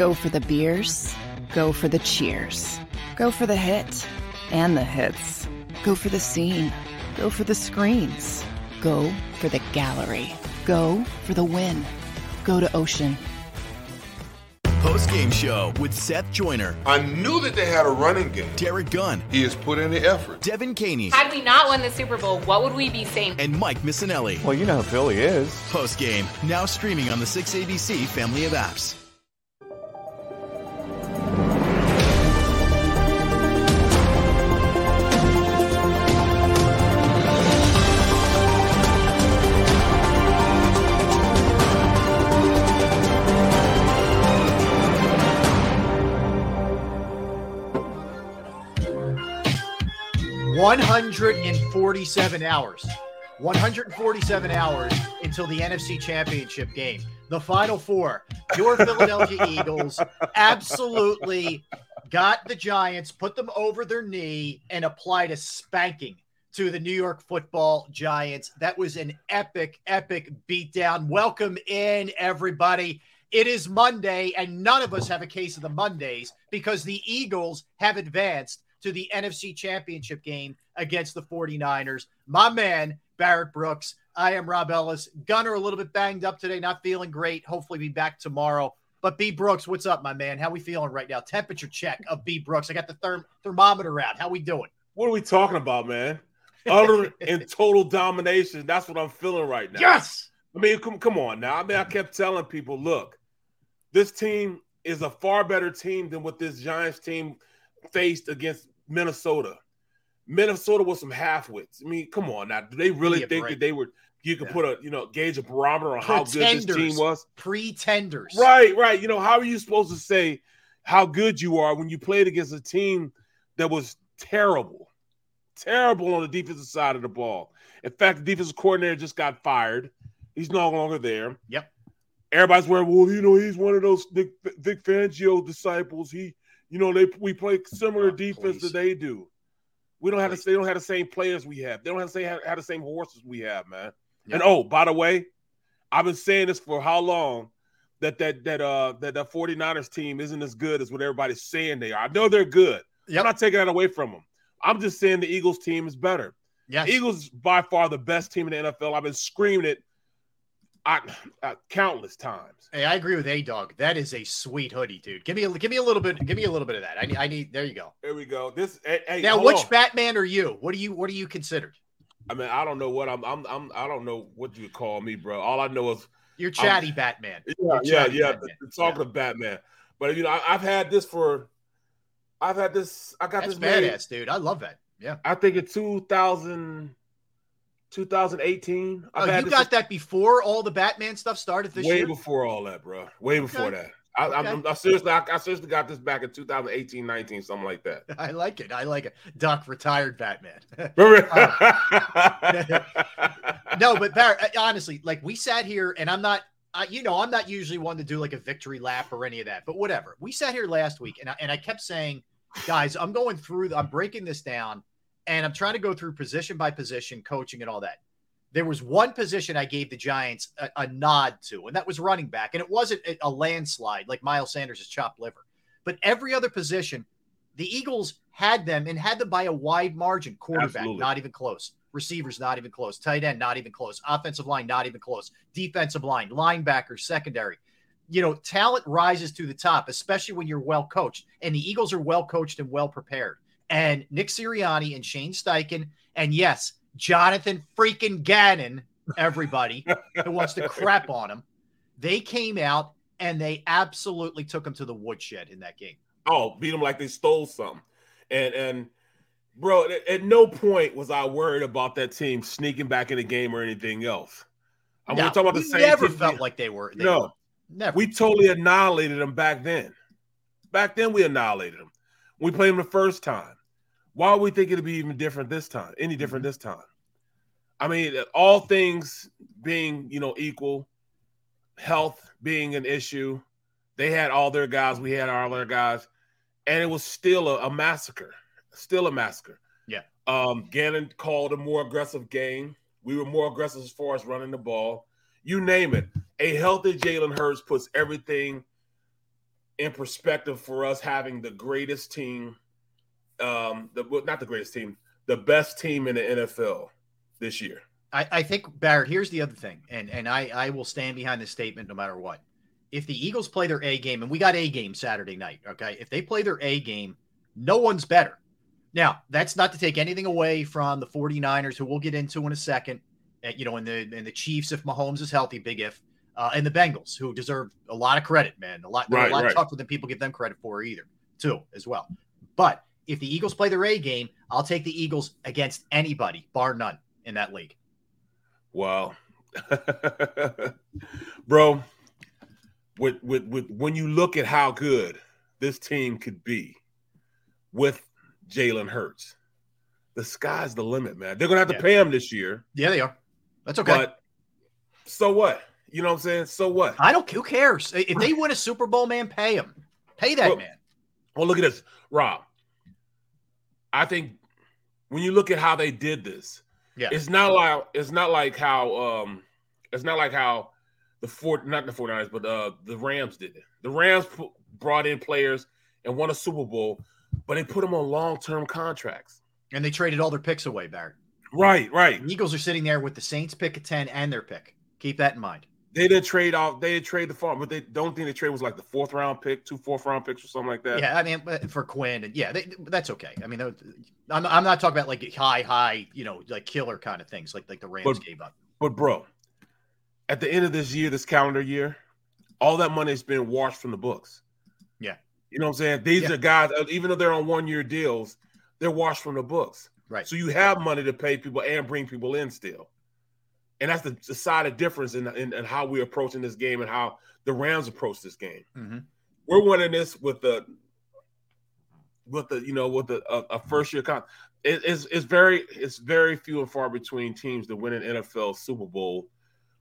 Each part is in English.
Go for the beers, go for the cheers, go for the hit and the hits, go for the scene, go for the screens, go for the gallery, go for the win, go to Ocean. Post game show with Seth Joyner, I knew that they had a running game. Derrick Gunn, He has put in the effort. Devin Caney, Had we not won the Super Bowl, what would we be saying? and Mike Missanelli. Well, you know how Philly is. Post game now streaming on the 6ABC family of apps. One hundred and forty-seven hours. 147 hours until the NFC Championship game. The Final Four. Your Philadelphia Eagles absolutely got the Giants, put them over their knee, and applied a spanking to the New York football Giants. That was an epic, epic beatdown. Welcome in, everybody. It is Monday, and none of us have a case of the Mondays because the Eagles have advanced to the NFC Championship game against the 49ers. My man, Barrett Brooks. I am Rob Ellis. Gunner, a little bit banged up today, not feeling great. Hopefully, be back tomorrow. But B Brooks, what's up, my man? How we feeling right now? Temperature check of B Brooks. I got the therm- thermometer out. How we doing? What are we talking about, man? Utter and total domination. That's what I'm feeling right now. Yes. I mean, come, come on now. I mean, I kept telling people, look, this team is a far better team than what this Giants team faced against Minnesota. Minnesota was some half-wits. I mean, come on now. Do they really think break. that they were you could Yeah. put a you know gauge a barometer on how good this team was? Pretenders. Right, right. You know, how are you supposed to say how good you are when you played against a team that was terrible? Terrible on the defensive side of the ball. In fact, the defensive coordinator just got fired. He's no longer there. Yep. Everybody's wearing, well, you know, he's one of those Vic, Vic Fangio disciples. He, you know, they we play similar Oh, defense please. that they do. We don't have Please. the they don't have the same players we have. They don't have the same have, the same horses we have, man. Yep. And oh, by the way, I've been saying this for how long that that that uh that the 49ers team isn't as good as what everybody's saying they are. I know they're good. Yep. I'm not taking that away from them. I'm just saying the Eagles team is better. Yes. Eagles by far the best team in the NFL. I've been screaming it I, uh, countless times. Hey, I agree with A Dog. That is a sweet hoodie, dude. Give me a give me a little bit. Give me a little bit of that. I need. I need. There you go. There we go. This hey, hey, Now, which on. Batman are you? What do you What are you considered? I mean, I don't know what I'm. I'm. I'm. I don't know what you call me, bro. All I know is You're chatty Batman. yeah, You're yeah, chatty yeah. Batman. the- the talking of Batman, but you know, I, I've had this for. I've had this. I got That's this made. badass, dude. I love that. Yeah. I think in 2000, 2018. I've Oh, you got that before all the Batman stuff started this way year. before all that, bro. Way before that. I, Okay. I'm, I seriously, I, I seriously got this back in 2018, 19, something like that. I like it. I like it. Duck retired Batman. no, but Barrett, uh, honestly, like we sat here, and I'm not, uh, you know, I'm not usually one to do like a victory lap or any of that, but whatever. We sat here last week, and I, and I kept saying, guys, I'm going through, I'm breaking this down, and I'm trying to go through position by position, coaching and all that. There was one position I gave the Giants a, a nod to, and that was running back, and it wasn't a, landslide like Miles Sanders' chopped liver, but every other position, the Eagles had them and had them by a wide margin. Quarterback, Absolutely. not even close. Receivers, not even close. Tight end, not even close. Offensive line, not even close. Defensive line, linebacker, secondary. You know, talent rises to the top, especially when you're well coached. And the Eagles are well coached and well prepared. And Nick Sirianni and Shane Steichen, and yes, Jonathan freaking Gannon, everybody who wants to crap on him, they came out and they absolutely took him to the woodshed in that game. oh, beat them like they stole something. And and bro, at, no point was I worried about that team sneaking back in the game or anything else. I'm No, talking about the same never team- felt like they were. They no, were. Never. We totally annihilated them back then. Back then, we annihilated them. We played them the first time. Why would we think it'd be even different this time? Any different this time? I mean, all things being you know equal, health being an issue, they had all their guys, we had all their guys, and it was still a, a massacre. Still a massacre. Yeah. Um, Gannon called a more aggressive game. We were more aggressive as far as running the ball. You name it. A healthy Jalen Hurts puts everything in perspective for us having the greatest team, um, the well, not the greatest team, the best team in the NFL this year. I, I think Barrett. Here's the other thing, and and I I will stand behind this statement no matter what. If the Eagles play their A game, and we got A game Saturday night, okay. If they play their A game, no one's better. Now, that's not to take anything away from the 49ers, who we'll get into in a second. Uh, you know, and the and the Chiefs, if Mahomes is healthy, big if, uh, and the Bengals, who deserve a lot of credit, man. A lot, Right, a lot right. tougher than people give them credit for either, too, as well. But if the Eagles play their A game, I'll take the Eagles against anybody, bar none, in that league. Wow. Bro, with, with with when you look at how good this team could be with Jalen Hurts, the sky's the limit, man. They're gonna have to Yeah. pay him this year, Yeah, they are. That's okay. but so what? You know what I'm saying? So what? I don't. Who cares? If they win a Super Bowl, man, pay them. Pay that Well, man. Well, look at this, Rob. I think when you look at how they did this, Yeah. it's not like it's not like how um it's not like how the four not the 49ers, but uh the Rams did it. The Rams pu- brought in players and won a Super Bowl, but they put them on long-term contracts. And they traded all their picks away, Barrett. Right, right. The Eagles are sitting there with the Saints pick at 10 and their pick. Keep that in mind. They didn't trade off. They didn't trade the farm, but they don't think the trade was like the fourth round pick, two fourth round picks or something like that. Yeah, I mean, but for Quinn, and yeah, they, that's okay. I mean, I'm, I'm not talking about like high, high, you know, like killer kind of things, like like the Rams But- gave up. But bro, at the end of this year, this calendar year, all that money has been washed from the books. Yeah. You know what I'm saying? These Yeah. are guys, uh, even though they're on one year deals, they're washed from the books. Right. So you have money to pay people and bring people in still. And that's the decided difference in, in, in how we're approaching this game and how the Rams approach this game. Mhm. We're winning this with the with the you know with the a, a first year con. It, it's it's very it's very few and far between teams that win an NFL Super Bowl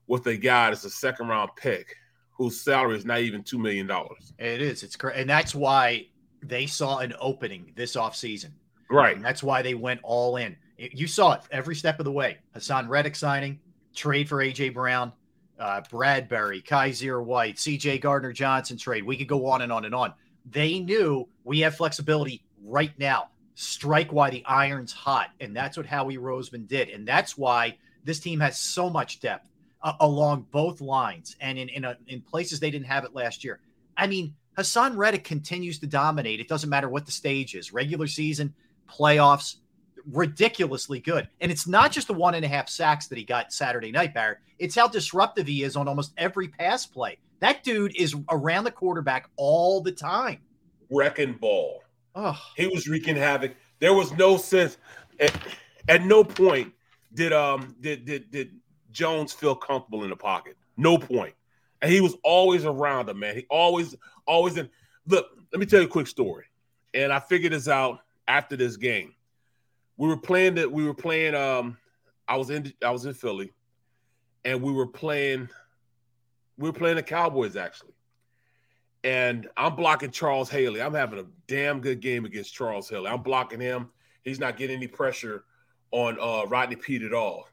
with a guy that's a second round pick whose salary is not even two million dollars. It is. It's correct, and that's why they saw an opening this offseason. Right. And that's why they went all in. You saw it every step of the way. Haason Reddick signing, trade for AJ Brown, uh, Bradbury, Kyzir White, CJ Gardner Johnson trade. We could go on and on and on. They knew we have flexibility right now. Strike while the iron's hot. And that's what Howie Roseman did. And that's why this team has so much depth uh, along both lines and in, in, a, in places they didn't have it last year. I mean, Haason Reddick continues to dominate. It doesn't matter what the stage is regular season, playoffs, ridiculously good. And it's not just the one and a half sacks that he got Saturday night, Barrett. It's how disruptive he is on almost every pass play. That dude is around the quarterback all the time. Wrecking ball. Oh, He was wreaking havoc. There was no sense. At, at no point did um did did did Jones feel comfortable in the pocket. No point. And he was always around him, man. He always always in. Look, let me tell you a quick story. And I figured this out after this game. We were playing that. We were playing. Um, I was in. I was in Philly, and we were playing. We were playing the Cowboys actually and I'm blocking Charles Haley. I'm having a damn good game against Charles Haley. I'm blocking him. He's not getting any pressure on uh, Rodney Peete at all.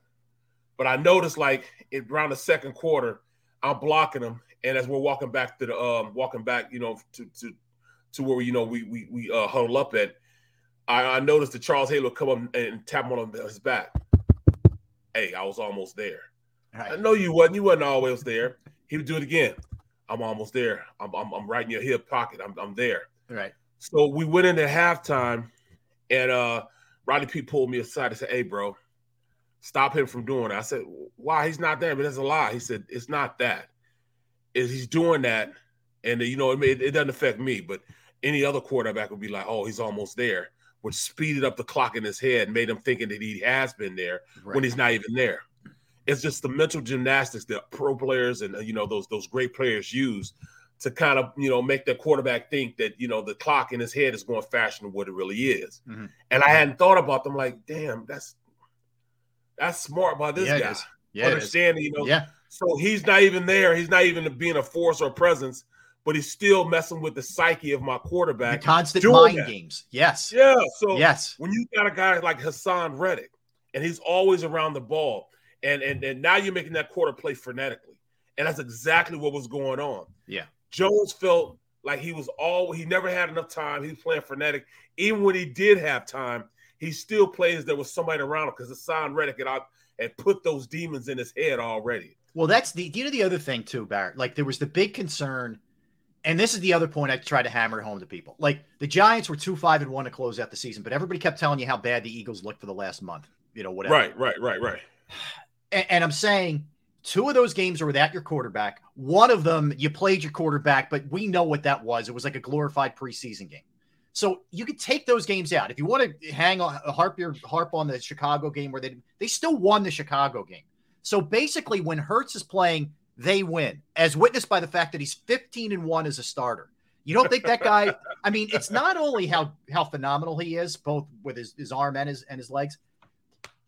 But I noticed, like in, around the second quarter, I'm blocking him, and as we're walking back to the um, walking back, you know, to to to where you know we we we uh, huddle up at, I, I noticed that Charles Haley would come up and tap him on his back. Hey, I was almost there. I know you wasn't. You wasn't always there. He would do it again. I'm almost there. I'm, I'm, I'm right in your hip pocket. I'm, I'm there. Right. So we went into halftime, and uh, Rodney Peete pulled me aside and said, "Hey, bro, stop him from doing it." I said, "Why? He's not there." But that's a lie. He said, "It's not that. Is he's doing that, and you know, it, it doesn't affect me, but any other quarterback would be like, oh, he's almost there." Which speeded up the clock in his head, made him thinking that he has been there right. when he's not even there. It's just the mental gymnastics that pro players and you know those those great players use to kind of you know make the quarterback think that you know the clock in his head is going faster than what it really is. Mm-hmm. And I hadn't thought about them like, damn, that's that's smart by this yeah, guy. Yeah, understanding, you know. Yeah. So he's not even there. He's not even being a force or a presence, but he's still messing with the psyche of my quarterback. The constant mind that. games. Yes. Yeah. So yes, when you got a guy like Haason Reddick, and he's always around the ball, and and and now you're making that quarter play frenetically, and that's exactly what was going on. Yeah. Jones felt like he was all he never had enough time. He was playing frenetic. Even when he did have time, he still plays there was somebody around him because Haason Reddick had, had put those demons in his head already. Well, that's the you know the other thing too, Barrett. Like there was the big concern, and this is the other point I try to hammer home to people. Like the Giants were two five and one to close out the season, but everybody kept telling you how bad the Eagles looked for the last month. You know, whatever. Right, right, right, right. And, and I'm saying Two of those games are without your quarterback. One of them, you played your quarterback, but we know what that was. It was like a glorified preseason game. So you could take those games out. If you want to hang on, harp your harp on the Chicago game where they they still won the Chicago game. So basically, when Hurts is playing, they win, as witnessed by the fact that he's 15 and one as a starter. You don't think that guy? I mean, it's not only how how phenomenal he is, both with his, his arm and his and his legs.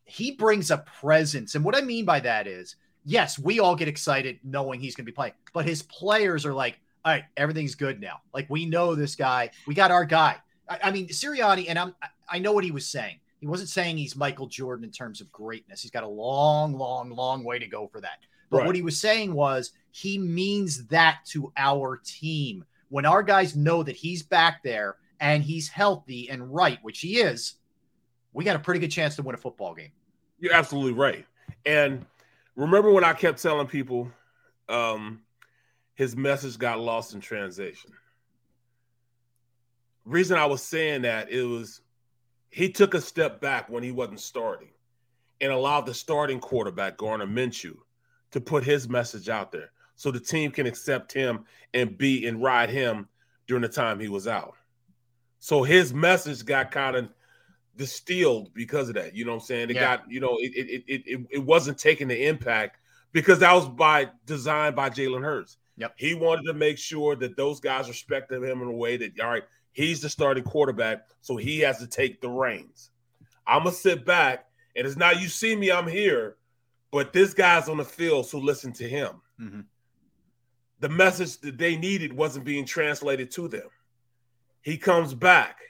He brings a presence, and what I mean by that is yes, we all get excited knowing he's going to be playing, but his players are like, all right, everything's good now. Like we know this guy, we got our guy. I, I mean, Sirianni, and I'm I know what he was saying. He wasn't saying he's Michael Jordan in terms of greatness. He's got a long, long, long way to go for that. But right. what he was saying was he means that to our team. When our guys know that he's back there and he's healthy and right, which he is, we got a pretty good chance to win a football game. You're absolutely right. And Remember when I kept telling people um, his message got lost in translation? Reason I was saying that it was he took a step back when he wasn't starting and allowed the starting quarterback Gardner Minshew to put his message out there so the team can accept him and be and ride him during the time he was out. So his message got kind of distilled because of that. You know what I'm saying? It yeah. got, you know, it, it it it it wasn't taking the impact because that was by design by Jalen Hurts. Yep. He wanted to make sure that those guys respected him in a way that all right, he's the starting quarterback, so he has to take the reins. I'm gonna sit back, and it's not you see me, I'm here, but this guy's on the field, so listen to him. Mm-hmm. The message that they needed wasn't being translated to them. He comes back.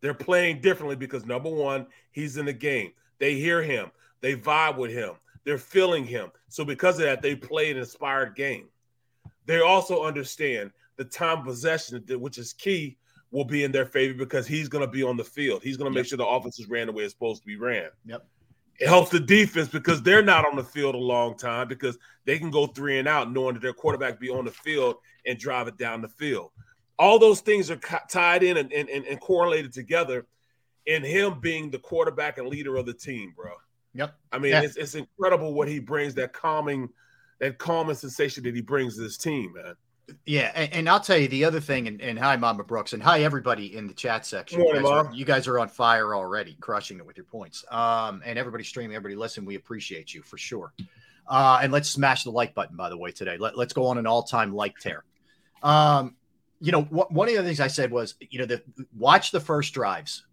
They're playing differently because number one, he's in the game. They hear him, they vibe with him, they're feeling him. So because of that, they play an inspired game. They also understand the time possession, which is key, will be in their favor because he's going to be on the field. He's going to make sure the offense is ran the way it's supposed to be ran. Yep. It helps the defense because they're not on the field a long time because they can go three and out knowing that their quarterback be on the field and drive it down the field all those things are tied in and, and, and correlated together in him being the quarterback and leader of the team, bro. Yep. I mean, yeah. it's, it's incredible what he brings that calming, that calming sensation that he brings to this team, man. Yeah, and, and, I'll tell you the other thing, and, and, hi, Mama Brooks, and hi everybody in the chat section. Morning, you, guys are, you, guys are, on fire already, crushing it with your points. Um, and everybody streaming, everybody listen, we appreciate you for sure. Uh, and let's smash the like button, by the way, today. Let, let's go on an all-time like tear. Um, you know, wh- one of the things I said was, you know, the watch the first drives,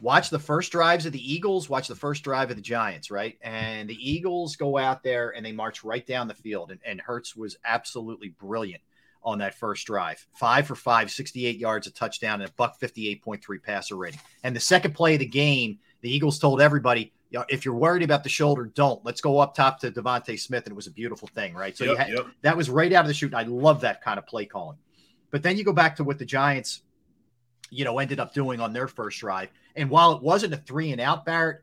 watch the first drives of the Eagles, watch the first drive of the Giants, right? And the Eagles go out there and they march right down the field, and, and Hurts was absolutely brilliant on that first drive. Five for five, 68 yards, a touchdown, and a buck 58.3 passer rating. And the second play of the game, the Eagles told everybody, you know, if you're worried about the shoulder, don't. Let's go up top to DeVonta Smith, and it was a beautiful thing, right? So yep, had, yep. that was right out of the shoot. I love that kind of play calling. But then you go back to what the Giants, you know, ended up doing on their first drive. And while it wasn't a three and out, Barrett,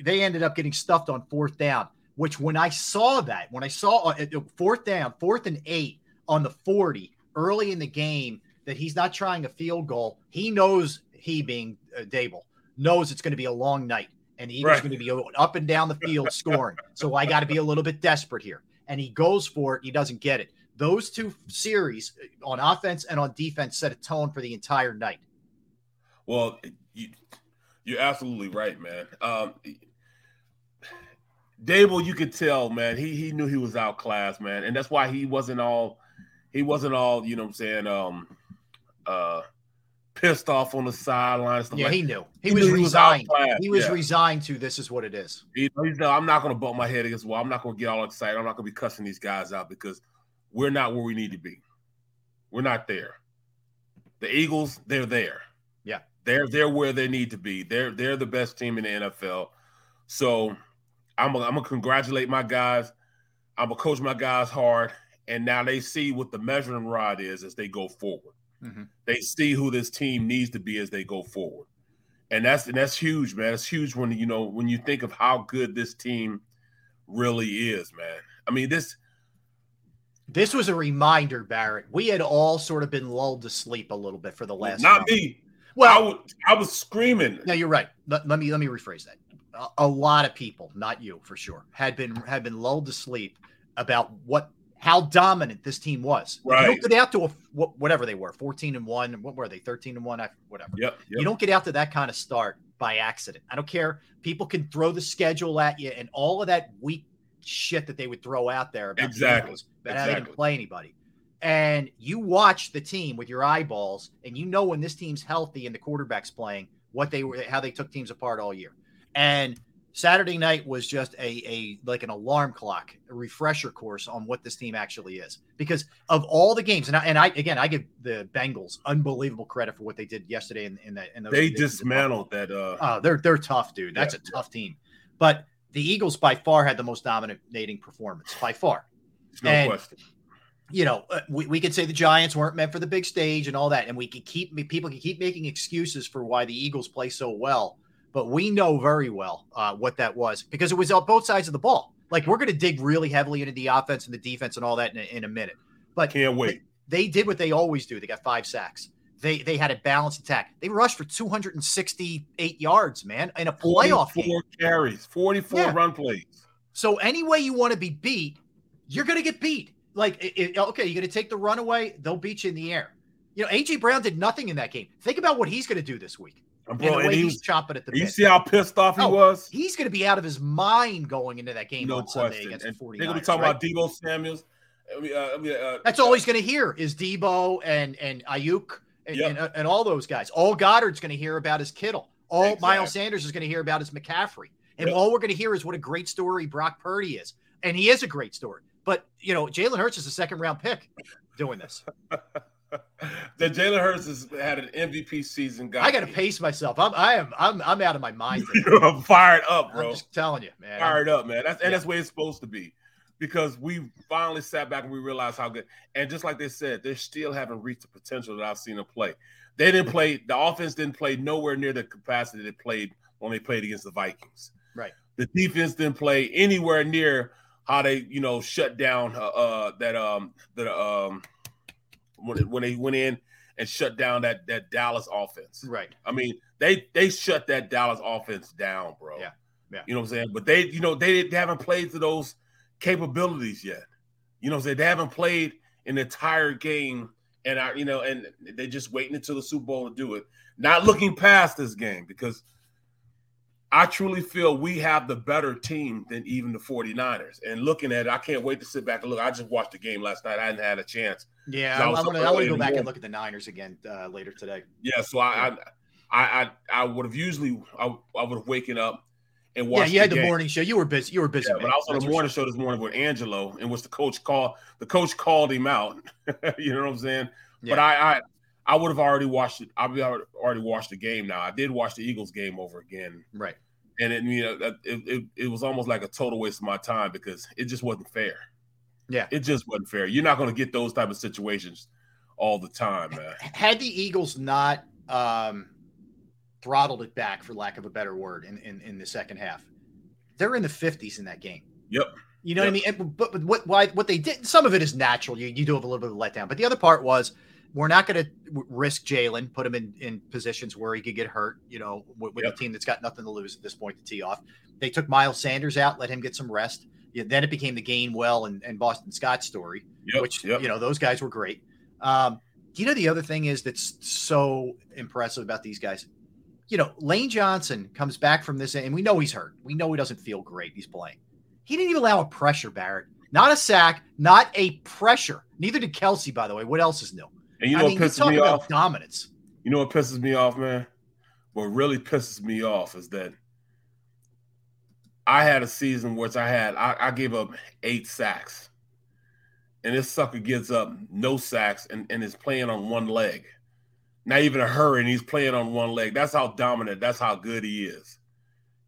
they ended up getting stuffed on fourth down. Which when I saw that, when I saw uh, fourth down, fourth and eight on the 40 early in the game, that he's not trying a field goal. He knows he being uh, Daboll knows it's going to be a long night and the Eagles right. going to be up and down the field scoring. So I got to be a little bit desperate here. And he goes for it. He doesn't get it those two series on offense and on defense set a tone for the entire night. Well, you, are absolutely right, man. Um, Daboll, you could tell, man, he he knew he was outclassed, man, and that's why he wasn't all he wasn't all, you know what I'm saying, um uh pissed off on the sideline. Yeah, like, he knew. He, he was knew resigned. He was, he was yeah. resigned to this is what it is. He's no, I'm not going to bump my head against wall. I'm not going to get all excited. I'm not going to be cussing these guys out because we're not where we need to be. We're not there. The Eagles, they're there. Yeah, they're they're where they need to be. They're they're the best team in the NFL. So I'm a, I'm gonna congratulate my guys. I'm gonna coach my guys hard, and now they see what the measuring rod is as they go forward. Mm-hmm. They see who this team needs to be as they go forward, and that's and that's huge, man. It's huge when you know when you think of how good this team really is, man. I mean this. This was a reminder, Barrett. We had all sort of been lulled to sleep a little bit for the last. Not month. me. Well, I, was screaming. No, you're right. Let, let me let me rephrase that. A, a lot of people, not you for sure, had been had been lulled to sleep about what how dominant this team was. Right. You don't get out to a whatever they were, 14 and 1, what were they? 13 and 1, whatever. Yep, yep. You don't get out to that kind of start by accident. I don't care. People can throw the schedule at you and all of that weak shit that they would throw out there about exactly. About exactly. they didn't play anybody. And you watch the team with your eyeballs and you know when this team's healthy and the quarterback's playing, what they were how they took teams apart all year. And Saturday night was just a, a like an alarm clock, a refresher course on what this team actually is. Because of all the games, and I, and I again I give the Bengals unbelievable credit for what they did yesterday in, in that. In they dismantled that. Uh, oh, they're they're tough, dude. That's yeah, a tough yeah. team. But the Eagles by far had the most dominating performance by far. no and, question. You know, uh, we, we could say the Giants weren't meant for the big stage and all that, and we could keep people can keep making excuses for why the Eagles play so well but we know very well uh, what that was because it was on both sides of the ball. Like we're going to dig really heavily into the offense and the defense and all that in a, in a minute. But can't wait. They, they, did what they always do. They got five sacks. They they had a balanced attack. They rushed for 268 yards, man, in a playoff 44 game. carries, 44 yeah. run plays. So any way you want to be beat, you're going to get beat. Like, it, it, okay, you're going to take the runaway, they'll beat you in the air. You know, AJ Brown did nothing in that game. Think about what he's going to do this week. Bro, and, and he was chopping at the. You bit. see how pissed off he oh, was? He's going to be out of his mind going into that game no on question. Sunday against and the 49ers. They're going to be talking right? about Deebo Samuels. I mean, uh, I mean, uh, That's all he's going to hear is Deebo and and Aiyuk and, yep. and, uh, and, all those guys. All Goedert's going to hear about is Kittle. All exactly. Miles Sanders is going to hear about is McCaffrey. And yep. all we're going to hear is what a great story Brock Purdy is. And he is a great story. But, you know, Jalen Hurts is a second round pick doing this. that Jalen Hurts has had an MVP season. Guy. I got to pace myself. I'm I am I'm I'm out of my mind. I'm fired up, bro. I'm just telling you, man. Fired I'm, up, man. That's and that's the way it's supposed to be. Because we finally sat back and we realized how good. And just like they said, they still haven't reached the potential that I've seen them play. They didn't play. The offense didn't play nowhere near the capacity they played when they played against the Vikings. Right. The defense didn't play anywhere near how they, you know, shut down uh, uh that um that um when when they went in and shut down that that Dallas offense. Right. I mean, they they shut that Dallas offense down, bro. Yeah. Yeah. You know what I'm saying? But they, you know, they, they haven't played to those capabilities yet. You know what I'm saying? They haven't played an entire game and I, you know, and they're just waiting until the Super Bowl to do it. Not looking past this game because I truly feel we have the better team than even the 49ers. And looking at it, I can't wait to sit back and look. I just watched the game last night. I hadn't had a chance. Yeah, I, I want to go back and look at the Niners again uh, later today. Yeah, so I, I, I, I would have usually I, I would have waken up and watched. Yeah, you had the, the morning show. You were busy. You were busy. Yeah, but also the morning show this morning with Angelo, and which the coach called the coach called him out. you know what I'm saying? Yeah. But I, I I would have already watched it. I've already watched the game now. I did watch the Eagles game over again. Right and it you know it, it, it was almost like a total waste of my time because it just wasn't fair. Yeah, it just wasn't fair. You're not going to get those type of situations all the time, man. Had the Eagles not um, throttled it back, for lack of a better word, in, in, in the second half, they're in the 50s in that game. Yep. You know yep. what I mean? And, but, but what why what they did? Some of it is natural. You you do have a little bit of letdown, but the other part was we're not going to risk Jalen, put him in, in positions where he could get hurt, you know, with, with yep. a team that's got nothing to lose at this point to tee off. They took Miles Sanders out, let him get some rest. Yeah, then it became the Gainwell and, and Boston Scott story, yep. which, yep. you know, those guys were great. Um, you know, the other thing is that's so impressive about these guys. You know, Lane Johnson comes back from this, and we know he's hurt. We know he doesn't feel great. He's playing. He didn't even allow a pressure, Barrett. Not a sack, not a pressure. Neither did Kelce, by the way. What else is new? And you know I what mean, you pisses talk me about off? dominance. You know what pisses me off, man? What really pisses me off is that I had a season which I had I, I gave up eight sacks. And this sucker gets up no sacks and, and is playing on one leg. Not even a hurry, and he's playing on one leg. That's how dominant, that's how good he is.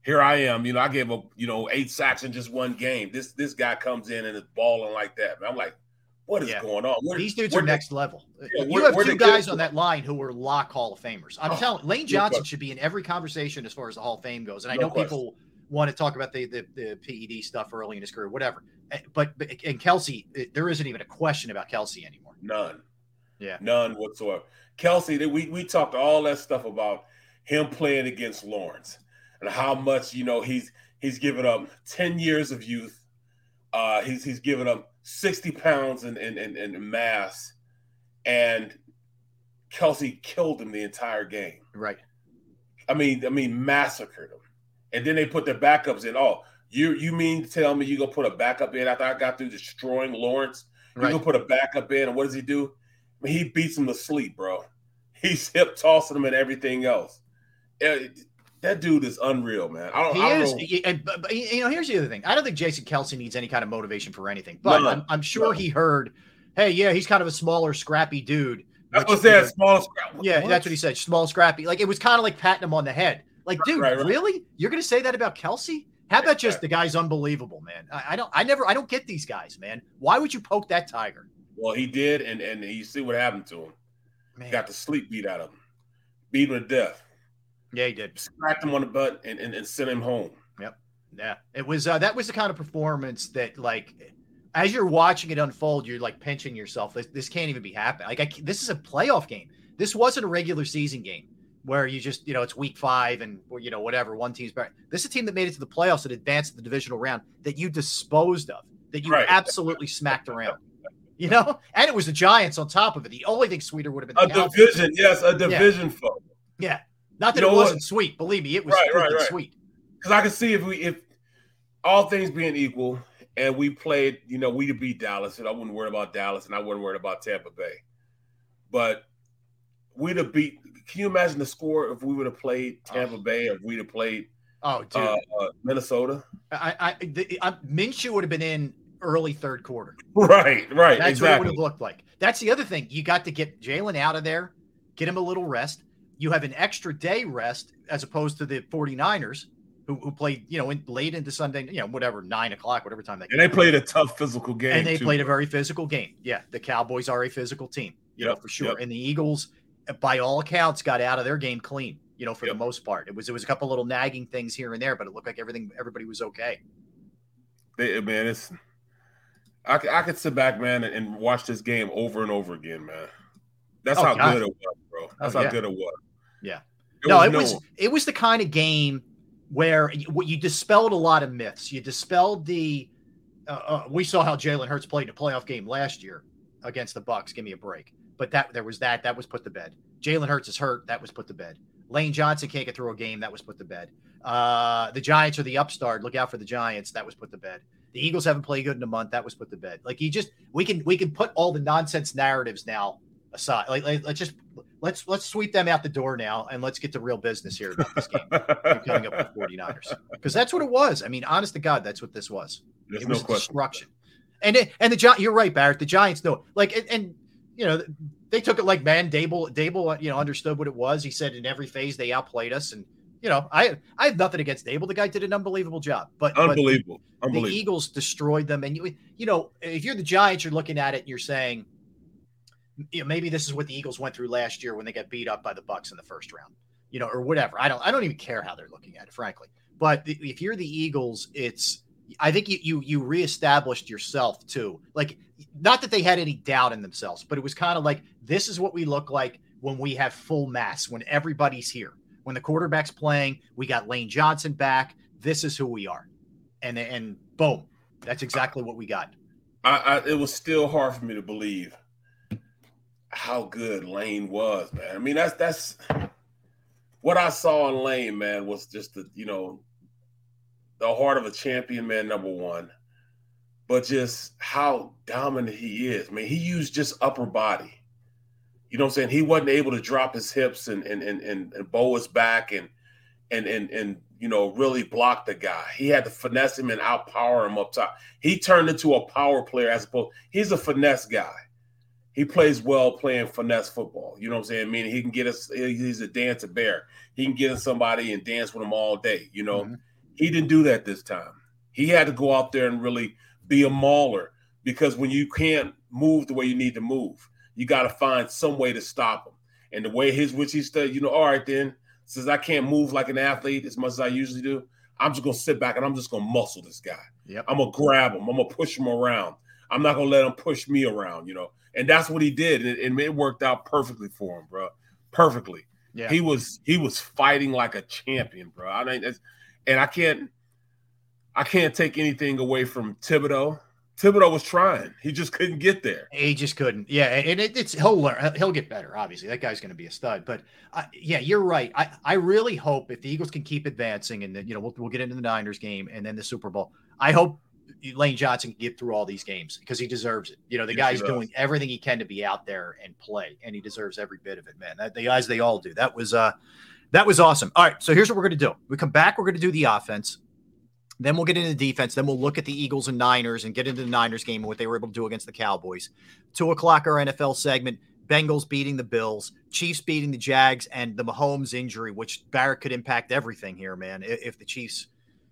Here I am, you know, I gave up, you know, eight sacks in just one game. This this guy comes in and is balling like that. I'm like, what is Yeah. going on? Where- These dudes are next level. Yeah, you where- have where two they get it guys on that line who are lock Hall of Famers. I'm Oh, telling Lane Johnson question. should be in every conversation as far as the Hall of Fame goes. And I No know people want to talk about the, the the PED stuff early in his career, whatever. Eh, But, but and Kelce, eh, there isn't even a question about Kelce anymore. None. Yeah. None whatsoever. Kelce, we we talked all that stuff about him playing against Lawrence and how much you know he's he's given up ten years of youth. Uh, he's he's given up sixty pounds in in, in, in mass, and Kelce killed him the entire game. Right. I mean, I mean, massacred him. And then they put their backups in. Oh, you you mean to tell me you gonna put a backup in after I got through destroying Lawrence? You Right. gonna put a backup in, and what does he do? I mean, he beats him to sleep, bro. He's hip tossing him and everything else. Eh, That dude is unreal, man. I don't. He I don't is, know. and, but, you know. Here's the other thing. I don't think Jason Kelce needs any kind of motivation for anything. But None. I'm, I'm sure None. he heard, "Hey, yeah, he's kind of a smaller, scrappy dude." That's which, what you said. know, Small scrap. Yeah, What? that's what he said. Small, scrappy. Like it was kind of like patting him on the head. Like, dude, right, right. really? You're gonna say that about Kelce? How about just the guy's unbelievable, man? I, I don't. I never. I don't get these guys, man. Why would you poke that tiger? Well, he did, and and you see what happened to him. Man. Got the sleep beat out of him, beat him to death, Yeah, he did. smacked him on the butt, and and, and sent him home. Yep. Yeah, it was. Uh, that was the kind of performance that, like, as you're watching it unfold, you're like pinching yourself. This, this can't even be happening. Like, I, this is a playoff game. This wasn't a regular season game where you just, you know, it's week five and you know whatever. One team's better. This is a team that made it to the playoffs and advanced to the divisional round that you disposed of, that you Right. absolutely smacked around. You know, and it was the Giants on top of it. The only thing sweeter would have been A Cowboys. division, yes, a division foe. Yeah, not that You it wasn't sweet. Believe me, it was Right, right, right. sweet. Because I can see if we, if all things being equal, and we played, you know, we to beat Dallas, and I wouldn't worry about Dallas, and I wouldn't worry about Tampa Bay. But we'd have beat. Can you imagine the score if we would have played Tampa Bay, or if we'd have played Oh, dude. uh, uh, Minnesota? I, I, the, I Minshew would have been in early third quarter. Right, right, That's what it would have looked like. That's the other thing. You got to get Jalen out of there, get him a little rest. You have an extra day rest as opposed to the 49ers who, who played, you know, in, late into Sunday, you know, whatever, nine o'clock, whatever time they And they played a tough physical game. and they too. played a very physical game. Yeah, the Cowboys are a physical team, you know, for sure. yep. And the Eagles, by all accounts, got out of their game clean, you know, for Yep. the most part. It was it was a couple little nagging things here and there, but it looked like everything everybody was okay. They, man, it's. I could, I could sit back, man, and, and watch this game over and over again, man. That's Oh, how God. good it was, bro. That's Oh, how yeah. good it was. Yeah. There no, was it was it was the kind of game where you, you dispelled a lot of myths. You dispelled the. Uh, uh, we saw how Jalen Hurts played in a playoff game last year against the Bucks. Give me a break. But that there was that that was put to bed. Jalen Hurts is hurt. That was put to bed. Lane Johnson can't get through a game. That was put to bed. Uh, the Giants are the upstart. Look out for the Giants. That was put to bed. The Eagles haven't played good in a month. That was put to bed. Like you just we can we can put all the nonsense narratives now aside. Like, like let's just let's let's sweep them out the door now and let's get to real business here about this game coming up with 49ers because that's what it was. I mean, honest to God, that's what this was. There's it no was question. destruction. And it, and the Gi- you're right, Barrett. The Giants know, like, and, and you know, they took it like man. Daboll, Daboll, uh, you know, understood what it was. He said in every phase they outplayed us, and you know, I I have nothing against Daboll. The guy did an unbelievable job, but but Unbelievable. the Eagles destroyed them, and you you know, if you're the Giants, you're looking at it and you're saying, you know, maybe this is what the Eagles went through last year when they got beat up by the Bucks in the first round, you know, or whatever. I don't I don't even care how they're looking at it, frankly. But the, if you're the Eagles, it's I think you you you reestablished yourself too. Like not that they had any doubt in themselves, but it was kind of like this is what we look like when we have full mass, when everybody's here. When the quarterback's playing, we got Lane Johnson back. This is who we are. And and boom. That's exactly what we got. I, I, it was still hard for me to believe how good Lane was, man. I mean, that's that's what I saw in Lane, man, was just the you know the heart of a champion, man. Number one, but just how dominant he is, man. He used just upper body. You know what I'm saying? He wasn't able to drop his hips and and and and, and bow his back and and and and you know really block the guy. He had to finesse him and outpower him up top. He turned into a power player as opposed. He's a finesse guy. He plays well playing finesse football. You know what I'm saying? Meaning he can get us. He's a dancer bear. He can get in somebody and dance with them all day. You know, mm-hmm. he didn't do that this time. He had to go out there and really be a mauler because when you can't move the way you need to move, you got to find some way to stop him. And the way his which he said, you know, all right then, since I can't move like an athlete as much as I usually do, I'm just gonna sit back and I'm just gonna muscle this guy. Yep. I'm gonna grab him. I'm gonna push him around. I'm not gonna let him push me around. You know, and that's what he did, and it, and it worked out perfectly for him, bro. Perfectly. Yeah. He was he was fighting like a champion, bro. I mean, and I can't I can't take anything away from Thibodeaux. Thibodeaux was trying. He just couldn't get there. He just couldn't. Yeah, and it, it's he'll learn. He'll get better. Obviously, that guy's going to be a stud. But uh, yeah, you're right. I I really hope if the Eagles can keep advancing, and then you know we'll we'll get into the Niners game and then the Super Bowl. I hope Lane Johnson can get through all these games because he deserves it. You know, the yes, guy's doing everything he can to be out there and play, and he deserves every bit of it, man. That, the guys they all do. That was uh that was awesome. All right, so here's what we're gonna do. We come back, we're gonna do the offense. Then we'll get into defense. Then we'll look at the Eagles and Niners and get into the Niners game and what they were able to do against the Cowboys. Two o'clock, our NFL segment. Bengals beating the Bills, Chiefs beating the Jags, and the Mahomes injury, which Barrett could impact everything here, man. If the Chiefs,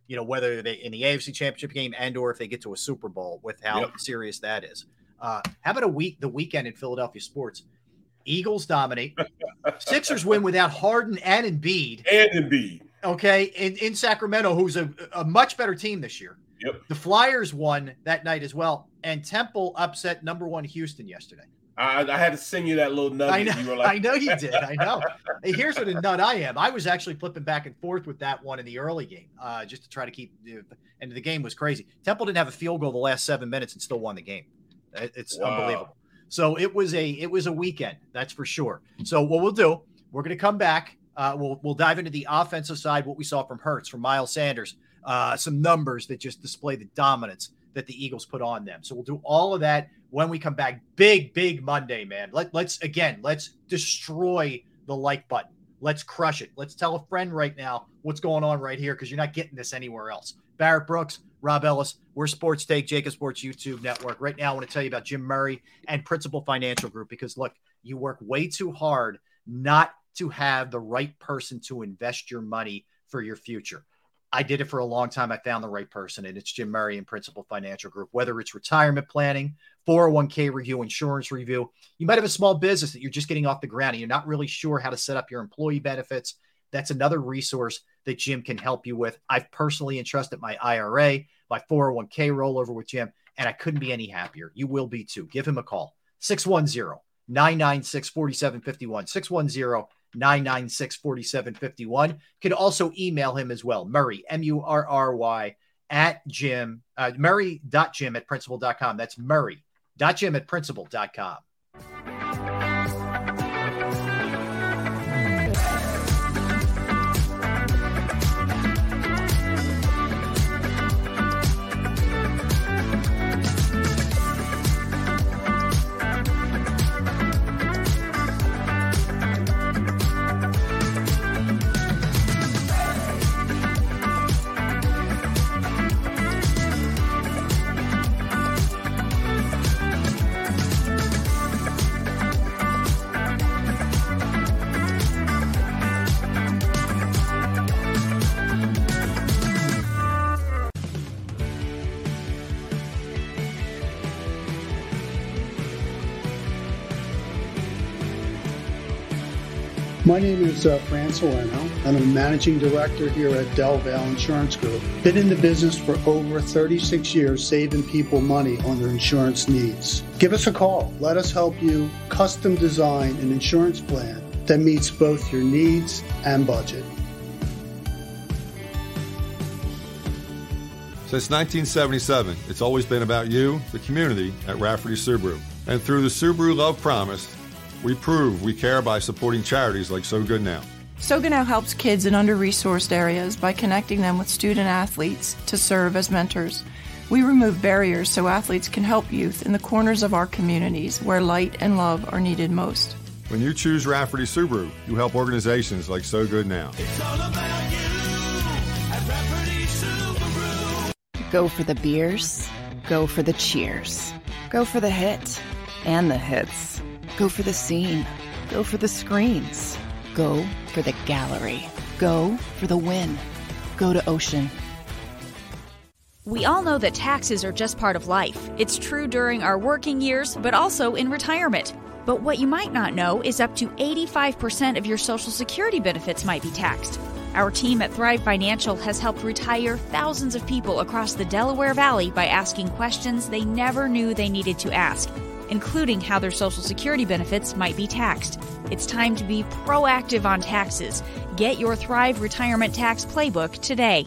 you know, whether they in the AFC Championship game and or if they get to a Super Bowl, with how yep. serious that is. Uh, how about a week? The weekend in Philadelphia sports. Eagles dominate. Sixers win without Harden and Embiid. And Embiid okay, in, in Sacramento, who's a, a much better team this year. Yep. The Flyers won that night as well, and Temple upset number one Houston yesterday. I, I had to send you that little nugget. I know you, like... I know you did. I know. here's what a nut I am. I was actually flipping back and forth with that one in the early game, uh, just to try to keep. The end of the game was crazy. Temple didn't have a field goal the last seven minutes and still won the game. It's wow. unbelievable. So it was a it was a weekend, that's for sure. So what we'll do, we're going to come back uh, we'll we'll dive into the offensive side, what we saw from Hurts, from Miles Sanders, uh, some numbers that just display the dominance that the Eagles put on them. So we'll do all of that when we come back. Big big Monday, man. Let let's again let's destroy the like button. Let's crush it. Let's tell a friend right now what's going on right here because you're not getting this anywhere else. Barrett Brooks, Rob Ellis, we're Sports Take, JAKIB Sports YouTube Network. Right now, I want to tell you about Jim Murray and Principal Financial Group because look, you work way too hard not to have the right person to invest your money for your future. I did it for a long time. I found the right person, and it's Jim Murray and Principal Financial Group. Whether it's retirement planning, 401k review, insurance review, you might have a small business that you're just getting off the ground and you're not really sure how to set up your employee benefits. That's another resource that Jim can help you with. I've personally entrusted my IRA, my 401k rollover with Jim, and I couldn't be any happier. You will be too. Give him a call 610 996 4751. 610 996 4751. Can also email him as well. Murray, M U R R Y, at Jim, uh, Murray.jim at principal.com. That's Murray.jim at principal.com. My name is uh, Fran. I'm a managing director here at Del Valle Insurance Group. Been in the business for over 36 years, saving people money on their insurance needs. Give us a call. Let us help you custom design an insurance plan that meets both your needs and budget. Since 1977, it's always been about you, the community, at Rafferty Subaru. And through the Subaru Love Promise, we prove we care by supporting charities like So Good Now. So Good now helps kids in under resourced areas by connecting them with student athletes to serve as mentors. We remove barriers so athletes can help youth in the corners of our communities where light and love are needed most. When you choose Rafferty Subaru, you help organizations like So Good Now. Go for the beers, go for the cheers, go for the hit and the hits, go for the scene, go for the screens, go for the gallery, go for the win, go to Ocean. We all know that taxes are just part of life. It's true during our working years, but also in retirement. But what you might not know is up to 85% of your Social Security benefits might be taxed. Our team at Thrive Financial has helped retire thousands of people across the Delaware Valley by asking questions they never knew they needed to ask, including how their Social Security benefits might be taxed. It's time to be proactive on taxes. Get your Thrive Retirement Tax Playbook today.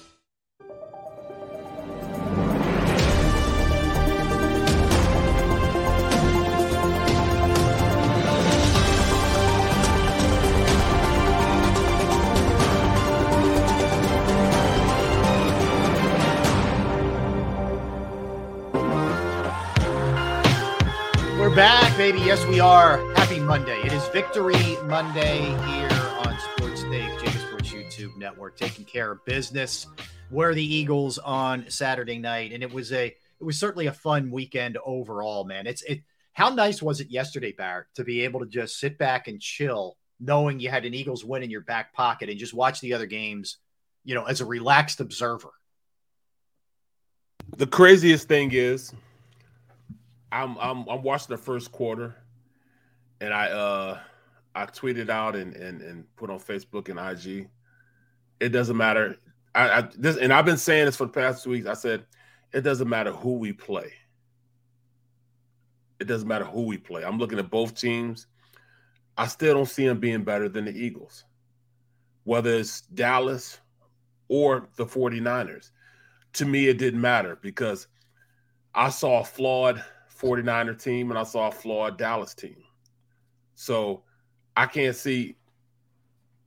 Baby. Yes, we are. Happy Monday. It is Victory Monday here on Sports Take, JAKIB Sports YouTube Network, taking care of business. Where the Eagles on Saturday night, and it was a it was certainly a fun weekend overall, man. It's it. How nice was it yesterday, Barrett, to be able to just sit back and chill, knowing you had an Eagles win in your back pocket, and just watch the other games, you know, as a relaxed observer. The craziest thing is, I'm I'm I'm watching the first quarter, and I uh I tweeted out and and and put on Facebook and IG. It doesn't matter. I, I this and I've been saying this for the past two weeks. I said it doesn't matter who we play. It doesn't matter who we play. I'm looking at both teams. I still don't see them being better than the Eagles, whether it's Dallas or the 49ers. To me, it didn't matter because I saw a flawed 49er team and I saw a flawed Dallas team. So I can't see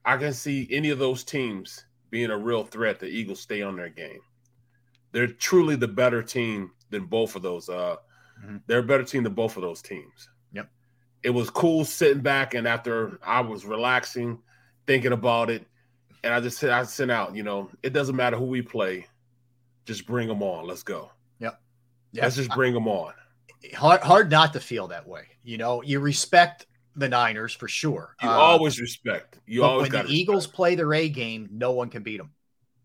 I can see any of those teams being a real threat. The Eagles stay on their game. They're truly the better team than both of those. Uh, Mhm. They're a better team than both of those teams. Yep. It was cool sitting back and after I was relaxing, thinking about it, and I just said I sent out. You know, it doesn't matter who we play, just bring them on. Let's go. Yep. Let's just bring them on. Hard hard not to feel that way. You know, you respect the Niners for sure. You Uh, always respect. You always when the Eagles play their A game, no one can beat them.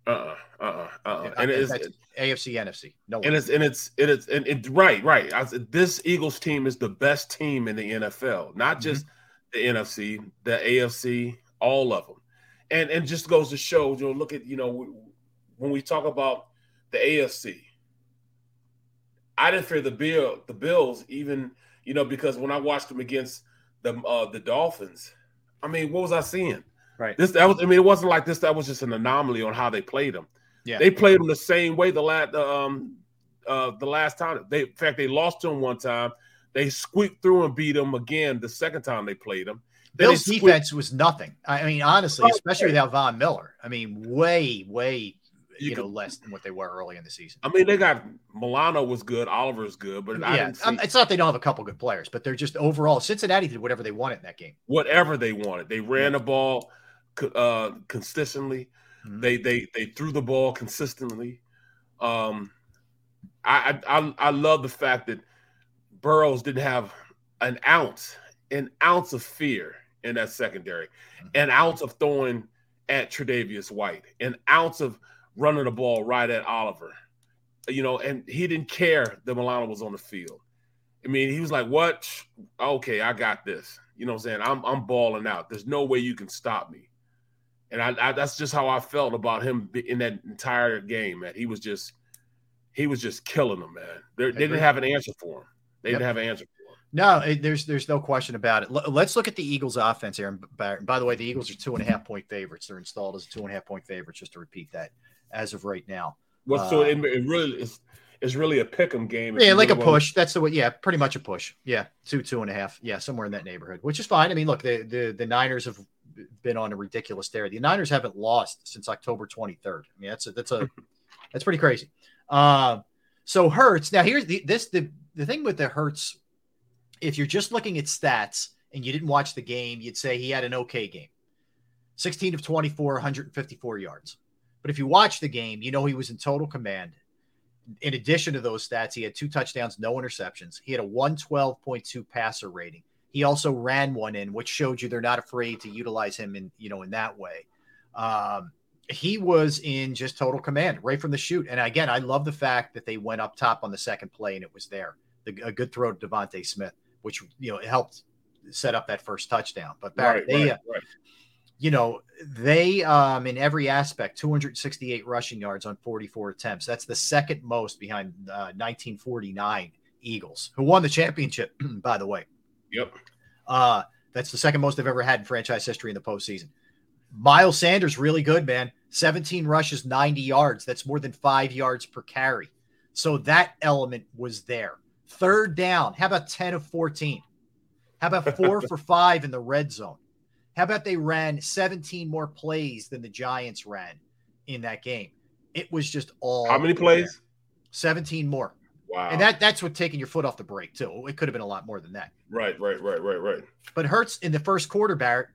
Uh uh-uh, uh uh uh. Yeah, And it's AFC, NFC. No one. and it's and it's and it's and it right right. I this Eagles team is the best team in the NFL, not Mm-hmm. just the NFC, the AFC, all of them. And and just goes to show, you know, look at you know when we talk about the AFC. I didn't fear the bill the Bills even you know because when I watched them against the uh, the Dolphins, I mean, what was I seeing? Right. This that was I mean, it wasn't like this. That was just an anomaly on how they played them. Yeah. They played them the same way the last um uh the last time they in fact they lost to them one time. They squeaked through and beat them again the second time they played them. Then Bill's squeaked- defense was nothing. I mean, honestly, Oh, especially without Von Miller. I mean, way, way, you, You know, less than what they were early in the season. I mean, they got Milano was good, Oliver's good, but I yeah, didn't see um, it's not they don't have a couple good players, but they're just overall. Cincinnati did whatever they wanted in that game. whatever they wanted. They ran the ball uh, consistently. Mhm. They they they threw the ball consistently. Um, I, I I I love the fact that Burrows didn't have an ounce, an ounce of fear in that secondary, an ounce of throwing at Tre'Davious White, an ounce of running the ball right at Oliver. You know, and he didn't care that Milano was on the field. I mean, he was like, "What? Okay, I got this." You know what I'm saying? I'm I'm balling out. There's no way you can stop me. And I, I that's just how I felt about him in that entire game, man. He was just he was just killing them, man. They're, they didn't have an answer for him. They yep. didn't have an answer for him. No, there's there's no question about it. Let's look at the Eagles' offense here. And by, by, the way, the Eagles are two and a half point favorites. They're installed as two and a half point favorites. Just to repeat that, as of right now. Well, uh, so it, it really is. It's really a pick 'em game. Yeah, like really a push. That's the way. Yeah, pretty much a push. Yeah, two, two and a half. Yeah, somewhere in that neighborhood, which is fine. I mean, look, the the, the Niners have been on a ridiculous tear. The Niners haven't lost since October 23rd. I mean, that's a, that's a that's pretty crazy. Uh, so Hurts. Now here's the this the the thing with the Hurts. If you're just looking at stats and you didn't watch the game, you'd say he had an okay game. 16 of 24, 154 yards. But if you watch the game, you know he was in total command in addition to those stats, he had two touchdowns, no interceptions. He had a 112.2 passer rating. He also ran one in, which showed you they're not afraid to utilize him in, you know, in that way. Um, he was in just total command right from the shoot. And again, I love the fact that they went up top on the second play and it was there. The, a good throw to DeVonta Smith, which you know helped set up that first touchdown. But Barrett, right, they, right, uh, right you know, they um, in every aspect 268 rushing yards on 44 attempts. That's the second most behind uh, 1949 Eagles, who won the championship, by the way. Yep. Uh, that's the second most they've ever had in franchise history in the postseason. Miles Sanders, really good, man. 17 rushes, 90 yards. That's more than five yards per carry. So that element was there. Third down. How about 10 of 14? How about four for five in the red zone? How about they ran 17 more plays than the Giants ran in that game? It was just all. How many plays? There. 17 more. Wow. And that that's what taking your foot off the brake too. It could have been a lot more than that. Right, right, right, right, right. But Hurts in the first quarter, Barrett,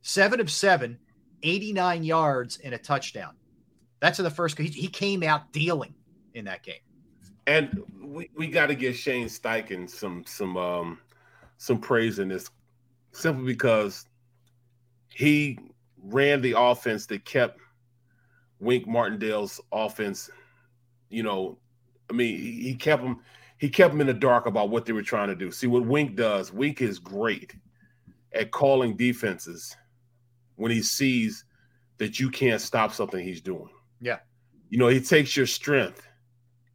seven of seven, 89 yards and a touchdown. That's in the first. He, he came out dealing in that game. And we, we got to give Shane Steichen some some um some praise in this, simply because he ran the offense that kept Wink Martindale's offense. You know, I mean, he kept him. He kept him in the dark about what they were trying to do. See what Wink does. Wink is great at calling defenses when he sees that you can't stop something he's doing. Yeah. You know, he takes your strength,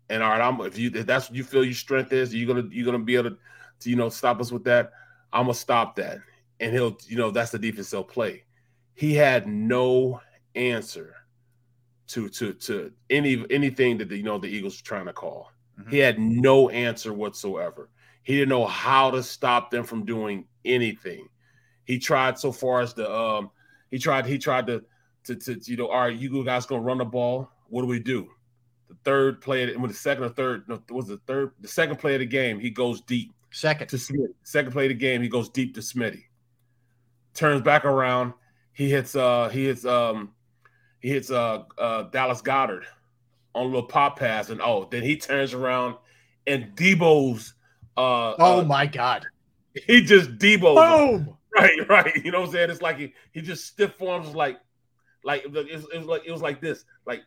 and all right, I'm if you if that's what you feel your strength is, you're gonna you're gonna be able to, to you know stop us with that. I'm gonna stop that and he'll, you know, that's the defense he'll play. He had no answer to to to any anything that the, you know the Eagles were trying to call. Mm-hmm. He had no answer whatsoever. He didn't know how to stop them from doing anything. He tried so far as the um he tried he tried to to, to you know all right you guys gonna run the ball. What do we do? The third play when the second or third no, was the third the second play of the game he goes deep. Second to Smitty. Second play of the game he goes deep to Smitty turns back around. He hits uh he hits um he hits uh, uh Dallas Goedert on a little pop pass, and oh, then he turns around and Deebo's uh oh uh, my god. He just Deebo boom. Right, right. You know what I'm saying? It's like he, he just stiff forms like like it was, it was like it was like this, like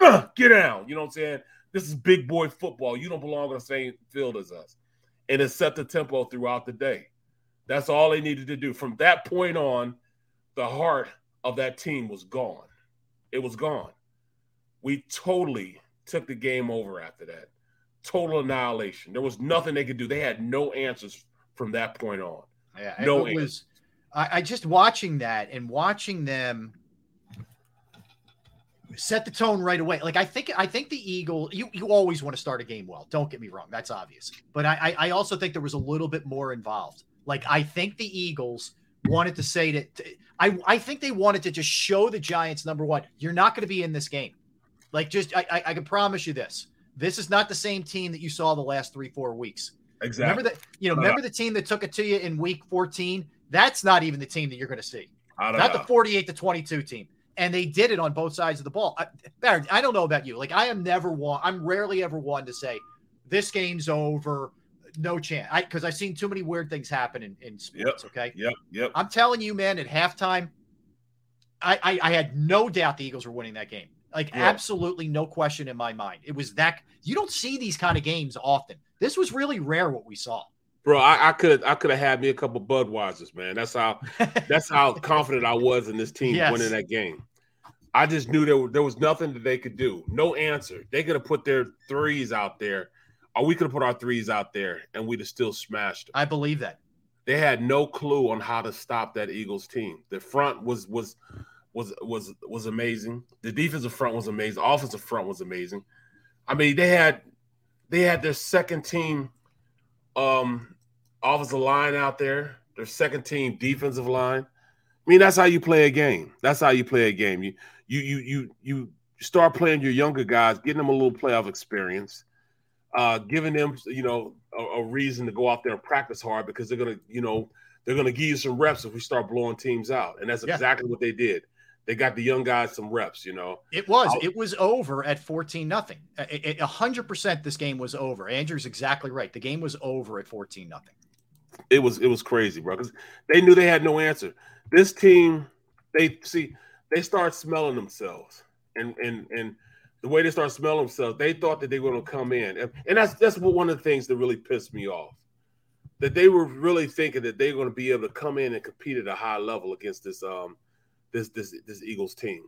uh, get down. You know what I'm saying? This is big boy football. You don't belong on the same field as us. And it set the tempo throughout the day. That's all they needed to do. From that point on, the heart of that team was gone. It was gone. We totally took the game over after that. Total annihilation. There was nothing they could do. They had no answers from that point on. Yeah, no it was. I, I just watching that and watching them set the tone right away. Like I think I think the Eagle, you you always want to start a game well. Don't get me wrong, that's obvious. But I I also think there was a little bit more involved. Like I think the Eagles wanted to say that I I think they wanted to just show the Giants number one, you're not going to be in this game. Like just I, I I can promise you this. This is not the same team that you saw the last three four weeks. Exactly. Remember that you know remember the team that took it to you in week 14. That's not even the team that you're going to see. Not know. the 48 to 22 team and they did it on both sides of the ball. I, I don't know about you. Like I am never one. I'm rarely ever one to say this game's over no chance. I because I've seen too many weird things happen in, in sports. Yep. Okay. Yep. Yep. I'm telling you, man, at halftime, I, I, I had no doubt the Eagles were winning that game. Like absolutely no question in my mind. It was that you don't see these kind of games often. This was really rare what we saw. Bro, I, I could I could have had me a couple Budweisers, man. That's how that's how confident I was in this team Yes. winning that game. I just knew there, there was nothing that they could do. No answer. They could have put their threes out there, or we could have put our threes out there, and we'd have still smashed them. I believe that. They had no clue on how to stop that Eagles team. The front was was was was was amazing. The defensive front was amazing. Offensive front was amazing. I mean, they had they had their second team um offensive line out there, their second team defensive line. I mean, that's how you play a game. That's how you play a game. You you you you you start playing your younger guys, getting them a little playoff experience, uh, giving them you know a, a reason to go out there and practice hard because they're gonna you know they're gonna give you some reps if we start blowing teams out, and that's Yeah. exactly what they did. They got the young guys some reps, you know. It was. I'll- It was over at 14 nothing. A hundred percent this game was over. Andrew's exactly right. The game was over at 14 nothing. it was it was crazy, bro. Because they knew they had no answer. This team, they see, they start smelling themselves, and and and the way they start smelling themselves, they thought that they were going to come in, and, and that's that's what one of the things that really pissed me off. That they were really thinking that they were going to be able to come in and compete at a high level against this um this this this Eagles team.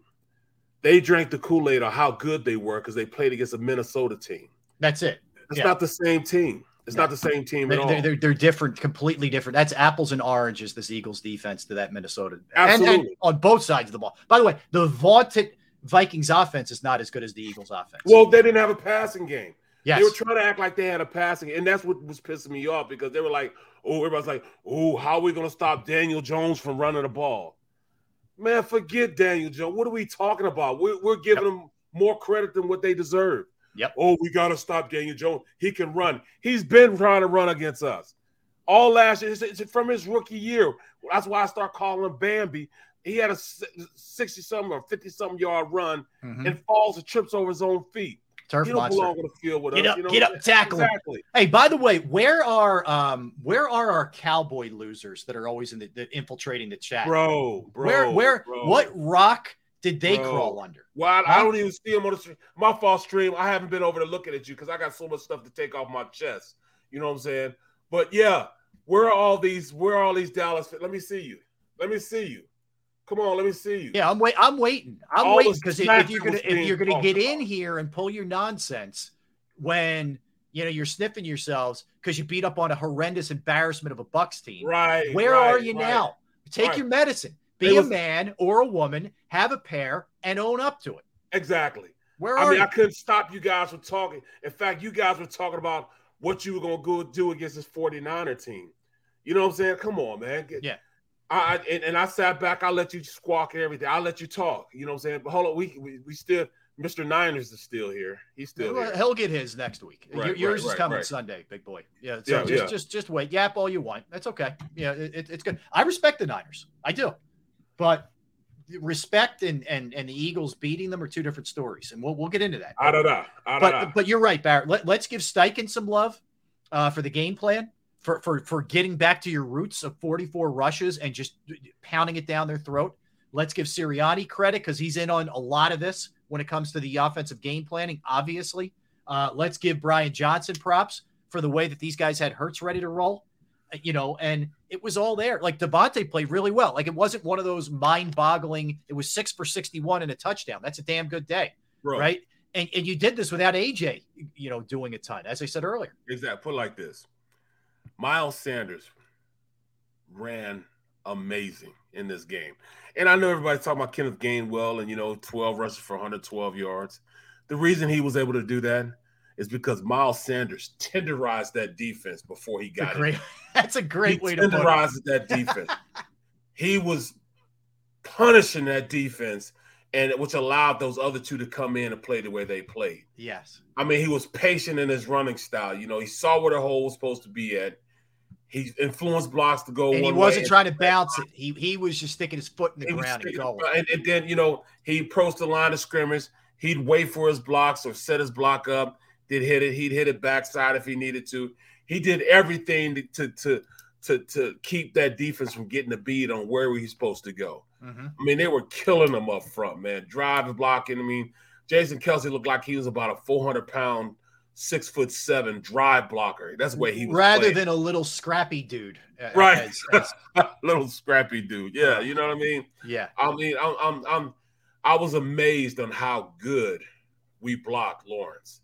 They drank the Kool Aid on how good they were because they played against a Minnesota team. That's it. It's Yeah. not the same team. It's not the same team at They're, all. they're, they're, different, completely different. That's apples and oranges, this Eagles defense to that Minnesota. And- And, on both sides of the ball. By the way, the vaunted Vikings offense is not as good as the Eagles offense. Well, they didn't have a passing game. Yes. They were trying to act like they had a passing, and that's what was pissing me off because they were like, "Oh, everybody's like, oh, how are we going to stop Daniel Jones from running the ball?" Man, forget Daniel Jones. What are we talking about? We're, we're giving them more credit than what they deserve. Yep. Oh, we got to stop Daniel Jones. He can run. He's been trying to run against us all last year. It's, it's from his rookie year. That's why I start calling him Bambi. He had a sixty something or fifty something yard run Mhm. and falls and trips over his own feet. Turf he don't monster. belong on the field with Get us. up, you know get up, tackle. Exactly. Hey, by the way, where are um where are our cowboy losers that are always in the, the infiltrating the chat? Bro, bro, where where bro. what rock did they Bro. crawl under? Well, I, I don't even see him on the stream. My fault stream. I haven't been over to looking at you because I got so much stuff to take off my chest. You know what I'm saying? But yeah, where are all these? Where are all these Dallas? Let me see you. Let me see you. Come on, let me see you. Yeah, I'm wait. I'm waiting. I'm All waiting because if, you're gonna if you're gonna get in here and pull your nonsense when you know you're sniffing yourselves because you beat up on a horrendous embarrassment of a Bucks team. Right. Where right, are you right. now? Take right. your medicine. Be It a man or a woman. Have a pair and own up to it. Exactly. Where I mean, you? I couldn't stop you guys from talking. In fact, you guys were talking about what you were going to go do against this 49er team. You know what I'm saying? Come on, man. Get- Yeah. I, and, and I sat back. I let you squawk and everything. I let you talk. You know what I'm saying? But hold on, we we, we still Mr. Niners is still here. He's still here. He'll get his next week. Right, Yours right, is coming right. Sunday, big boy. Yeah, so Yeah, just yeah. just just wait. Yap all you want. That's okay. Yeah, it, it- it's good. I respect the Niners. I do, but respect and and and the Eagles beating them are two different stories, and we'll we'll get into that. I don't know. I don't But know. but you're right, Barrett. Let, let's give Steichen some love uh, for the game plan. For, for, for getting back to your roots of 44 rushes and just pounding it down their throat. Let's give Sirianni credit because he's in on a lot of this when it comes to the offensive game planning, obviously. Uh, let's give Brian Johnson props for the way that these guys had Hurts ready to roll, Uh, you know, and it was all there. Like DeVonta played really well. Like it wasn't one of those mind boggling, it was six for 61 and a touchdown. That's a damn good day, Bro, right? And, and you did this without AJ, you know, doing a ton, as I said earlier. Exactly. Put like this. Miles Sanders ran amazing in this game. And I know everybody's talking about Kenneth Gainwell and, you know, 12 rushes for 112 yards. The reason he was able to do that is because Miles Sanders tenderized that defense before he That's got great, it. that's a great he way to tenderized that defense. he was punishing that defense, and which allowed those other two to come in and play the way they played. Yes. I mean, he was patient in his running style. You know, he saw where the hole was supposed to be at. He influenced blocks to go And he wasn't way. trying to bounce it. He he was just sticking his foot in the He ground and going. and, and then you know he approached the line of scrimmage. He'd wait for his blocks or set his block up. Did hit it. He'd hit it backside if he needed to. He did everything to to to to, to keep that defense from getting a beat on where he's supposed to go. Mhm. I mean, they were killing him up front, man. Driving, blocking. I mean, Jason Kelce looked like he was about a 400 pound six foot seven drive blocker. That's the way he was rather playing. than a little scrappy dude, uh, right, as- as- little scrappy dude. Yeah, you know what I mean. yeah, I mean, I'm, I'm, I'm, I was amazed on how good we blocked Lawrence.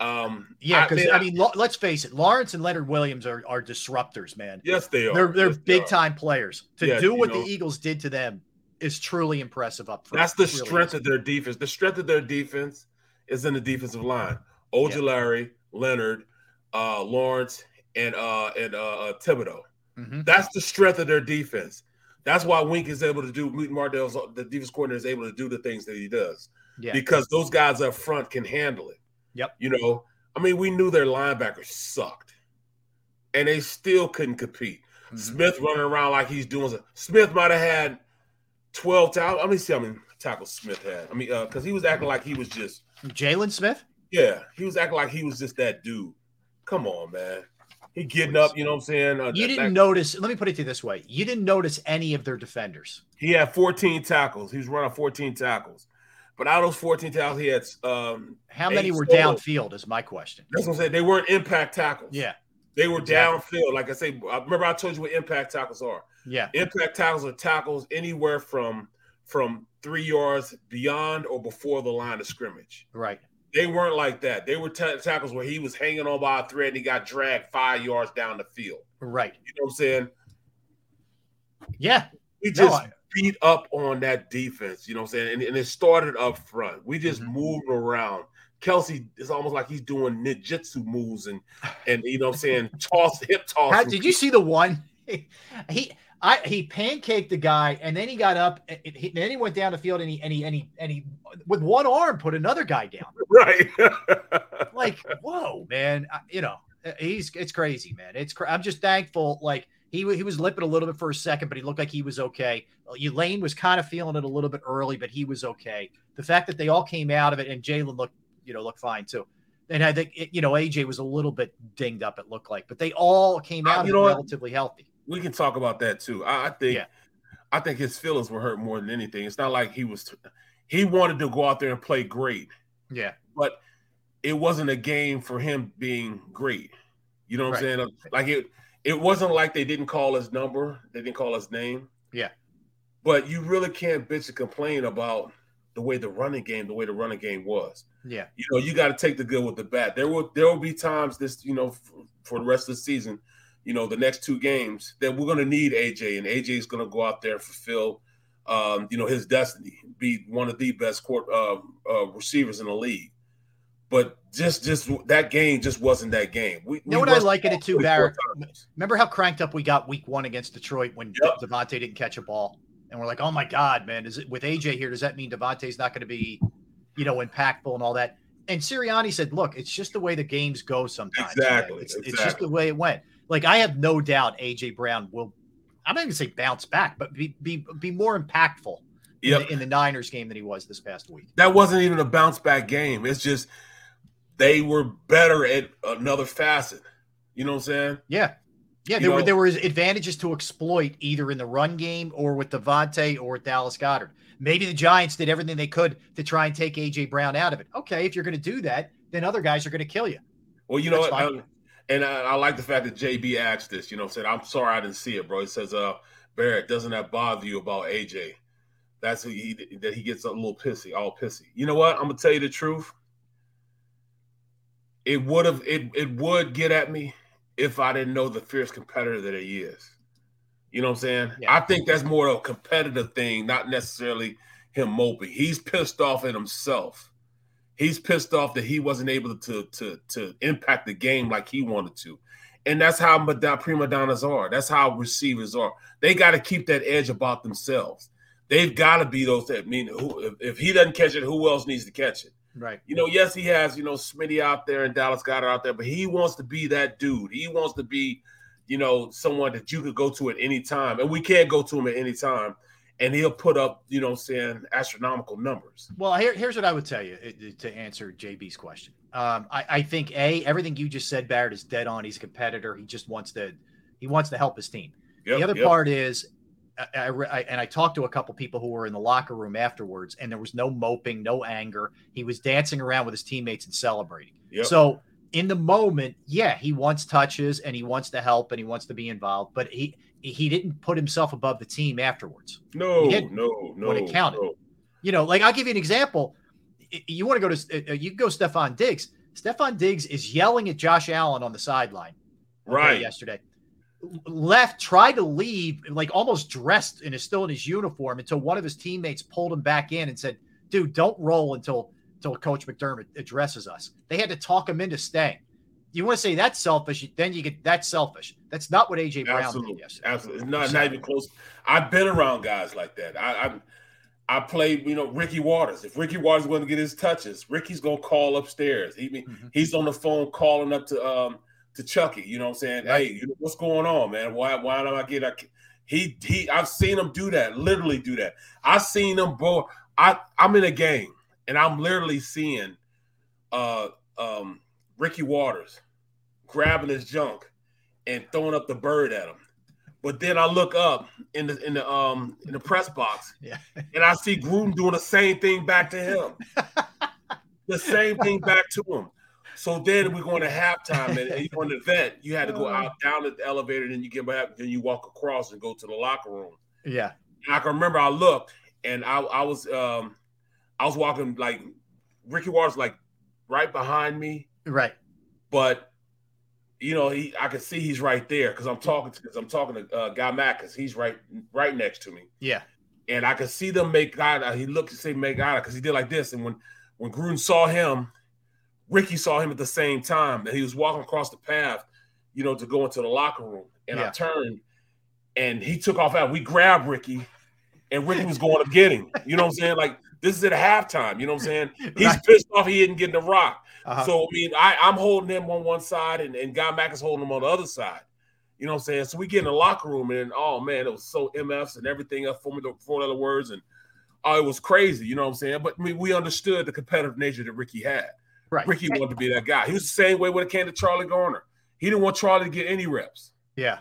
Um, yeah. Because mean, I, mean, let's face it, Lawrence and Leonard Williams are are disruptors, man. yes, they are. They're they're Yes, they big are. time players. To Yeah, do what know. the Eagles did to them is truly impressive up front. That's the really strength of their defense. The strength of their defense is in the defensive line. Ojulari, Leonard, uh, Lawrence, and uh, and uh, uh, Thibodeaux. Mhm. That's the strength of their defense. That's why Wink is able to do. Wink Martell's the defense coordinator is able to do the things that he does Yeah. because those guys up front can handle it. Yep. You know, I mean, we knew their linebackers sucked, and they still couldn't compete. Mm-hmm. Smith running around like he's doing. some- Smith might have had twelve tackles. Let me see how many tackles Smith had. I mean, because he was acting like he was just. Jaylon Smith. Yeah, he was acting like he was just that dude. Come on, man. He getting up. You know what I'm saying? Uh, You didn't that- notice. Let me put it to you this way: you didn't notice any of their defenders. He had 14 tackles. He was running 14 tackles. But out of those 14 tackles, he had um How many were downfield? Is my question. That's what I'm saying. They weren't impact tackles. Yeah, They were Exactly. downfield. Like I say, I remember I told you what impact tackles are. yeah, Impact tackles are tackles anywhere from from three yards beyond or before the line of scrimmage. right. They weren't like that. They were ta- tackles where he was hanging on by a thread and he got dragged five yards down the field. Right. You know what I'm saying? Yeah. We No, just I- beat up on that defense, you know what I'm saying? And, and it started up front. We just Mm-hmm. moved around. Kelce is almost like he's doing ninjutsu moves and and you know what I'm saying, toss hip toss. How, did you see the one? He I he pancaked the guy, and then he got up, and he, then he went down the field, and he and he and he and he with one arm put another guy down. right? Like, whoa, man! I- You know, uh, he's it's crazy, man. It's cra- I'm just thankful. Like he he was limping a little bit for a second, but he looked like he was okay. Elaine was kind of feeling it a little bit early, but he was okay. The fact that they all came out of it, and Jalen looked you know looked fine too. And I think it- you know AJ was a little bit dinged up. It looked like, but they all came Uh, out of you it know what? relatively healthy. We can talk about that too. I, I think Yeah. I think his feelings were hurt more than anything. It's not like he was he wanted to go out there and play great, Yeah. but it wasn't a game for him being great. You know what Right. I'm saying? Like it it wasn't like they didn't call his number, they didn't call his name. Yeah. But you really can't bitch and complain about the way the running game, the way the running game was. Yeah. You know, you got to take the good with the bad. There will there will be times this, you know, for, for the rest of the season, you know, the next two games that we're going to need AJ, and AJ is going to go out there and fulfill, um, you know, his destiny, be one of the best court uh, uh, receivers in the league. But just just that game just wasn't that game. We, You know what I rushed like in it too, Barrett? Remember how cranked up we got week one against Detroit when Yep. DeVonta didn't catch a ball? And we're like, oh my God, man, is it with AJ here? Does that mean DeVonta's not going to be, you know, impactful and all that? And Sirianni said, look, it's just the way the games go sometimes. Exactly, It's, it's just the way it went. Like, I have no doubt AJ Brown will, I'm not going to say bounce back, but be, be, be more impactful in, Yep. the, in the Niners game than he was this past week. that wasn't even a bounce back game. It's just they were better at another facet. You know what I'm saying? Yeah. Yeah, You there were know- there were advantages to exploit either in the run game or with DeVonta or with Dallas Goedert. Maybe the Giants did everything they could to try and take AJ Brown out of it. Okay, if you're going to do that, then other guys are going to kill you. Well, you know That's what? And I, I like the fact that JB asked this. You know, said, "I'm sorry I didn't see it, bro." He says, "Uh, Barrett, doesn't that bother you about AJ? That's he that he gets a little pissy, all pissy. You know what? I'm gonna tell you the truth. It would have it it would get at me if I didn't know the fierce competitor that he is. You know what I'm saying? Yeah. I think that's more of a competitive thing, not necessarily him moping. He's pissed off at himself. He's pissed off that he wasn't able to to to impact the game like he wanted to. And that's how prima donnas are. That's how receivers are. They got to keep that edge about themselves. They've got to be those that mean who if, if he doesn't catch it, who else needs to catch it? Right. You know, yes, he has, you know, Smitty out there and Dallas Goedert out there, but he wants to be that dude. He wants to be, you know, someone that you could go to at any time. And we can't go to him at any time. And he'll put up, you know, I'm saying astronomical numbers. Well, here, here's what I would tell you to answer JB's question. Um, I, I think a everything you just said, Barrett, is dead on. He's a competitor. He just wants to he wants to help his team. Yep, the other yep. part is I, I, and I talked to a couple people who were in the locker room afterwards, and there was no moping, no anger. He was dancing around with his teammates and celebrating. Yep. So in the moment, yeah, he wants touches and he wants to help and he wants to be involved, but he he didn't put himself above the team afterwards. No, no, no. When it counted, no. you know, like I'll give you an example. You want to go to uh, you go Stefon Diggs. Stefon Diggs is yelling at Josh Allen on the sideline. Okay, right yesterday left, tried to leave, like almost dressed and is still in his uniform until one of his teammates pulled him back in and said, "Dude, don't roll until until Coach McDermott addresses us." They had to talk him into staying. You want to say that's selfish? Then you get that's selfish. That's not what AJ Brown absolutely, did yesterday. Absolutely, not, not even close. I've been around guys like that. I, I I played, you know, Ricky Watters. If Ricky Watters going to get his touches, Ricky's going to call upstairs. He, mm-hmm. He's on the phone calling up to um, to Chucky. You know what I'm saying? Right. Hey, you know, what's going on, man? Why why don't I get a he he I've seen him do that, literally do that. I've seen him bro. I I'm in a game and I'm literally seeing uh um Ricky Watters grabbing his junk and throwing up the bird at him. But then I look up in the in the um in the press box yeah. and I see Gruden doing the same thing back to him. the same thing back to him. So then we're going to halftime, and, and you're on the vet. You had to go out down the elevator, then you get back, then you walk across and go to the locker room. Yeah, and I can remember I looked, and I, I was um, I was walking like Ricky Watters like right behind me, right, but you know he I can see he's right there because I'm talking to because I'm talking to uh, Guy Mack because he's right right next to me. Yeah, and I could see them make God. He looked to say make God because he did like this, and when when Gruden saw him Ricky saw him at the same time, and he was walking across the path, you know, to go into the locker room. And yeah. I turned, and he took off out. We grabbed Ricky, and Ricky was going to get him. You know what I'm saying? Like this is at halftime. You know what I'm saying? He's right. pissed off he didn't get the rock. Uh-huh. So I mean, I, I'm holding him on one side, and, and Guy Mack is holding him on the other side. You know what I'm saying? So we get in the locker room, and oh man, it was so MFs and everything else, four, four other words, and oh, it was crazy. You know what I'm saying? But I mean, we understood the competitive nature that Ricky had. Right. Ricky wanted to be that guy. He was the same way when it came to Charlie Garner. He didn't want Charlie to get any reps. Yeah.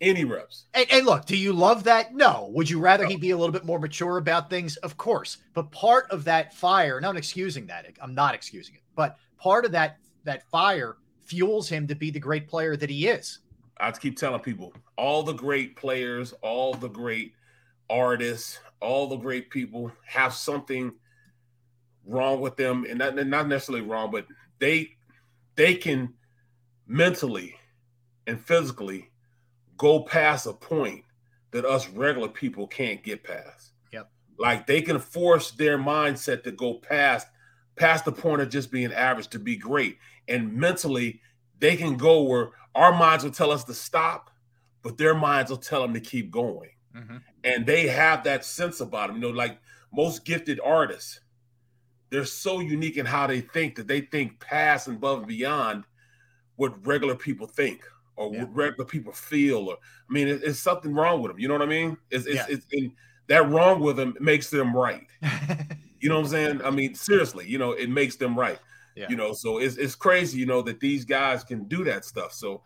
Any reps. And, and look, do you love that? No. Would you rather no. he be a little bit more mature about things? Of course. But part of that fire, not excusing that, I'm not excusing it, but part of that that fire fuels him to be the great player that he is. I keep telling people, all the great players, all the great artists, all the great people have something – wrong with them, and not, not necessarily wrong, but they they can mentally and physically go past a point that us regular people can't get past. Yep. Like they can force their mindset to go past past the point of just being average to be great. And mentally, they can go where our minds will tell us to stop, but their minds will tell them to keep going. Mm-hmm. And they have that sense about them. You know, like most gifted artists, they're so unique in how they think that they think past and above and beyond what regular people think or yeah. what regular people feel. Or I mean, it, it's something wrong with them. You know what I mean? It's it's, yeah. it's, that wrong with them makes them right. you know what I'm saying? I mean, seriously, you know, it makes them right. Yeah. You know, so it's it's crazy, you know, that these guys can do that stuff. So,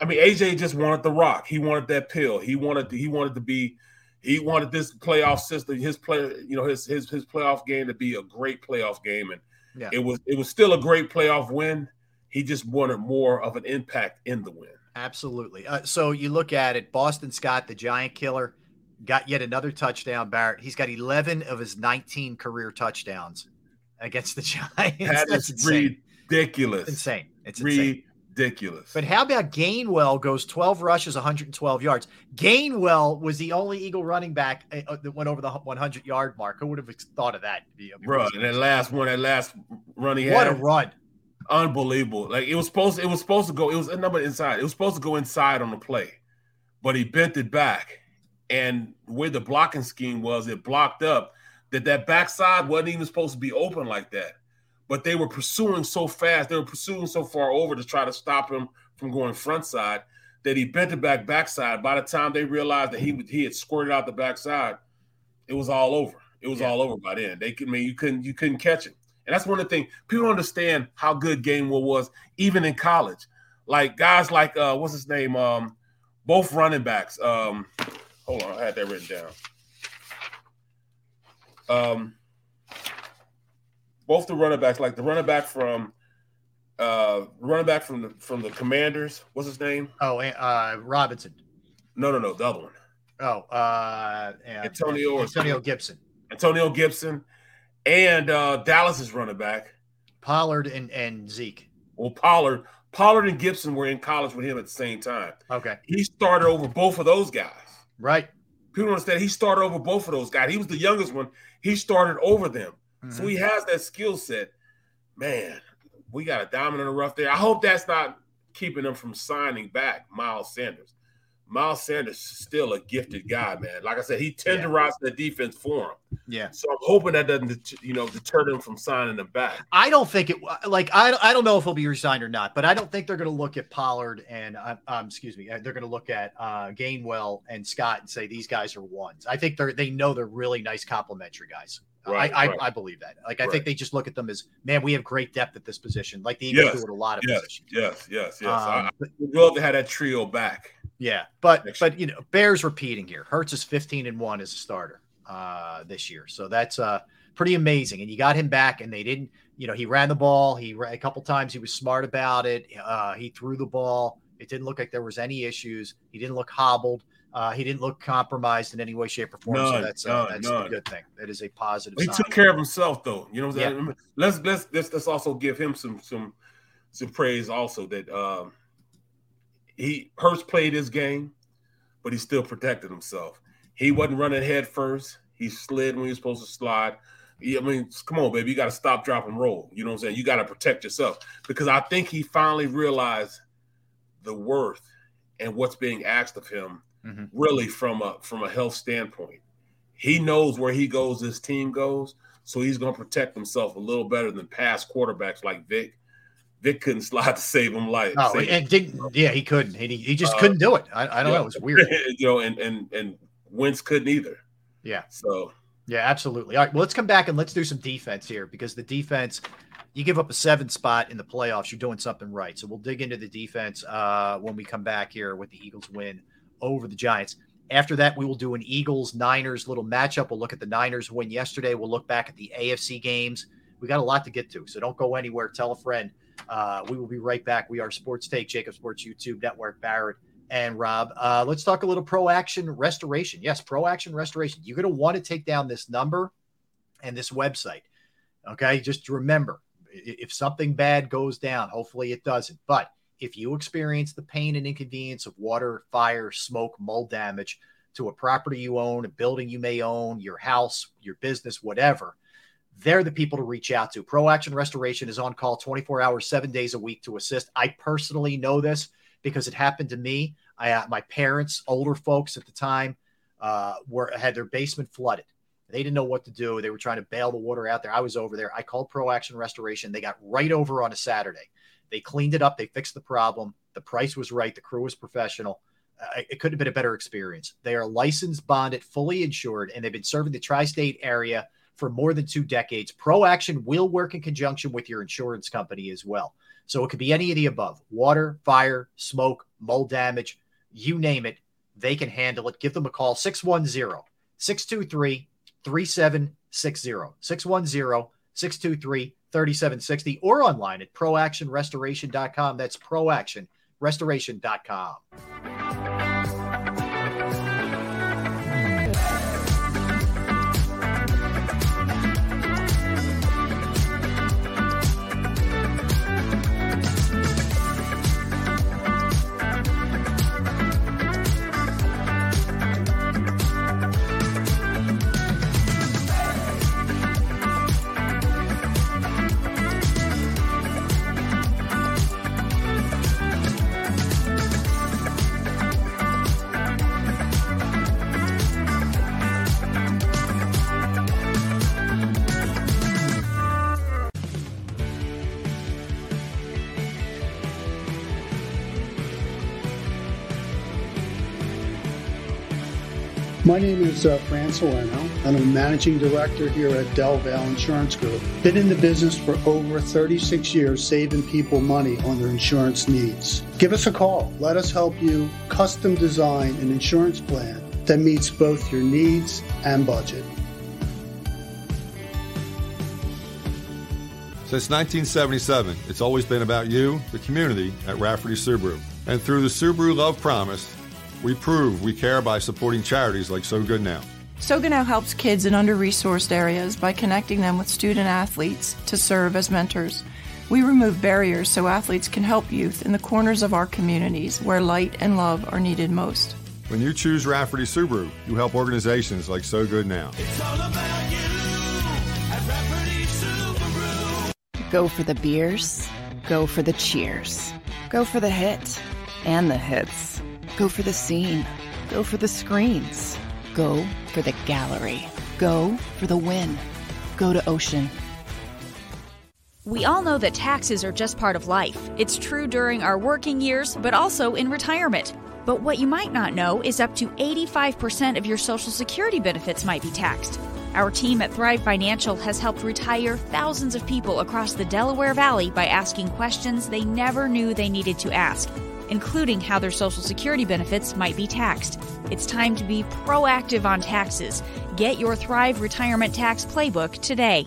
I mean, AJ just wanted the rock. He wanted that pill. He wanted to, he wanted to be he wanted this playoff system, his play, you know, his his his playoff game to be a great playoff game, and yeah. it was it was still a great playoff win. He just wanted more of an impact in the win. Absolutely. Uh, so you look at it, Boston Scott, the Giant killer, got yet another touchdown. Barrett, he's got 11 of his 19 career touchdowns against the Giants. That That's is insane. ridiculous. It's insane. It's insane ridiculous. But how about Gainwell goes 12 rushes, 112 yards? Gainwell was the only Eagle running back uh, uh, that went over the 100 yard mark. Who would have thought of that? Bro, and that last one, that last run he what had. What a run. Unbelievable. Like it was supposed it was supposed to go, it was a number inside. It was supposed to go inside on the play, but he bent it back. And where the blocking scheme was, it blocked up that that backside wasn't even supposed to be open like that but they were pursuing so fast, they were pursuing so far over to try to stop him from going front side that he bent it back backside. By the time they realized that he he had squirted out the backside, it was all over. It was yeah. all over by then. They could I mean you couldn't you couldn't catch him. And that's one of the things people understand how good Game Gainwell was even in college. Like guys like uh what's his name? Um both running backs. Um Hold on, I had that written down. Um, both the running backs, like the running back from uh running back from the from the Commanders, what's his name? Oh, uh, Robinson. No, no, no, the other one. Oh, uh, Antonio Antonio Gibson. Antonio Gibson, and uh Dallas's running back Pollard and and Zeke. Well, Pollard, Pollard and Gibson were in college with him at the same time. Okay, he started over both of those guys. Right. People understand he started over both of those guys. He was the youngest one. He started over them, Mm-hmm. so he has that skill set. Man, we got a diamond in the rough there. I hope that's not keeping them from signing back Miles Sanders. Miles Sanders is still a gifted guy, man. Like I said, he tenderized the defense for him. Yeah. So I'm hoping that doesn't, you know, deter them from signing them back. I don't think it like I, I don't know if he'll be resigned or not, but I don't think they're going to look at Pollard and uh, um excuse me, they're going to look at uh Gainwell and Scott and say these guys are ones. I think they're they know they're really nice complimentary guys. Right, I, right. I I believe that. Like I Right. think they just look at them as man, we have great depth at this position, like the Eagles Yes, do at a lot of yes, positions. yes, yes, yes. Um, I would love to have that trio back. Yeah, but but you know, Bears repeating here. Hurts is 15 and 1 as a starter uh this year. So that's uh pretty amazing. And you got him back and they didn't, you know, he ran the ball. He ran a couple times he was smart about it. Uh he threw the ball. It didn't look like there was any issues. He didn't look hobbled. Uh, he didn't look compromised in any way, shape, or form. so None, that's uh, none, that's none. a good thing. That is a positive. He sign. took care of himself, though. You know what Yeah. Let's let's let's let's also give him some some some praise also that um he Hurts played his game, but he still protected himself. He wasn't running head first. He slid when he was supposed to slide. I mean, come on, baby, you got to stop, drop, and roll. You know what I'm saying? You got to protect yourself because I think he finally realized the worth and what's being asked of him Mhm. really from a from a health standpoint. He knows where he goes, his team goes, so he's going to protect himself a little better than past quarterbacks like Vic. Vic couldn't slide to save him life. Oh, save- and didn't yeah, he couldn't. He, he just Uh, couldn't do it. I, I don't yeah. know. It was weird. you know, and and and Wentz couldn't either. Yeah. So Yeah, absolutely. All right, well, let's come back and let's do some defense here because the defense, you give up a seven spot in the playoffs, you're doing something right. So we'll dig into the defense uh, when we come back here with the Eagles win over the Giants. After that, we will do an Eagles Niners little matchup. We'll look at the Niners win yesterday. We'll look back at the AFC games. We got a lot to get to, so don't go anywhere. Tell a friend. Uh, we will be right back. We are Sports Take, JAKIB Sports YouTube Network, Barrett and Rob. Uh, let's talk a little pro action restoration. Yes, pro action restoration. You're going to want to take down this number and this website. Okay. Just remember if something bad goes down, hopefully it doesn't. But if you experience the pain and inconvenience of water, fire, smoke, mold damage to a property you own, a building you may own, your house, your business, whatever, they're the people to reach out to. Pro Action Restoration is on call 24 hours, seven days a week to assist. I personally know this because it happened to me. I, uh, my parents, older folks at the time, uh, were had their basement flooded. They didn't know what to do. They were trying to bail the water out there. I was over there. I called Pro Action Restoration. They got right over on a Saturday. They cleaned it up. They fixed the problem. The price was right. The crew was professional. Uh, it couldn't have been a better experience. They are licensed, bonded, fully insured, and they've been serving the tri state area for more than two decades. Pro Action will work in conjunction with your insurance company as well. So it could be any of the above water, fire, smoke, mold damage, you name it. They can handle it. Give them a call 610 623 3760. 610 623 3760 or online at proactionrestoration.com. That's proactionrestoration.com. My name is uh, Fran I'm a managing director here at Del Valle Insurance Group. Been in the business for over 36 years, saving people money on their insurance needs. Give us a call. Let us help you custom design an insurance plan that meets both your needs and budget. Since 1977, it's always been about you, the community, at Rafferty Subaru. And through the Subaru Love Promise, we prove we care by supporting charities like So Good Now. So Good Now helps kids in under resourced areas by connecting them with student athletes to serve as mentors. We remove barriers so athletes can help youth in the corners of our communities where light and love are needed most. When you choose Rafferty Subaru, you help organizations like So Good Now. Go for the beers, go for the cheers, go for the hit and the hits. Go for the scene, go for the screens, go for the gallery, go for the win, go to Ocean. We all know that taxes are just part of life. It's true during our working years, but also in retirement. But what you might not know is up to 85% of your Social Security benefits might be taxed. Our team at Thrive Financial has helped retire thousands of people across the Delaware Valley by asking questions they never knew they needed to ask, including how their Social Security benefits might be taxed. It's time to be proactive on taxes. Get your Thrive Retirement Tax Playbook today.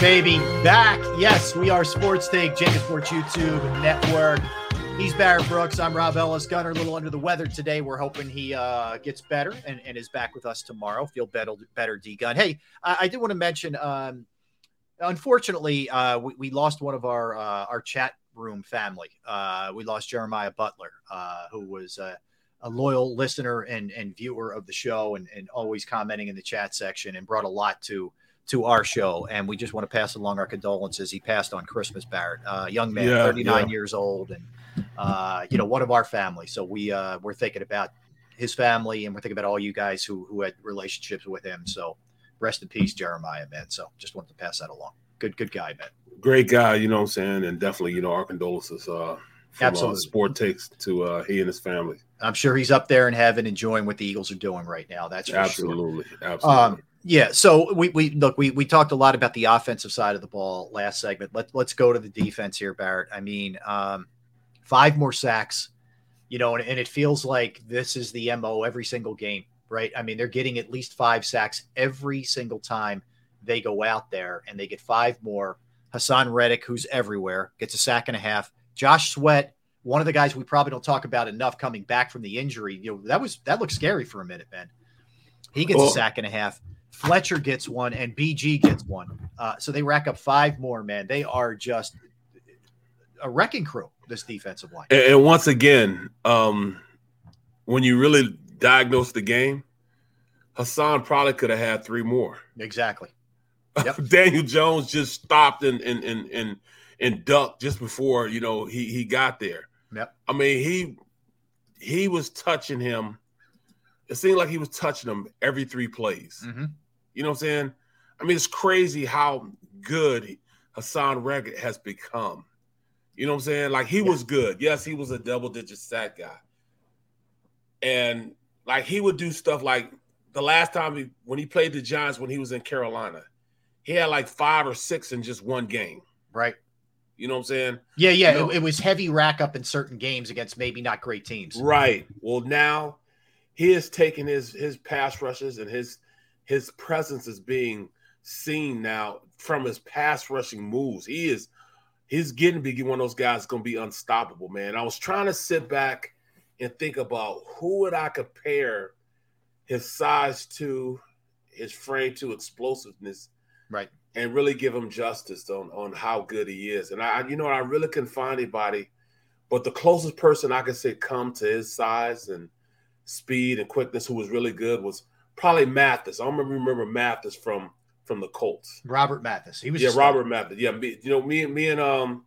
Baby, back. Yes, we are Sports Take, JAKIB Sports YouTube Network. He's Barrett Brooks. I'm Rob Ellis. Gunner, a little under the weather today. We're hoping he uh, gets better and, and is back with us tomorrow. Feel better, better D Gun. Hey, I, I did want to mention. Um, unfortunately, uh, we, we lost one of our uh, our chat room family. Uh, we lost Jeremiah Butler, uh, who was a, a loyal listener and, and viewer of the show, and, and always commenting in the chat section, and brought a lot to to our show. And we just want to pass along our condolences. He passed on Christmas, Barrett, uh, young man, Yeah, 39 yeah. years old, and uh, you know one of our family. So we uh, we're thinking about his family, and we're thinking about all you guys who who had relationships with him. So rest in peace, Jeremiah, man. So just wanted to pass that along. Good, good guy, man. Great guy, you know what I'm saying? And definitely, you know, our condolences uh, from Absolutely. Uh, Sport Takes to uh, he and his family. I'm sure he's up there in heaven enjoying what the Eagles are doing right now. That's for sure. Absolutely. Absolutely. Um, yeah. So we we look we we talked a lot about the offensive side of the ball last segment. Let let's go to the defense here, Barrett. I mean, um, five more sacks, you know, and, and it feels like this is the mo every single game, right? I mean, they're getting at least five sacks every single time they go out there, and they get five more. Haason Reddick, who's everywhere, gets a sack and a half. Josh Sweat, one of the guys we probably don't talk about enough, coming back from the injury. You know, that was that looked scary for a minute, man. He gets Well- a sack and a half. Fletcher gets one, and BG gets one. Uh, so they rack up five more, man. They are just a wrecking crew. This defensive line. And, and once again, um, when you really diagnose the game, Haason probably could have had three more. Exactly. Daniel Jones just stopped and and and and, and ducked just before you know he he got there. Yep. I mean he he was touching him. It seemed like he was touching him every three plays. Mm-hmm. You know what I'm saying? I mean, it's crazy how good Haason Reddick has become. You know what I'm saying? Like he was good. Yes, he was a double digit sack guy. And like he would do stuff like the last time he, when he played the Giants when he was in Carolina, he had like five or six in just one game. Right. You know what I'm saying? Yeah, yeah. You know? It, it was heavy rack up in certain games against maybe not great teams. Right. Well, now he is taking his his pass rushes and his his presence is being seen now from his pass rushing moves. He is he's getting to be one of those guys going to be unstoppable, man. I was trying to sit back and think about who would I compare his size to, his frame to explosiveness. Right. and really give him justice on on how good he is. And I, you know, I really couldn't find anybody, but the closest person I could say come to his size and speed and quickness who was really good was probably Mathis. I remember remember Mathis from from the Colts. Robert Mathis. He was yeah, Robert Mathis. Yeah, me, you know, me and me and um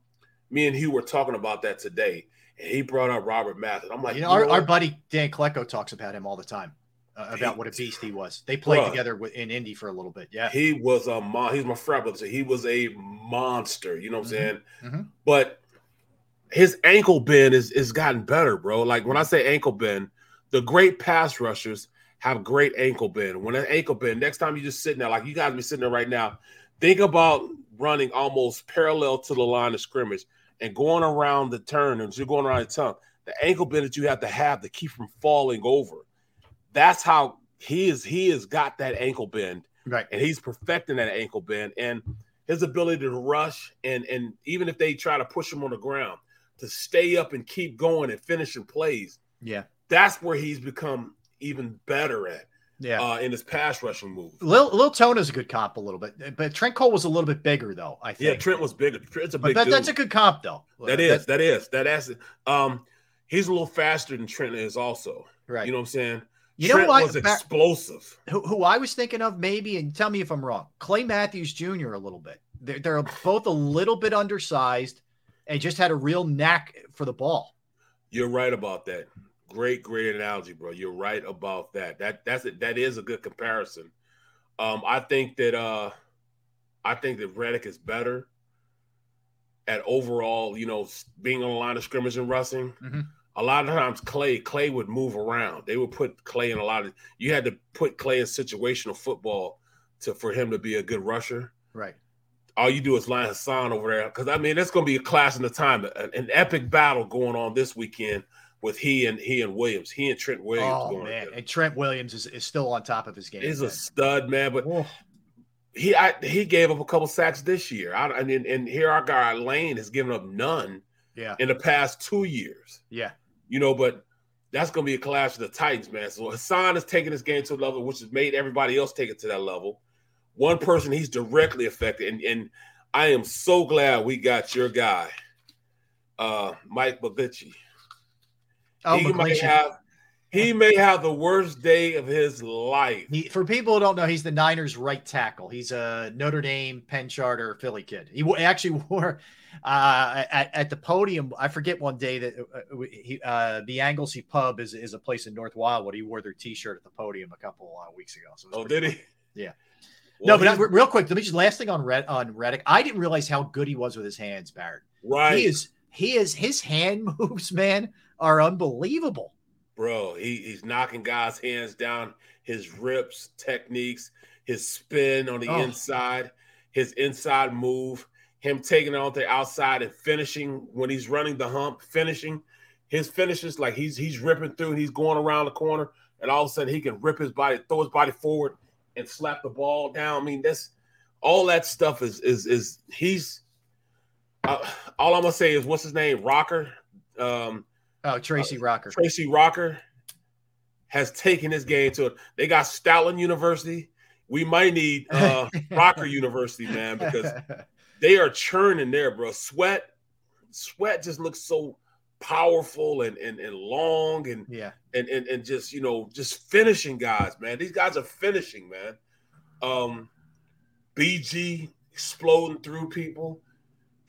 me and Hugh were talking about that today, and he brought up Robert Mathis. I'm like, you know, our, our buddy Dan Klecko talks about him all the time. Uh, about he, what a beast he was. They played bruh, together in Indy for a little bit. Yeah, he was a mon- he's my frat brother. So he was a monster. You know what I'm Mm-hmm. saying? Mm-hmm. But his ankle bend is is gotten better, bro. Like when I say ankle bend, the great pass rushers have great ankle bend. When an ankle bend, next time you just sitting there, like you guys be sitting there right now, think about running almost parallel to the line of scrimmage and going around the turn and you're going around the tongue. The ankle bend that you have to have to keep from falling over. That's how he is. He has got that ankle bend, right? And he's perfecting that ankle bend and his ability to rush and and even if they try to push him on the ground, to stay up and keep going and finishing plays. Yeah, that's where he's become even better at. Yeah, uh, in his pass rushing move. Lil Lil Tona's a good comp a little bit, but Trent Cole was a little bit bigger though. I think. Yeah, Trent was bigger. Trent's a big. But that, that's a good comp though. That is. That, that is. That is. Um, he's a little faster than Trent is also. Right. You know what I'm saying? You Trent know who was explosive. Who, who I was thinking of maybe, and tell me if I'm wrong. Clay Matthews Jr. a little bit. They're, they're both a little bit undersized, and just had a real knack for the ball. You're right about that. Great, great analogy, bro. You're right about that. That that's it. That is a good comparison. Um, I think that uh, I think that Reddick is better at overall, you know, being on the line of scrimmage and rushing. Mm-hmm. A lot of times, Clay Clay would move around. They would put Clay in a lot of. You had to put Clay in situational football to for him to be a good rusher. Right. All you do is line Haason over there because I mean that's going to be a clash in the time, an, an, epic battle going on this weekend with he and he and Williams, he and Trent Williams. Oh going man, and Trent Williams is, is still on top of his game. He's man. a stud, man. But he I, he gave up a couple sacks this year. I, and and here our guy Lane has given up none. Yeah. In the past two years. Yeah. You know, but that's going to be a clash of the Titans, man. So Haason is taking this game to a level which has made everybody else take it to that level. One person he's directly affected, and, and I am so glad we got your guy, uh, Mike Babici. Oh, he might have he may have the worst day of his life. He, for people who don't know, he's the Niners' right tackle. He's a Notre Dame, Penn Charter, Philly kid. He actually wore uh, at, at the podium. I forget one day that uh, he, uh, the Anglesey Pub is, is a place in North Wildwood. He wore their T-shirt at the podium a couple uh, weeks ago. So oh, did he? Yeah. Well, no, but real quick, let me just last thing on Red on Reddick. I didn't realize how good he was with his hands, Barrett. Right. He is. He is. His hand moves, man, are unbelievable bro. He, he's knocking guys' hands down, his rips, techniques, his spin on the oh. inside, his inside move, him taking it on the outside and finishing when he's running the hump, finishing his finishes like he's he's ripping through and he's going around the corner, and all of a sudden he can rip his body, throw his body forward, and slap the ball down. I mean, that's all that stuff is is is he's. Uh, all I'm gonna say is what's his name, Rocker. Um, Oh, Tracy Rocker. Uh, Tracy Rocker has taken this game to it. They got Stoutland University. We might need uh, Rocker University, man, because they are churning there, bro. Sweat, sweat just looks so powerful and and, and long and yeah and, and and just you know just finishing guys, man. These guys are finishing, man. Um, BG exploding through people.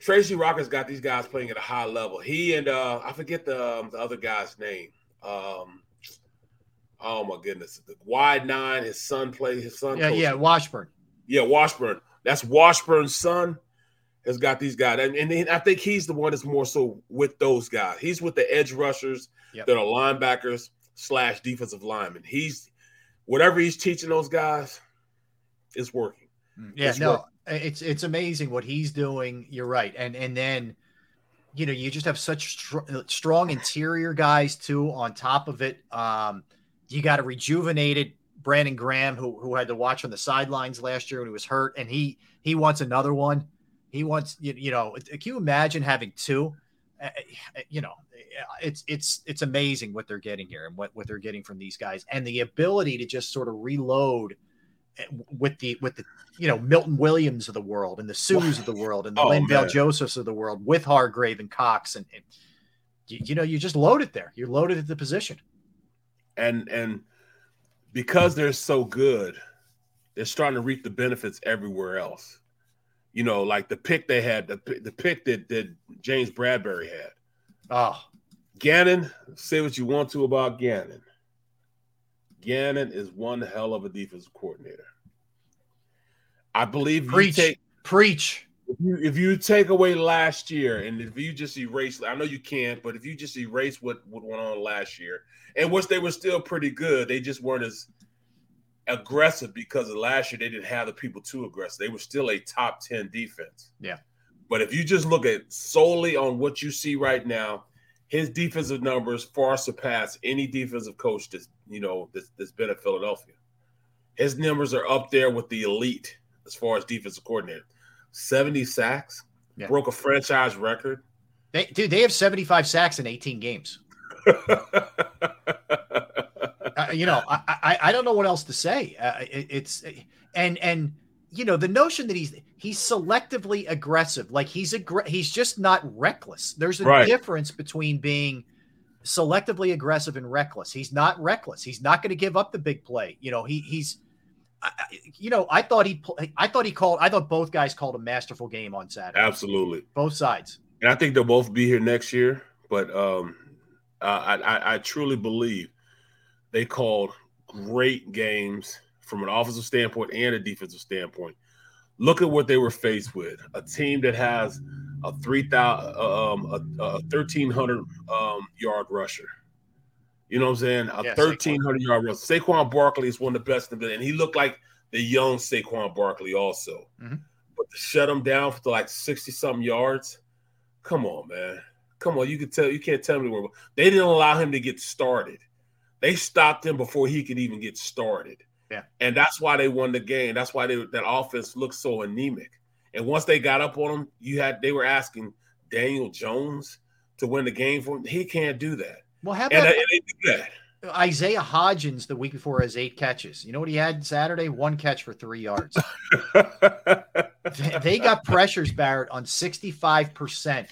Tracy Rocker's got these guys playing at a high level. He and uh I forget the um, the other guy's name. Um oh my goodness. The wide nine, his son played his son. Yeah, yeah, Washburn. Yeah, Washburn. That's Washburn's son has got these guys. And, and I think he's the one that's more so with those guys. He's with the edge rushers yep. that are linebackers slash defensive linemen. He's whatever he's teaching those guys is working. Yeah, it's no, working it's it's amazing what he's doing. You're right, and and then you know you just have such str- strong interior guys too. On top of it, um, you got a rejuvenated Brandon Graham who who had to watch on the sidelines last year when he was hurt, and he he wants another one. He wants you, you know. Can you imagine having two? Uh, you know, it's it's it's amazing what they're getting here and what what they're getting from these guys, and the ability to just sort of reload with the with the you know Milton Williams of the world and the Sues of the world and the Oh, Linval. Josephs of the world with Hargrave and Cox and, and you, you know you just load it there. You're loaded at the position. and and because they're so good, they're starting to reap the benefits everywhere else. You know, like the pick they had, the the pick that that James Bradberry had. Oh, Gannon, say what you want to about Gannon. Gannon is one hell of a defensive coordinator. I believe Preach. take preach. if you, if you take away last year and if you just erase, I know you can't, but if you just erase what, what went on last year, and which they were still pretty good, they just weren't as aggressive because of last year they didn't have the people too aggressive. They were still a top 10 defense. Yeah. But if you just look at solely on what you see right now, his defensive numbers far surpass any defensive coach that's you know that's, that's been at Philadelphia. His numbers are up there with the elite as far as defensive coordinator. 70 sacks, Yeah. broke a franchise record. They dude, they have 75 sacks in 18 games. Uh, you know, I, I I don't know what else to say. Uh, it, it's and and you know the notion that he's he's selectively aggressive, like he's aggr- he's just not reckless. There's a Right. difference between being selectively aggressive and reckless. He's not reckless. He's not going to give up the big play. You know, he he's I- you know, I thought he I thought he called I thought both guys called a masterful game on Saturday. Absolutely. Both sides. And I think they'll both be here next year. But um, I, I, I truly believe they called great games from an offensive standpoint and a defensive standpoint. Look at what they were faced with: a team that has a three thousand, um, a, a thirteen hundred um, yard rusher. You know what I'm saying? A Yeah, Saquon. thirteen hundred yard rusher. Saquon Barkley is one of the best in the and he looked like the young Saquon Barkley also. Mhm. But to shut him down for like sixty something yards, come on, man. Come on, you can tell you can't tell me where they didn't allow him to get started. They stopped him before he could even get started. Yeah. And that's why they won the game. That's why they, that offense looked so anemic. And once they got up on him, you had they were asking Daniel Jones to win the game for him. He can't do that. Well, how about and they do that. Isaiah Hodgins the week before has eight catches. You know what he had Saturday? One catch for three yards. They- they got pressures, Barrett, on 65%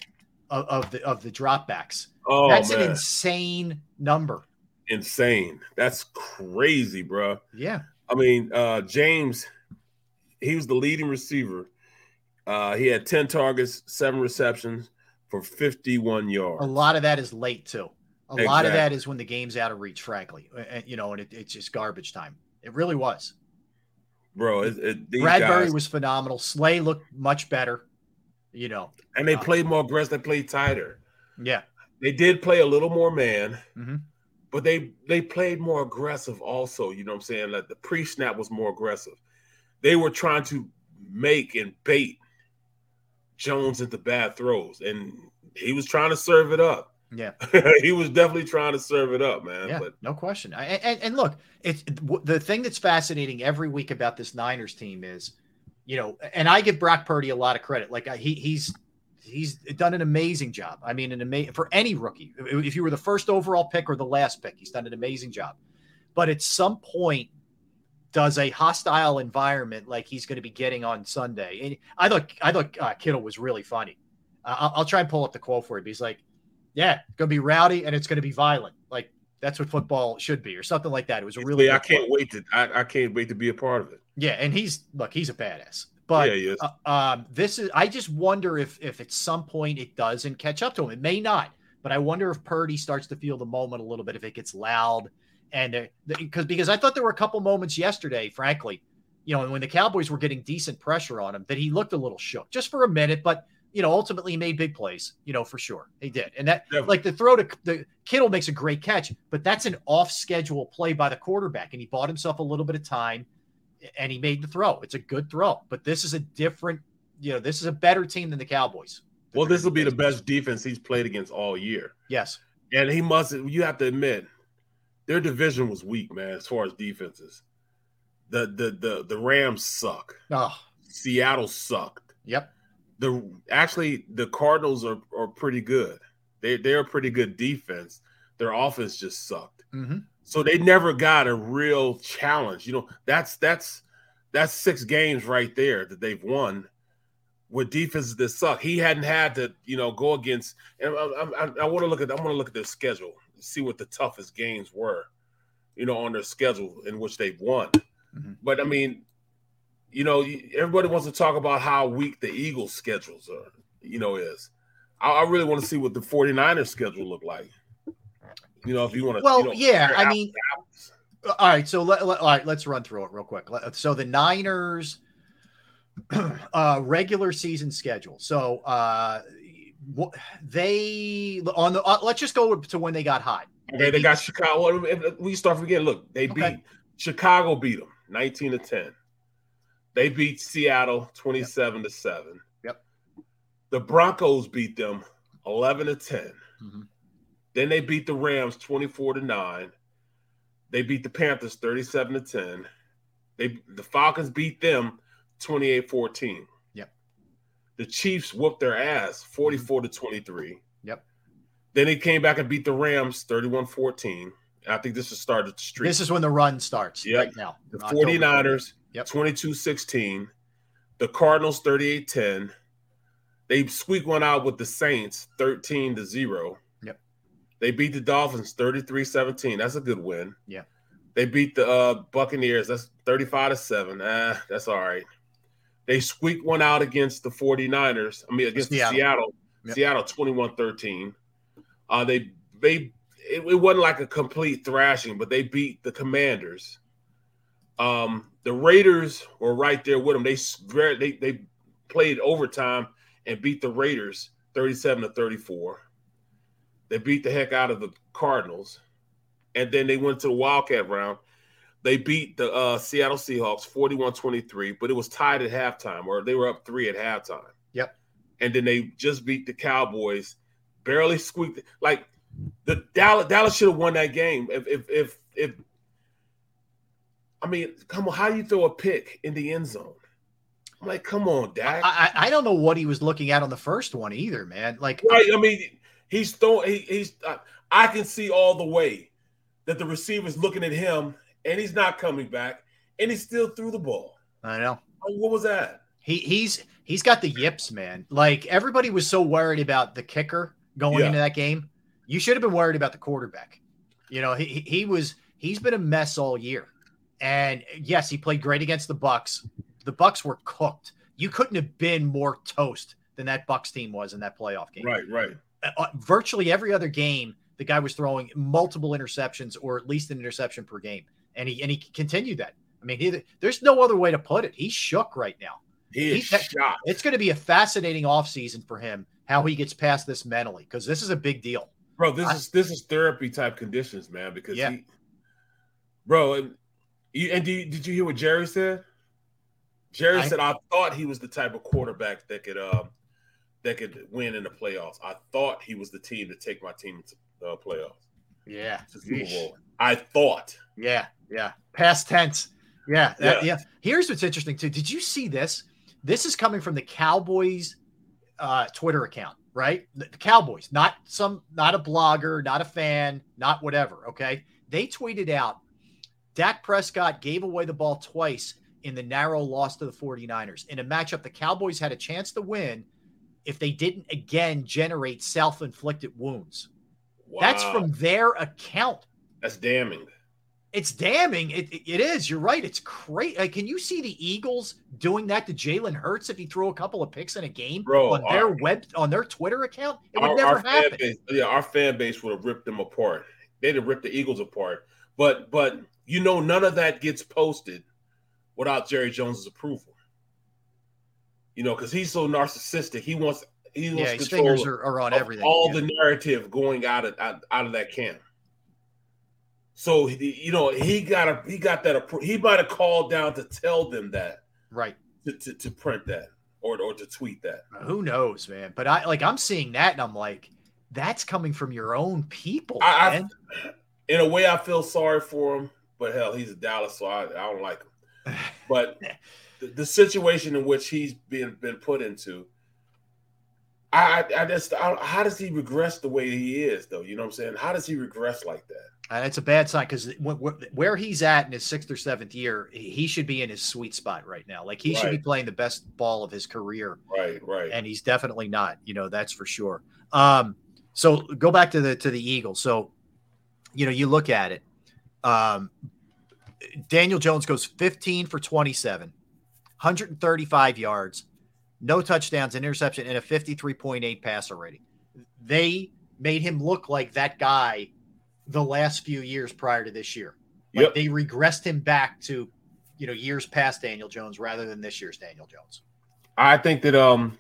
of, of the of the dropbacks. Oh That's man, an insane number. Insane. That's crazy, bro. Yeah. I mean, uh, James, he was the leading receiver. Uh, he had 10 targets, seven receptions for 51 yards. A lot of that is late too. A lot of that is when the game's out of reach, frankly. And, you know, and it, it's just garbage time. It really was. Bro, it, it, Bradberry guys, was phenomenal. Slay looked much better. You know, and they uh, played more aggressive, they played tighter. yeah. They did play a little more man, Mhm. But they they played more aggressive also. You know what I'm saying? Like the pre-snap was more aggressive. They were trying to make and bait Jones into bad throws, and he was trying to serve it up. Yeah. he was definitely trying to serve it up, man. Yeah, But no question. I, and, and look, it's the thing that's fascinating every week about this Niners team is, you know, and I give Brock Purdy a lot of credit. Like he he's he's done an amazing job. I mean, an amazing for any rookie. If you were the first overall pick or the last pick, he's done an amazing job. But at some point, does a hostile environment like he's going to be getting on Sunday? And I thought I thought uh, Kittle was really funny. Uh, I'll, I'll try and pull up the quote for. But he's like, "Yeah, it's going to be rowdy and it's going to be violent. Like that's what football should be, or something like that." It was a really. I can't quote. wait to I, I can't wait to be a part of it. Yeah, and he's look, he's a badass. But Yeah, uh, um, this is I just wonder if if at some point it doesn't catch up to him. It may not, but I wonder if Purdy starts to feel the moment a little bit if it gets loud and because because I thought there were a couple moments yesterday, frankly, you know, when the Cowboys were getting decent pressure on him, that he looked a little shook just for a minute, but you know, ultimately he made big plays, you know, for sure. He did. And that Definitely. like the throw to the Kittle makes a great catch, but that's an off schedule play by the quarterback. And he bought himself a little bit of time and he made the throw. It's a good throw, but this is a different, you know, this is a better team than the Cowboys. Well, this will be the best defense he's played against all year. Yes. And he must you have to admit their division was weak, man, as far as defenses. The the the the Rams suck. Oh, Seattle sucked. yep. The actually the Cardinals are, are pretty good. They they're a pretty good defense. Their offense just sucked. Mm-hmm. So they never got a real challenge. You know, that's that's That's six games right there that they've won with defenses that suck. He hadn't had to, you know, go against. And I, I, I want to look at. I want to look at their schedule, see what the toughest games were, you know, on their schedule in which they've won. Mm-hmm. But I mean, you know, everybody wants to talk about how weak the Eagles' schedules are, you know, is. I, I really want to see what the 49ers schedule look like. You know, if you want to. Well, you know, yeah, I mean, all right. So let, let, all right, let's run through it real quick. So the Niners uh, regular season schedule. So uh, they on the uh, let's just go to when they got hot. Okay, they got Chicago. We start forgetting. Look, they beat Chicago. Beat them nineteen to ten. They beat Seattle twenty seven yep. to seven. Yep. The Broncos beat them eleven to 10 mm-hmm. Then they beat the Rams twenty four to nine. They beat the Panthers thirty seven to ten. They the Falcons beat them 28-14. Yep. The Chiefs whooped their ass 44 to 23. Yep. Then they came back and beat the Rams 31-14. I think this is started the streak. This is when the run starts yep. right now. The 49ers yep. 22-16. The Cardinals 38-10. They squeak one out with the Saints 13 to 0. They beat the Dolphins 33-17. That's a good win. Yeah. They beat the uh, Buccaneers. That's 35 to 7. Ah, that's all right. They squeaked one out against the 49ers. I mean, against Seattle. Seattle, yep. Seattle 21 13. Uh, they, they, it, it, wasn't like a complete thrashing, but they beat the Commanders. Um, the Raiders were right there with them. They, they, they played overtime and beat the Raiders 37 to 34. They beat the heck out of the Cardinals. And then they went to the Wildcat round they beat the uh, Seattle Seahawks 41 23, but it was tied at halftime, or they were up three at halftime. Yep. And then they just beat the Cowboys, barely squeaked. Like the Dallas, Dallas should have won that game. If, if, if, if, I mean, come on, how do you throw a pick in the end zone? I'm like, come on, Dak. I, I don't know what he was looking at on the first one either, man. Like, right? I mean, he's throwing. He, he's. Uh, I can see all the way that the receiver's looking at him and he's not coming back, and he still threw the ball. I know. What was that? He he's he's got the yips, man. Like everybody was so worried about the kicker going yeah. into that game. You should have been worried about the quarterback. You know, he he was he's been a mess all year. And yes, he played great against the Bucks. The Bucks were cooked. You couldn't have been more toast than that Bucks team was in that playoff game. Right, right. Uh, uh virtually every other game, the guy was throwing multiple interceptions or at least an interception per game and he and he continued that. I mean, he, there's no other way to put it. He's shook right now. He is He's, shocked. It's going to be a fascinating offseason for him how he gets past this mentally because this is a big deal. Bro, this I, is this is therapy type conditions, man. Because yeah. he, bro, and, you, and you, did you hear what Jerry said? Jerry I, said, "I thought he was the type of quarterback that could uh, that could win in the playoffs. I thought he was the team to take my team to the uh, playoffs. Yeah, I thought. Yeah, yeah. Past tense. Yeah, that, yeah. yeah. Here's what's interesting too. Did you see this? This is coming from the Cowboys uh, Twitter account, right? The, the Cowboys, not some, not a blogger, not a fan, not whatever. Okay, they tweeted out Dak Prescott gave away the ball twice in the narrow loss to the 49ers in a matchup the Cowboys had a chance to win if they didn't again generate self-inflicted wounds. Wow. That's from their account. That's damning. It's damning. It, it, is. You're right. It's crazy. Like, can you see the Eagles doing that to Jalen Hurts if he threw a couple of picks in a game Bro, on their web on their Twitter account? It would our, never our happen. Base, yeah, our fan base would have ripped them apart. They'd have ripped the Eagles apart. But but you know, none of that gets posted without Jerry Jones's approval. You know, because he's so narcissistic. He wants he wants yeah, his fingers are, are on everything. All yeah. the narrative going out of out, out of that camp. So you know he got a he got that he might have called down to tell them that right to, to, to print that or or to tweet that. Uh, who knows, man? But I like I'm seeing that and I'm like, that's coming from your own people. I, I, in a way, I feel sorry for him, but hell, he's a Dallas, so I, I don't like him. But the, the situation in which he's been been put into, I, I just, I, how does he regress the way he is, though? You know what I'm saying? How does he regress like that? And it's a bad sign because where he's at in his sixth or seventh year, he should be in his sweet spot right now. Like he right. should be playing the best ball of his career. Right, right. And he's definitely not. You know, that's for sure. Um, so go back to the to the Eagles. So, you know, you look at it. Um, Daniel Jones goes 15 for 27, 135 yards, no touchdowns, an interception, and a 53.8 passer rating. They made him look like that guy the last few years prior to this year. Like yep. they regressed him back to, you know, years past Daniel Jones rather than this year's Daniel Jones. I think that um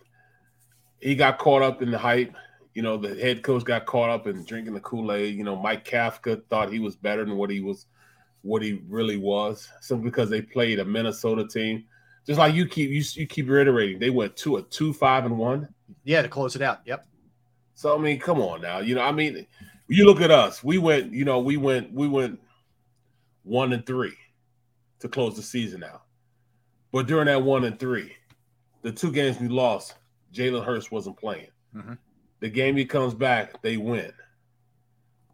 he got caught up in the hype. You know, the head coach got caught up in drinking the Kool-Aid. You know, Mike Kafka thought he was better than what he was what he really was, simply because they played a Minnesota team. Just like you keep you, you keep reiterating, they went to a two, five, and one. Yeah, to close it out. Yep. So I mean, come on now. You know, I mean, you look at us. We went, you know, we went, we went one and three to close the season out. But during that one and three, the two games we lost, Jalen Hurts wasn't playing. Mm-hmm. The game he comes back, they win.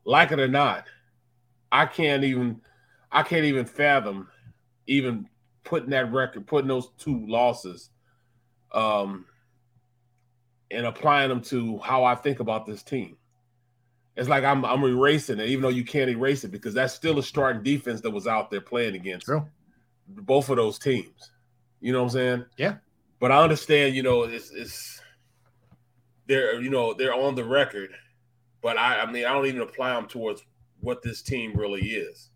Like it or not, I can't even, I can't even fathom even putting that record, putting those two losses, um, and applying them to how I think about this team it's like I'm I'm erasing it, even though you can't erase it because that's still a starting defense that was out there playing against True. both of those teams. You know what I'm saying? Yeah. But I understand, you know, it's it's they're you know they're on the record, but I I mean I don't even apply them towards what this team really is,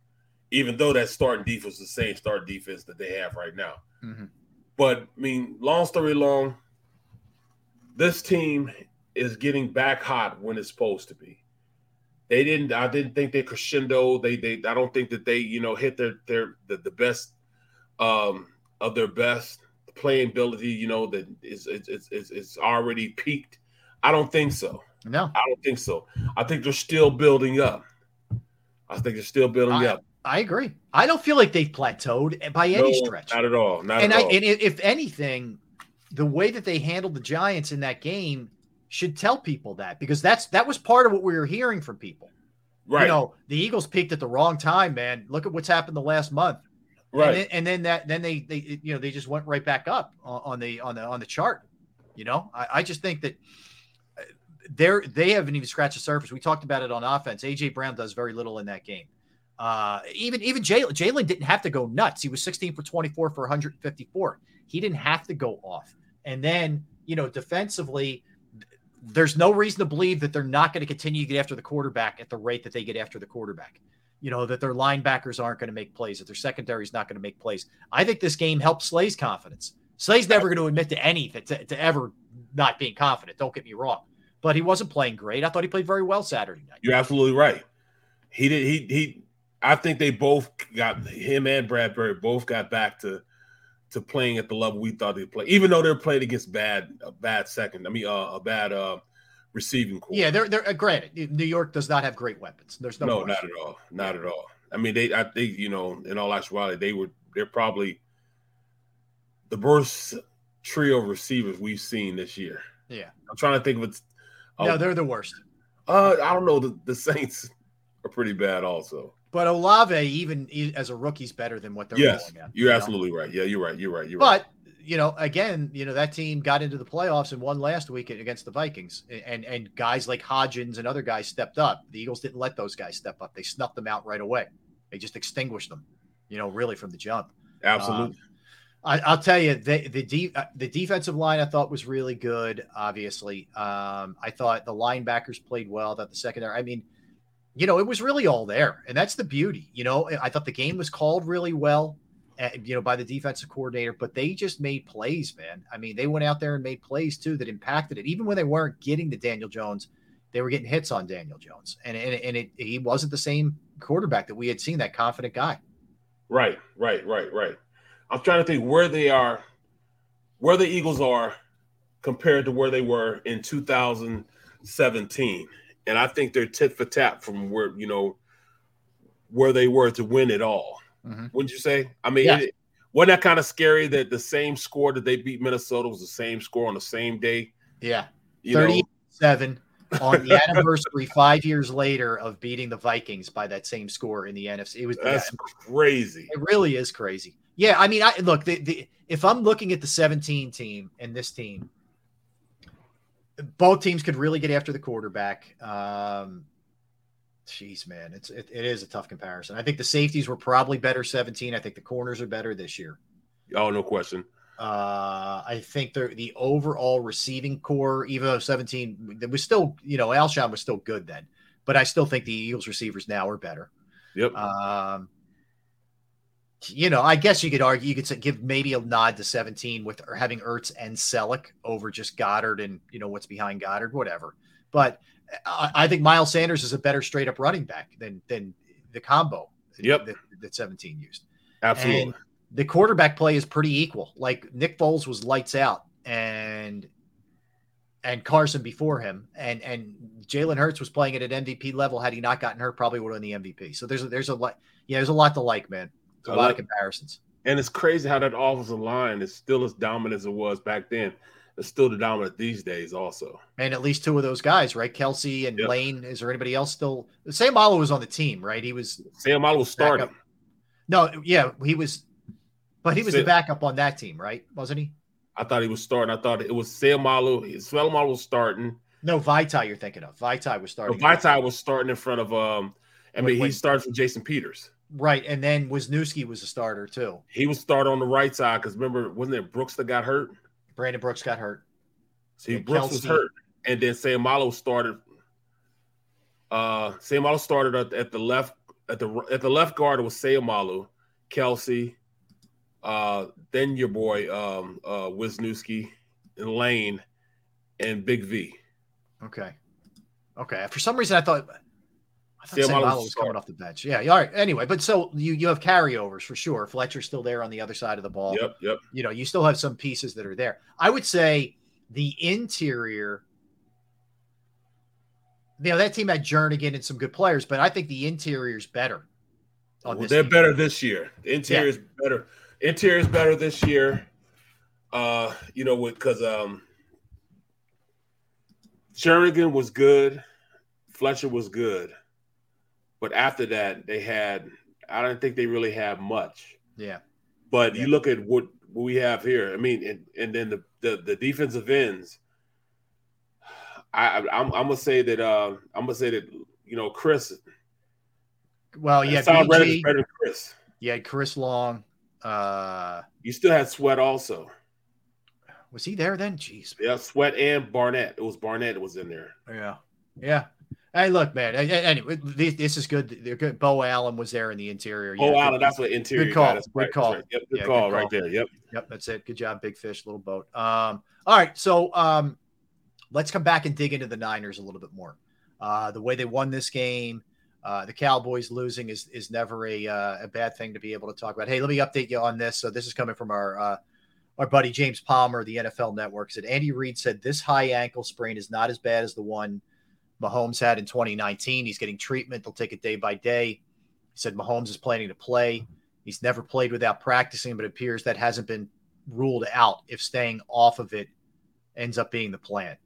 even though that starting defense is the same start defense that they have right now. Mm-hmm. But I mean, long story long, this team is getting back hot when it's supposed to be they didn't I didn't think they crescendo. They they I don't think that they, you know, hit their their the, the best um of their best playing ability, you know, that is it's it's it's already peaked. I don't think so. No. I don't think so. I think they're still building up. I think they're still building I, up. I agree. I don't feel like they've plateaued by any no, stretch. Not at all. Not and at I, all. And if anything, the way that they handled the Giants in that game should tell people that because that's that was part of what we were hearing from people. Right. You know, the Eagles peaked at the wrong time, man. Look at what's happened the last month. Right. And then, and then that then they they you know they just went right back up on the on the on the chart. You know, I, I just think that uh, they're they haven't even scratched the surface. We talked about it on offense. AJ Brown does very little in that game. Uh, even even Jalen didn't have to go nuts. He was 16 for 24 for 154. He didn't have to go off. And then you know defensively, there's no reason to believe that they're not going to continue to get after the quarterback at the rate that they get after the quarterback. You know, that their linebackers aren't going to make plays, that their secondary is not going to make plays. I think this game helps Slay's confidence. Slay's never going to admit to anything, to, to ever not being confident. Don't get me wrong. But he wasn't playing great. I thought he played very well Saturday night. You're absolutely right. He did. He, he, I think they both got him and Bradberry both got back to to playing at the level we thought they'd play, even though they're playing against bad a bad second. I mean, uh, a bad uh, receiving core. Yeah, they're they're uh, granted. New York does not have great weapons. There's no, no, not at all, not at all. I mean, they I think you know, in all actuality, they were they're probably the worst trio of receivers we've seen this year. Yeah, I'm trying to think of it. Oh, no, they're the worst. Uh, I don't know. The, the Saints are pretty bad, also. But Olave, even as a rookie, is better than what they're yes, at, You're you absolutely know? right. Yeah, you're right. You're right. You're but, right. you know, again, you know, that team got into the playoffs and won last week against the Vikings. And and guys like Hodgins and other guys stepped up. The Eagles didn't let those guys step up. They snuffed them out right away. They just extinguished them, you know, really from the jump. Absolutely. Um, I, will tell you the the de- uh, the defensive line I thought was really good. Obviously, um, I thought the linebackers played well. That the secondary. I mean, you know, it was really all there. And that's the beauty. You know, I thought the game was called really well, uh, you know, by the defensive coordinator, but they just made plays, man. I mean, they went out there and made plays too that impacted it. Even when they weren't getting to Daniel Jones, they were getting hits on Daniel Jones. And, and, and it, he wasn't the same quarterback that we had seen, that confident guy. Right, right, right, right. I'm trying to think where they are, where the Eagles are compared to where they were in 2017 and I think they're tit for tat from where you know where they were to win it all. Mm-hmm. Wouldn't you say? I mean, yeah. it, wasn't that kind of scary that the same score that they beat Minnesota was the same score on the same day? Yeah, 37 on the anniversary five years later of beating the Vikings by that same score in the NFC. It was that's yeah, crazy. it really is crazy. Yeah, I mean, I look the, the if I'm looking at the 17 team and this team, both teams could really get after the quarterback. Um, Jeez, man, it's it, it is a tough comparison. I think the safeties were probably better 17. I think the corners are better this year. Oh, no question. Uh, I think the the overall receiving core, even though 17 it was still, you know, Alshon was still good then, but I still think the Eagles receivers now are better. Yep. Um, you know, I guess you could argue you could say, give maybe a nod to 17 with having Ertz and Celek over just Goedert and you know what's behind Goedert, whatever. But uh, I, I think Miles Sanders is a better straight up running back than than the combo. Yep. That, that 17 used. Absolutely. And the quarterback play is pretty equal. Like Nick Foles was lights out, and and Carson before him, and and Jalen Hurts was playing at an MVP level. Had he not gotten hurt, probably would have won the MVP. So there's a, there's a lot. Yeah, there's a lot to like, man. There's a lot of comparisons. And it's crazy how that offensive line is still as dominant as it was back then. It's still the dominant these days, also. And at least two of those guys, right? Kelce and Yep. Lane. Is there anybody else still? Sam Malo was on the team, right? He was Seumalo was starting. backup. No, yeah, he was, but he was the backup on that team, right? Wasn't he? I thought he was starting. I thought it was Seumalo. Sam Malo was starting. No, Vaitai. You're thinking of Vaitai was But starting. Vaitai was starting in front of um. I Wait, mean, he started from Jason Peters. Right, and then Wisniewski was a starter too. He was started on the right side because remember, wasn't it Brooks that got hurt? Brandon Brooks got hurt. See, Yeah, Brooks was hurt, and then Seumalo started. Uh, Seumalo started at, at the left at the at the left guard. Was Sam Malo, Kelce, uh, then your boy um, uh, Wisniewski, and Lane, and Big V. Okay, okay. For some reason, I thought. I thought Sam Sam Malo Malo was coming off the bench. Yeah, all right. Anyway, but so you you have carryovers for sure. Fletcher's still there on the other side of the ball. Yep, yep. you know, you still have some pieces that are there. I would say the interior, you know, that team had Jernigan and some good players, but I think the interior is better. on Well, they're team. better this year. The interior is better. Interior is better this year. Uh, you know, because um, Jernigan was good, Fletcher was good, but after that, they had. I don't think they really have much. Yeah. But Yeah. you look at what, what we have here. I mean, and, and then the, the the defensive ends. I, I I'm, I'm gonna say that uh, I'm gonna say that you know Chris. Well, yeah, Haason Reddick better than Chris. yeah, Chris Long. Uh, You still had Sweat also. was he there then? Jeez. Yeah, Sweat and Barnett. It was Barnett that was in there. Yeah. Yeah. Hey, look, man. Anyway, this, this is good. They're good. Beau Allen was there in the interior. Oh, Yeah, Allen, good- that's what interior. Good call. That's Good right, call. right. Yep, good Yeah, call good right there. Yep. Yep, that's it. Good job, big fish, little boat. Um, all right, so um, let's come back and dig into the Niners a little bit more. Uh, the way they won this game, uh, the Cowboys losing is is never a uh, a bad thing to be able to talk about. Hey, let me update you on this. So this is coming from our uh, our buddy James Palmer, the NFL Network. Said Andy Reid said this high ankle sprain is not as bad as the one Mahomes had in 2019. He's getting treatment. They'll take it day by day. He said Mahomes is planning to play. He's never played without practicing, but it appears that hasn't been ruled out if staying off of it ends up being the plan.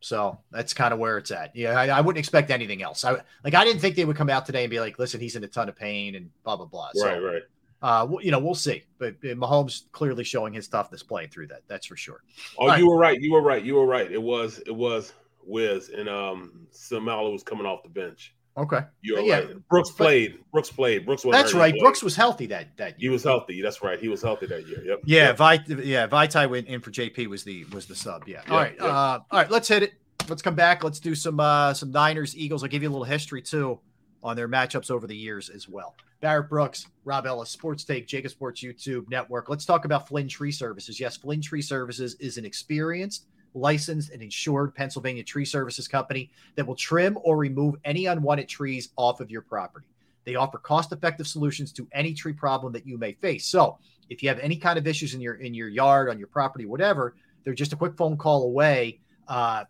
So that's kind of where it's at. Yeah, I, I wouldn't expect anything else. I like I didn't think they would come out today and be like, "Listen, he's in a ton of pain and blah blah blah." So, Right, right. Uh, well, you know, we'll see. But uh, Mahomes clearly showing his toughness playing through that. That's for sure. Oh, All you were right. You were right. You were right. It was it was Wiz and um Seumalo was coming off the bench. Okay. You were Yeah, right. Brooks played. Brooks played. Brooks was That's right. Brooks was healthy that that year. He was healthy. That's right. He was healthy that year. Yep. Yeah, Yep. Vi, yeah, Vaitai went in for JP was the was the sub. Yeah. All Yeah, right. yeah. Uh, all right. Let's hit it. Let's come back. Let's do some uh, some Niners Eagles. I'll give you a little history too on their matchups over the years as well. Barrett Brooks, Rob Ellis, Sports Take, JAKIB Sports YouTube Network. Let's talk about Flynn Tree Services. Yes, Flynn Tree Services is an experienced, licensed, and insured Pennsylvania tree services company that will trim or remove any unwanted trees off of your property. They offer cost-effective solutions to any tree problem that you may face. So, if you have any kind of issues in your in your yard, on your property, whatever, they're just a quick phone call away. Uh,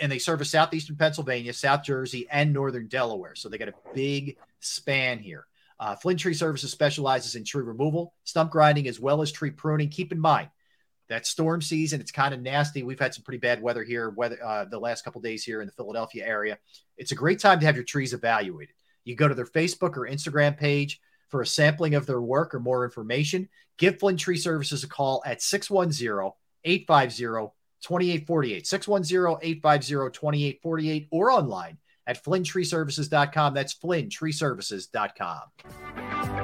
and they service southeastern Pennsylvania, South Jersey, and northern Delaware. So they got a big span here. Uh, Flynn Tree Services specializes in tree removal, stump grinding, as well as tree pruning. Keep in mind, that storm season. It's kind of nasty. We've had some pretty bad weather here, weather uh, the last couple days here in the Philadelphia area. It's a great time to have your trees evaluated. You go to their Facebook or Instagram page for a sampling of their work or more information. Give Flynn Tree Services a call at 610 850 2848. 610 850 2848 or online at flynntreeservices.com. That's flynntreeservices.com.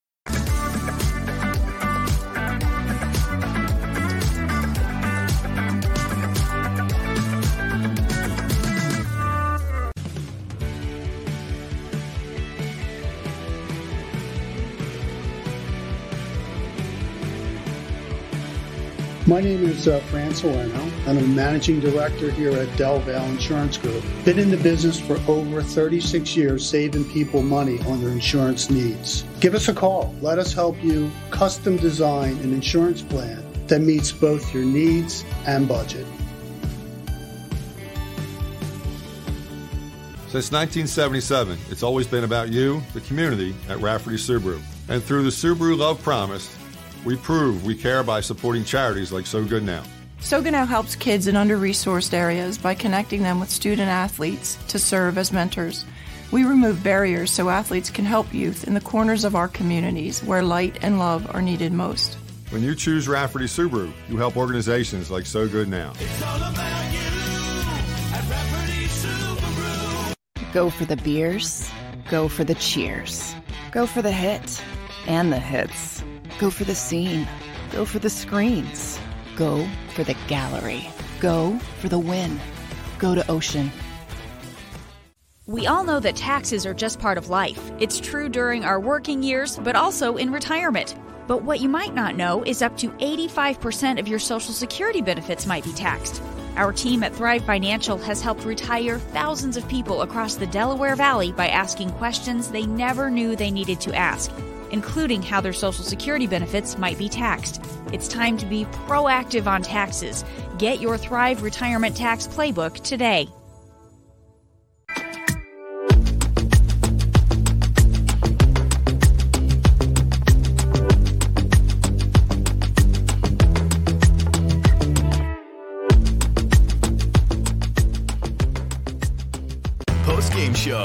My name is uh, Fran Salerno, I'm a managing director here at Del Valle Insurance Group. Been in the business for over 36 years, saving people money on their insurance needs. Give us a call. Let us help you custom design an insurance plan that meets both your needs and budget. Since 1977, it's always been about you, the community, at Rafferty Subaru. And through the Subaru Love Promise, we prove we care by supporting charities like So Good Now. So Good Now helps kids in under resourced areas by connecting them with student athletes to serve as mentors. We remove barriers so athletes can help youth in the corners of our communities where light and love are needed most. When you choose Rafferty Subaru, you help organizations like So Good Now. Go for the beers, go for the cheers, go for the hit and the hits. Go for the scene. Go for the screens. Go for the gallery. Go for the win. Go to Ocean. We all know that taxes are just part of life. It's true during our working years, but also in retirement. But what you might not know is up to 85% of your Social Security benefits might be taxed. Our team at Thrive Financial has helped retire thousands of people across the Delaware Valley by asking questions they never knew they needed to ask including how their Social Security benefits might be taxed. It's time to be proactive on taxes. Get your Thrive Retirement Tax Playbook today.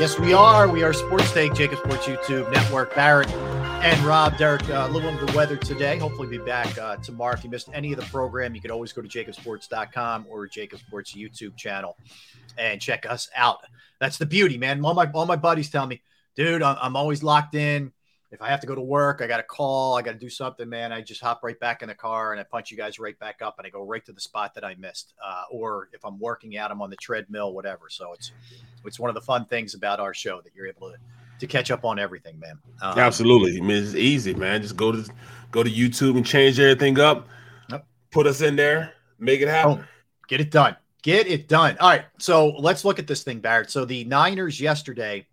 Yes, we are. We are Sports Take, JAKIB Sports YouTube Network. Barrett and Rob, Derrick, uh, a little under the weather today. Hopefully, be back uh, tomorrow. If you missed any of the program, you can always go to jakibsports.com or JAKIB Sports YouTube channel and check us out. That's the beauty, man. All my all my buddies tell me, dude, I'm, I'm always locked in. If I have to go to work, I got a call, I got to do something, man. I just hop right back in the car and I punch you guys right back up and I go right to the spot that I missed. Uh, or if I'm working out, I'm on the treadmill, whatever. So it's it's one of the fun things about our show that you're able to to catch up on everything, man. Um, Absolutely. I mean, it's easy, man. Just go to go to YouTube and change everything up. Yep. Put us in there, make it happen. Oh, get it done. Get it done. All right. So let's look at this thing, Barrett. So the Niners yesterday,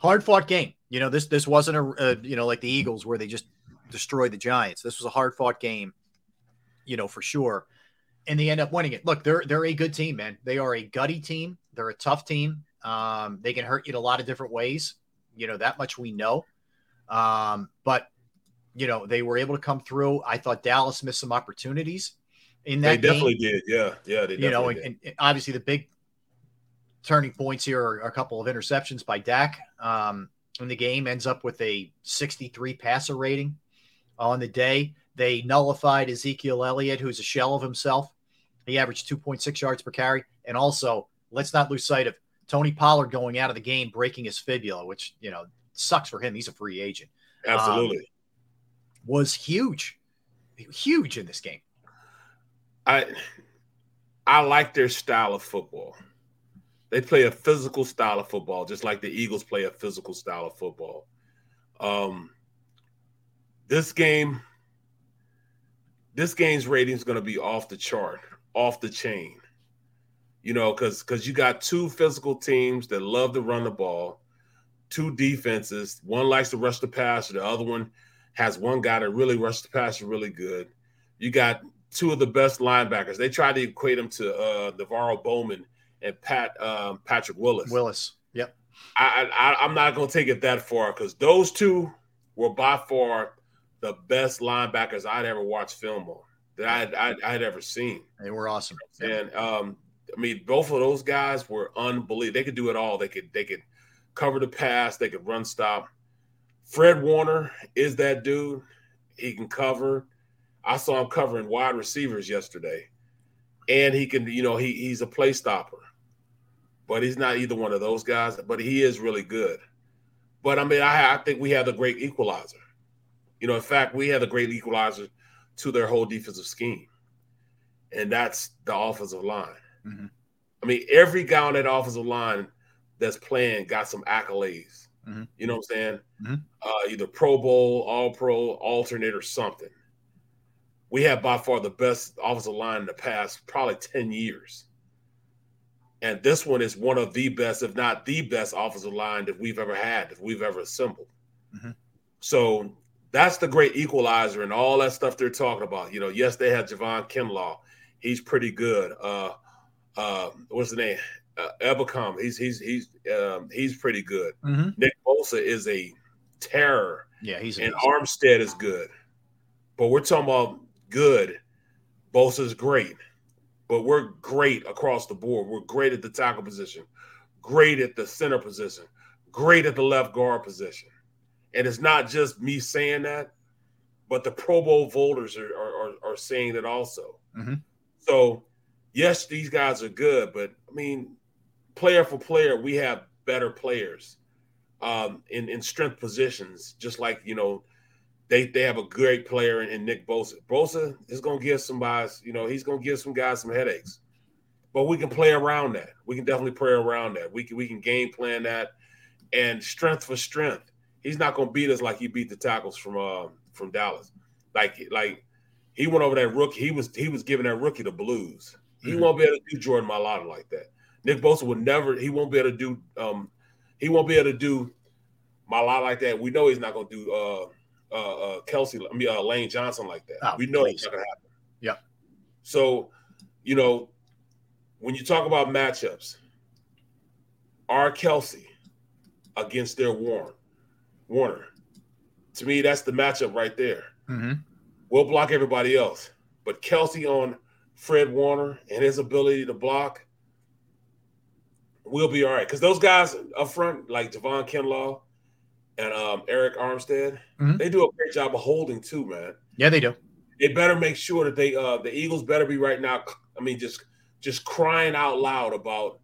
hard fought game. You know, this this wasn't a, a you know like the Eagles where they just destroyed the Giants. This was a hard fought game, you know for sure, and they end up winning it. Look, they're they're a good team, man. They are a gutty team. They're a tough team. Um, they can hurt you in a lot of different ways. You know that much we know. Um, but you know they were able to come through. I thought Dallas missed some opportunities in that. They definitely game. did. Yeah, yeah. They you know, definitely and, and obviously the big turning points here are a couple of interceptions by Dak. Um, in the game ends up with a 63 passer rating on the day. They nullified Ezekiel Elliott, who's a shell of himself. He averaged 2.6 yards per carry. And also, let's not lose sight of Tony Pollard going out of the game, breaking his fibula, which, you know, sucks for him. He's a free agent. Um, Absolutely. was huge, huge in this game. I I like their style of football. They play a physical style of football, just like the Eagles play a physical style of football. Um, this game, this game's rating is going to be off the chart, off the chain. You know, because because you got two physical teams that love to run the ball, two defenses. One likes to rush the passer, the other one has one guy that really rushes the passer really good. You got two of the best linebackers. They tried to equate them to uh, NaVorro Bowman and Pat um, Patrick Willis. Willis. Yep. I, I I'm not going to take it that far because those two were by far the best linebackers I'd ever watched film on that I had, I, I had ever seen. They were awesome. And um, I mean, both of those guys were unbelievable. They could do it all. They could they could cover the pass. They could run stop. Fred Warner is that dude. He can cover. I saw him covering wide receivers yesterday, and he can. You know, he he's a play stopper, but he's not either one of those guys. But he is really good. But I mean, I, I think we have the great equalizer. You know, in fact, we have the great equalizer to their whole defensive scheme, and that's the offensive line. Mm-hmm. I mean, every guy on that offensive line that's playing got some accolades. Mm-hmm. You know what I'm saying? Mm-hmm. Uh, either Pro Bowl, All Pro, alternate, or something. We have by far the best offensive line in the past probably 10 years. And this one is one of the best, if not the best, offensive line that we've ever had, that we've ever assembled. Mm-hmm. So that's the great equalizer and all that stuff they're talking about. You know, yes, they had Javon Kinlaw. He's pretty good. Uh, uh, what's the name? Uh, Ebukam. He's he's he's um, he's pretty good. Mm-hmm. Nick Bosa is a terror. Yeah, he's and. Armstead is good. But we're talking about good. Bosa's great. But we're great across the board. We're great at the tackle position, great at the center position, great at the left guard position. And it's not just me saying that, but the Pro Bowl voters are are, are, are saying that also. Mm-hmm. So, yes, these guys are good, but I mean, player for player, we have better players um, in in strength positions. Just like you know, they they have a great player in, in Nick Bosa. Bosa is going to give some guys, you know, he's going to give some guys some headaches. But we can play around that. We can definitely play around that. We can we can game plan that, and strength for strength. He's not going to beat us like he beat the tackles from uh, from Dallas. Like like He went over that rookie. He was he was giving that rookie the blues. He Mhm. won't be able to do Jordan Mailata like that. Nick Bosa would never. He won't be able to do. Um, he won't be able to do Mailata like that. We know he's not going to do uh, uh, uh, Kelce. I mean uh, Lane Johnson like that. Oh, we know please. it's not going to happen. Yep. So, you know, when you talk about matchups, R. Kelce against their Warren, Warner, to me, that's the matchup right there. Mm-hmm. We'll block everybody else, but Kelce on Fred Warner and his ability to block, we'll be all right. Because those guys up front, like Javon Kinlaw and um, Arik Armstead, Mhm. they do a great job of holding too, man Yeah, they do. they better make sure that they uh the Eagles better be right now. I mean, just just crying out loud about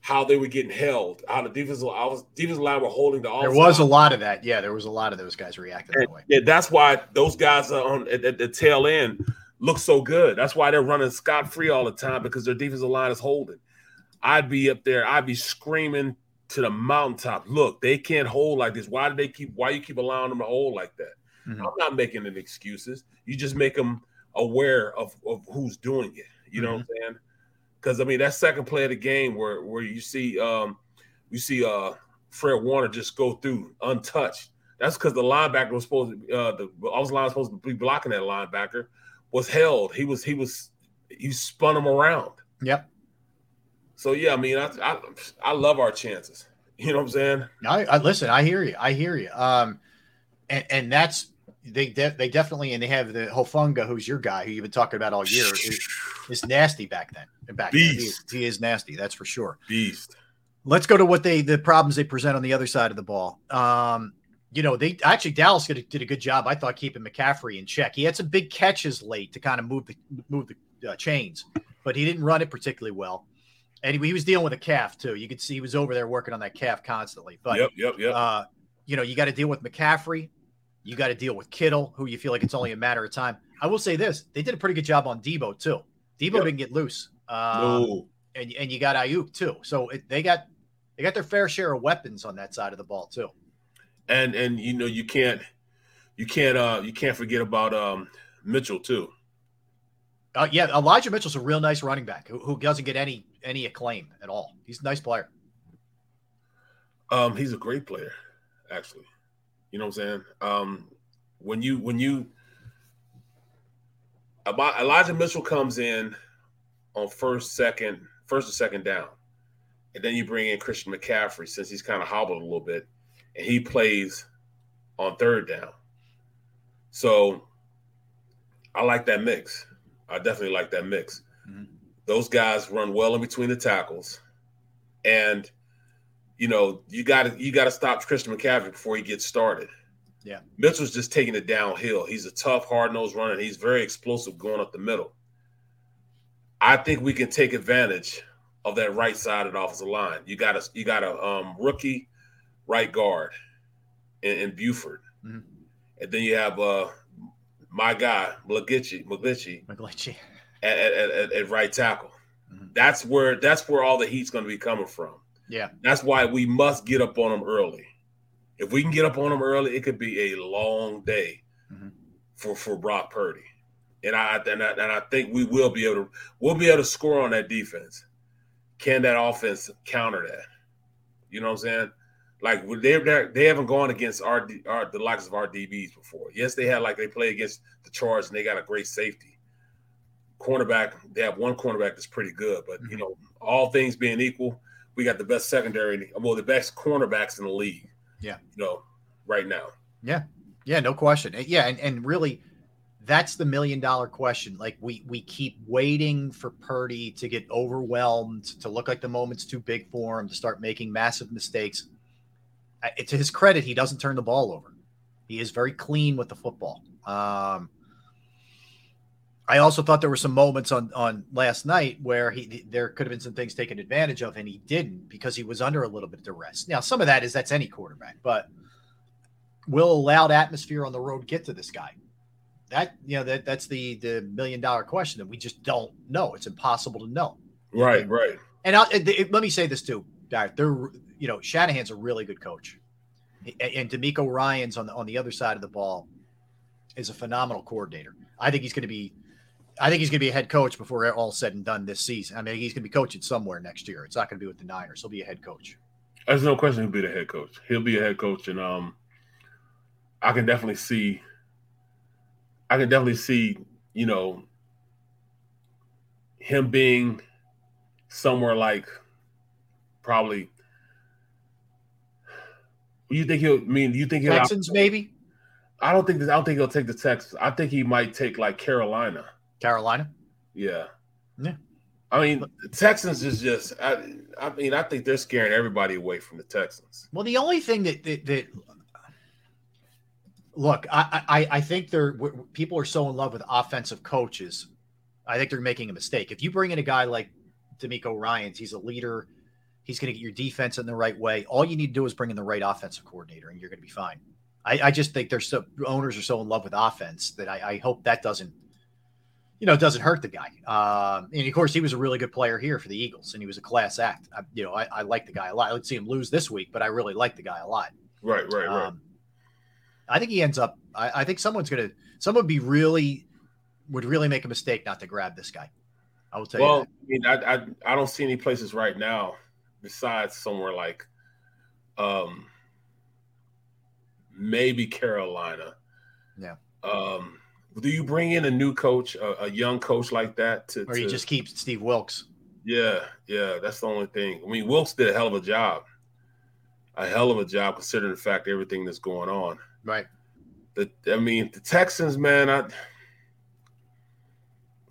how they were getting held, how the defensive I was defensive line were holding the There was a lot of that. Yeah, there was a lot of those guys reacting that way. Yeah, that's why those guys are on at, at the tail end look so good. That's why they're running scot free all the time because their defensive line is holding. I'd be up there, I'd be screaming to the mountaintop. Look, they can't hold like this. Why do they keep? Why you keep allowing them to hold like that? Mhm. I'm not making any excuses. You just make them aware of, of who's doing it. You know what I'm saying? Because I mean that second play of the game where where you see um you see uh Fred Warner just go through untouched. That's because the linebacker was supposed to uh the offensive line was supposed to be blocking that linebacker was held. He was he was you spun him around. Yep. So yeah, I mean I I, I love our chances. You know what I'm saying? I, I listen. I hear you. I hear you. Um, and and that's they de- they definitely and they have the Hufanga, who's your guy, who you've been talking about all year, is, is nasty back then. And back then, he, Beast. he is nasty. That's for sure. Beast. Let's go to what they the problems they present on the other side of the ball. Um, you know, they actually Dallas did a, did a good job, I thought, keeping McCaffrey in check. He had some big catches late to kind of move the move the uh, chains, but he didn't run it particularly well. And he, he was dealing with a calf too. You could see he was over there working on that calf constantly. But Yep, yep, yep. uh, you know, you got to deal with McCaffrey. You got to deal with Kittle, who you feel like it's only a matter of time. I will say this: they did a pretty good job on Deebo too. Deebo Yep. didn't get loose, um, No. and and you got Aiyuk too. So it, they got they got their fair share of weapons on that side of the ball too. And and you know you can't you can't uh you can't forget about um Mitchell too. Uh, yeah, Elijah Mitchell's a real nice running back who, who doesn't get any any acclaim at all. He's a nice player. Um, he's a great player, actually. You know what I'm saying? Um, when you when you about Elijah Mitchell comes in on first, second, first or second down, and then you bring in Christian McCaffrey since he's kind of hobbled a little bit, and he plays on third down. So I like that mix. I definitely like that mix. Those guys run well in between the tackles, and you know you got to you got to stop Christian McCaffrey before he gets started. Yeah. Mitchell's just taking it downhill. He's a tough, hard nosed runner. And he's very explosive going up the middle. I think we can take advantage of that right side of the offensive line. You got a you got a um, rookie right guard in, in Burford, Mhm. and then you have uh, my guy Mlagichi, Mlagichi McGlinchey. at, at, at, at right tackle. That's where that's where all the heat's going to be coming from. Yeah. That's why we must get up on them early. If we can get up on them early, it could be a long day for for Brock Purdy. And I, and I and I think we will be able to we'll be able to score on that defense. Can that offense counter that? You know what I'm saying? Like they they haven't gone against our, our the likes of our DBs before. Yes, they had like they play against the Chargers and they got a great safety. Cornerback, they have one cornerback that's pretty good, but you mm-hmm. know, all things being equal, we got the best secondary, well, the best cornerbacks in the league. Yeah. You know, right now. Yeah. Yeah, no question. Eh, yeah, and, and really that's the million dollar question. Like we we keep waiting for Purdy to get overwhelmed, to look like the moment's too big for him, to start making massive mistakes. To his credit, he doesn't turn the ball over. He is very clean with the football. Um, I also thought there were some moments on on last night where he there could have been some things taken advantage of, and he didn't because he was under a little bit of duress. Now, some of that is that's any quarterback, but will a loud atmosphere on the road get to this guy? That you know that that's the the million dollar question that we just don't know. It's impossible to know. Right, right. And I'll, and th- let me say this too, Barrett. They're you know Shanahan's a really good coach, and, DeMeco Ryans on the on the other side of the ball. is a phenomenal coordinator. I think he's going to be. I think he's going to be a head coach before all said and done this season. I mean, he's going to be coaching somewhere next year. It's not going to be with the Niners. He'll be a head coach. There's no question he'll be the head coach. He'll be a head coach, and um, I can definitely see. I can definitely see, you know, him being somewhere like probably. You think he'll? I mean, do you think he'll Texans maybe? I don't think this. I don't think he'll take the Texans. I think he might take like Carolina. Carolina. Yeah. Yeah. I mean, the Texans is just. I, I mean, I think they're scaring everybody away from the Texans. Well, the only thing that that, that look, I, I I think they're people are so in love with offensive coaches. I think they're making a mistake. If you bring in a guy like DeMeco Ryans, he's a leader. He's going to get your defense in the right way. All you need to do is bring in the right offensive coordinator, and you're going to be fine. I, I just think there's so owners are so in love with offense that I, I hope that doesn't, you know, doesn't hurt the guy. Um, and of course, he was a really good player here for the Eagles, and he was a class act. I, you know, I, I like the guy a lot. I would see him lose this week, but I really like the guy a lot. Right, right, right. Um, I think he ends up. I, I think someone's going to. Someone would be really would really make a mistake not to grab this guy. I will tell well, you. Well, I mean, I, I I don't see any places right now besides somewhere like, um, maybe Carolina. Yeah. Um, do you bring in a new coach, a, a young coach like that, to, or you to, just keep Steve Wilks? Yeah, yeah, that's the only thing. I mean, Wilks did a hell of a job, a hell of a job considering the fact everything that's going on. Right. The, I mean, the Texans, man, I,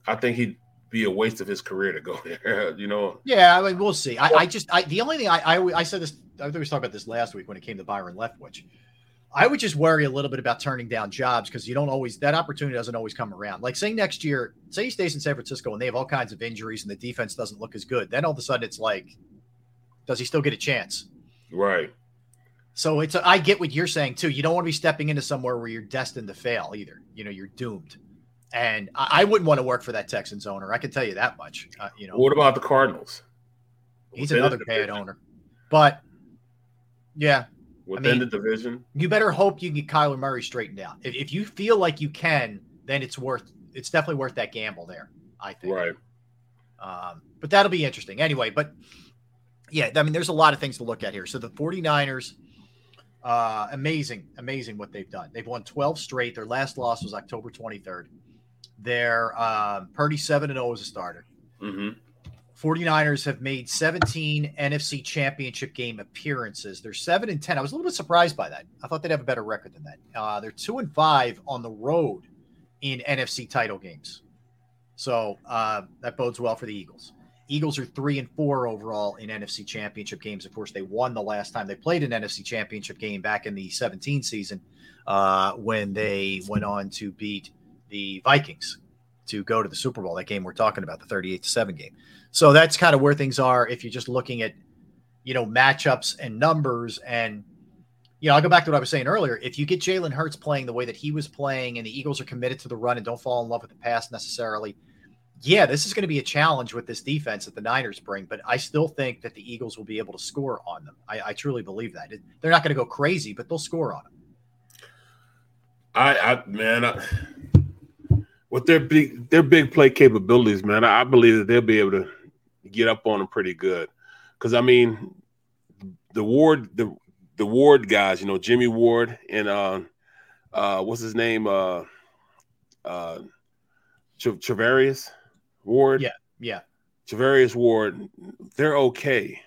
I think he'd be a waste of his career to go there. You know. Yeah, I mean, we'll see. I, I just, I the only thing I, I, I said this. I think we talked about this last week when it came to Byron Leftwich. I would just worry a little bit about turning down jobs because you don't always that opportunity doesn't always come around. Like say next year, say he stays in San Francisco and they have all kinds of injuries and the defense doesn't look as good. Then all of a sudden it's like, does he still get a chance? Right. So it's a, I get what you're saying too. You don't want to be stepping into somewhere where you're destined to fail either. You know, you're doomed. And I, I wouldn't want to work for that Texans owner. I can tell you that much. Uh, you know. What about the Cardinals? He's Within another bad owner. But yeah, within I mean, the division. You better hope you get Kyler Murray straightened out. If, if you feel like you can, then it's worth it's definitely worth that gamble there. I think. Right. Um, but that'll be interesting anyway. But yeah, I mean, there's a lot of things to look at here. So the 49ers, uh, amazing, amazing what they've done. They've won 12 straight. Their last loss was October 23rd. They're um, Purdy 7 and 0 as a starter. Mm-hmm. 49ers have made 17 NFC championship game appearances. They're 7 and 10. I was a little bit surprised by that. I thought they'd have a better record than that. Uh, they're 2 and 5 on the road in NFC title games. So uh, that bodes well for the Eagles. Eagles are 3 and 4 overall in NFC championship games. Of course, they won the last time they played an NFC championship game back in the 17 season uh, when they went on to beat the Vikings to go to the Super Bowl. That game we're talking about, the 38 to 7 game. So that's kind of where things are if you're just looking at, you know, matchups and numbers. And, you know, I'll go back to what I was saying earlier. If you get Jalen Hurts playing the way that he was playing and the Eagles are committed to the run and don't fall in love with the pass necessarily, yeah, this is going to be a challenge with this defense that the Niners bring. But I still think that the Eagles will be able to score on them. I, I truly believe that. They're not going to go crazy, but they'll score on them. I, I man, I, with their big their big play capabilities, man, I believe that they'll be able to get up on them pretty good. Because I mean, the Ward the the Ward guys, you know, Jimmy Ward and uh, uh, what's his name, uh, uh, Charvarius Ward. Yeah, yeah. Charvarius Ward, they're okay.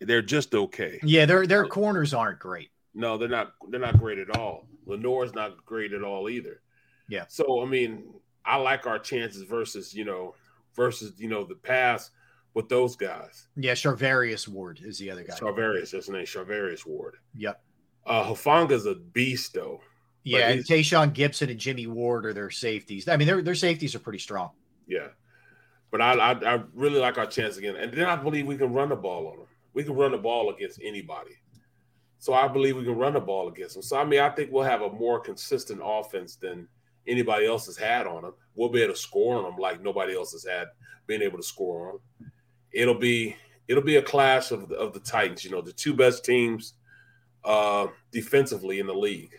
They're just okay. Yeah, their their corners aren't great. No, they're not. They're not great at all. Lenoir's not great at all either. Yeah. So I mean, I like our chances versus you know versus you know the past with those guys. Yeah, Charvarius Ward is the other guy. Charvarius, that's his name. Charvarius Ward. Yep. Uh, Hufanga's a beast though. Yeah, and Tashaun Gipson and Jimmy Ward are their safeties. I mean, their their safeties are pretty strong. Yeah, but I, I I really like our chance again, and then I believe we can run the ball on them. We can run the ball against anybody. So I believe we can run the ball against them. So I mean, I think we'll have a more consistent offense than anybody else has had on them. We'll be able to score on them like nobody else has had been able to score on. Them. It'll be it'll be a clash of the, of the Titans. You know, the two best teams uh, defensively in the league.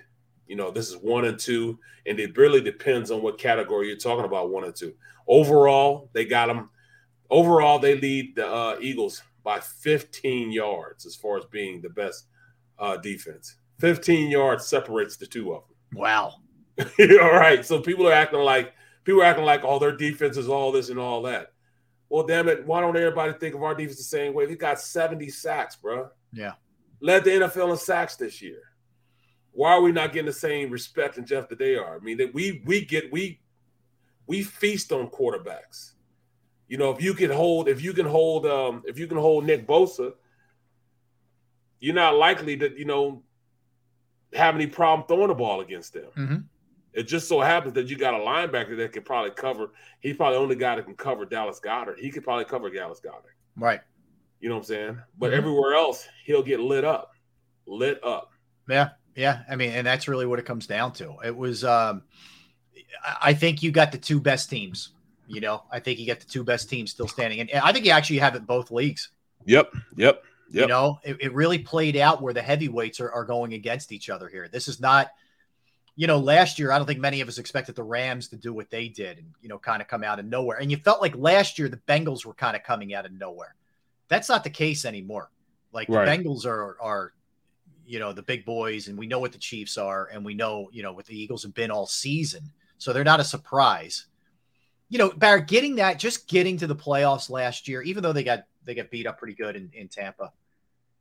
You know, this is one and two, and it really depends on what category you're talking about. One and two. Overall, they got them. Overall, they lead the uh, Eagles by 15 yards as far as being the best uh, defense. 15 yards separates the two of them. Wow. all right. So people are acting like people are acting like all oh, their defense is all this and all that. Well, damn it, why don't everybody think of our defense the same way? We got 70 sacks, bro. Yeah. Led the NFL in sacks this year. Why are we not getting the same respect and Jeff that they are? I mean, that we we get we we feast on quarterbacks. You know, if you can hold, if you can hold, um, if you can hold Nick Bosa, you're not likely to, you know, have any problem throwing the ball against them. Mm-hmm. It just so happens that you got a linebacker that can probably cover. He's probably the only guy that can cover Dallas Goedert. He could probably cover Dallas Goedert. Right. You know what I'm saying? But Mm-hmm. everywhere else, he'll get lit up. Lit up. Yeah, yeah. I mean, and that's really what it comes down to. It was um I- think you got the two best teams. You know, I think you got the two best teams still standing. And and I think you actually have it both leagues. Yep. Yep. Yep. You know, it, it really played out where the heavyweights are, are going against each other here. This is not, you know, last year, I don't think many of us expected the Rams to do what they did and, you know, kind of come out of nowhere. And you felt like last year the Bengals were kind of coming out of nowhere. That's not the case anymore. Like Right. the Bengals are, are, you know, the big boys, and we know what the Chiefs are, and we know, you know, what the Eagles have been all season. So they're not a surprise. You know, Barrett, getting that, just getting to the playoffs last year, even though they got they got beat up pretty good in, in Tampa,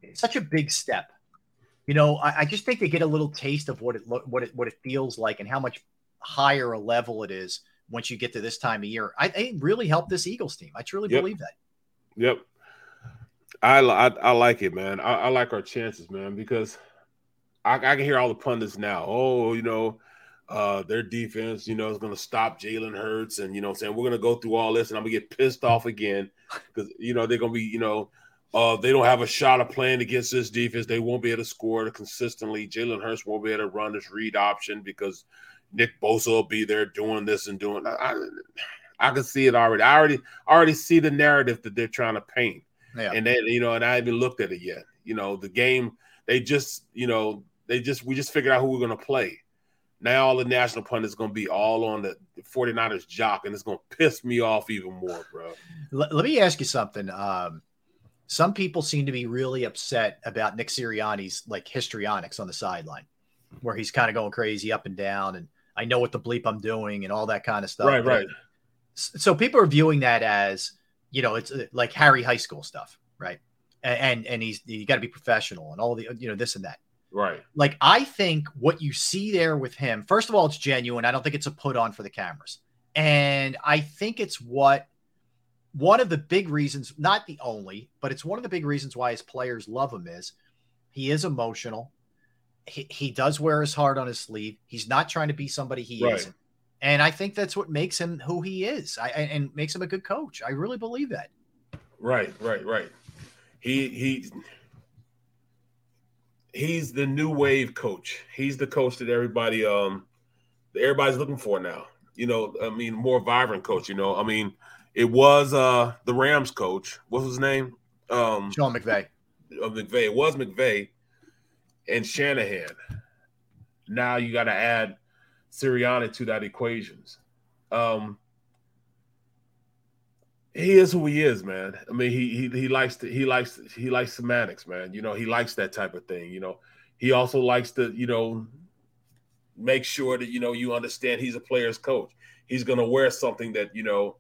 it's such a big step. You know, I, I just think they get a little taste of what it lo- what it what it feels like and how much higher a level it is once you get to this time of year. I, I really helped this Eagles team. I truly Yep. believe that. Yep. I, I I like it, man. I, I like our chances, man, because I, I can hear all the pundits now. Oh, you know, uh, their defense, you know, is going to stop Jalen Hurts, and you know, I'm saying we're going to go through all this, and I'm going to get pissed off again because you know they're going to be, you know, uh, they don't have a shot of playing against this defense. They won't be able to score consistently. Jalen Hurts won't be able to run this read option because Nick Bosa will be there doing this and doing. I, I, I can see it already. I already I already see the narrative that they're trying to paint. Yeah. And then you know, and I haven't looked at it yet. You know, the game they just, you know, they just we just figured out who we're gonna play. Now all the national pundits gonna be all on the 49ers jock, and it's gonna piss me off even more, bro. Let, let me ask you something. Um, some people seem to be really upset about Nick Sirianni's like histrionics on the sideline, where he's kind of going crazy up and down, and I know what the bleep I'm doing and all that kind of stuff. Right, right. So people are viewing that as you know it's uh, like Harry High School stuff, right? And and, and he's you got to be professional and all the you know this and that. Right. Like I think what you see there with him, first of all, it's genuine. I don't think it's a put on for the cameras, and I think it's what one of the big reasons, not the only, but it's one of the big reasons why his players love him is he is emotional. He, he does wear his heart on his sleeve. He's not trying to be somebody he Right. isn't. And I think that's what makes him who he is. I, and and makes him a good coach. I really believe that. Right, right, right. He he he's the new wave coach. He's the coach that everybody um everybody's looking for now. You know, I mean, more vibrant coach. You know, I mean, it was uh the Rams coach. What was his name? Um, Sean McVay. Of McVay. It was McVay and Shanahan. Now you got to add Sirianni to that equations. Um, he is who he is, man. I mean, he he he likes to he likes he likes semantics, man. You know, he likes that type of thing. You know, he also likes to you know make sure that you know you understand he's a player's coach. He's going to wear something that you know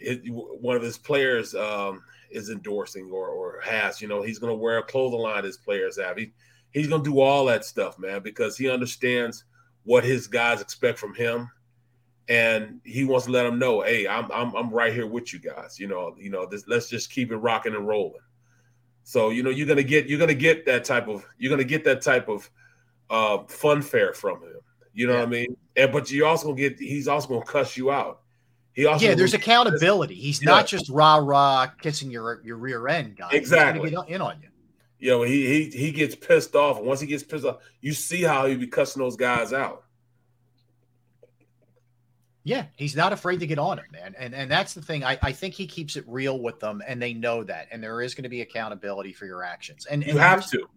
it, one of his players um, is endorsing or or has. You know, he's going to wear a clothing line his players have. He he's going to do all that stuff, man, because he understands what his guys expect from him and he wants to let them know, hey, I'm I'm I'm right here with you guys. You know, you know, this, let's just keep it rocking and rolling. So you know, you're gonna get you're gonna get that type of you're gonna get that type of uh, fun fare from him. You know what I mean? And but you also gonna get he's also gonna cuss you out. He also yeah, there's accountability. He's Yeah. not just rah rah kissing your your rear end, guy. He's Exactly. get in on you. you know, he he he gets pissed off, and once he gets pissed off, you see how he be cussing those guys out. Yeah, he's not afraid to get on it, man. And and that's the thing. I, I think he keeps it real with them, and they know that. And there is going to be accountability for your actions. And, You and have to.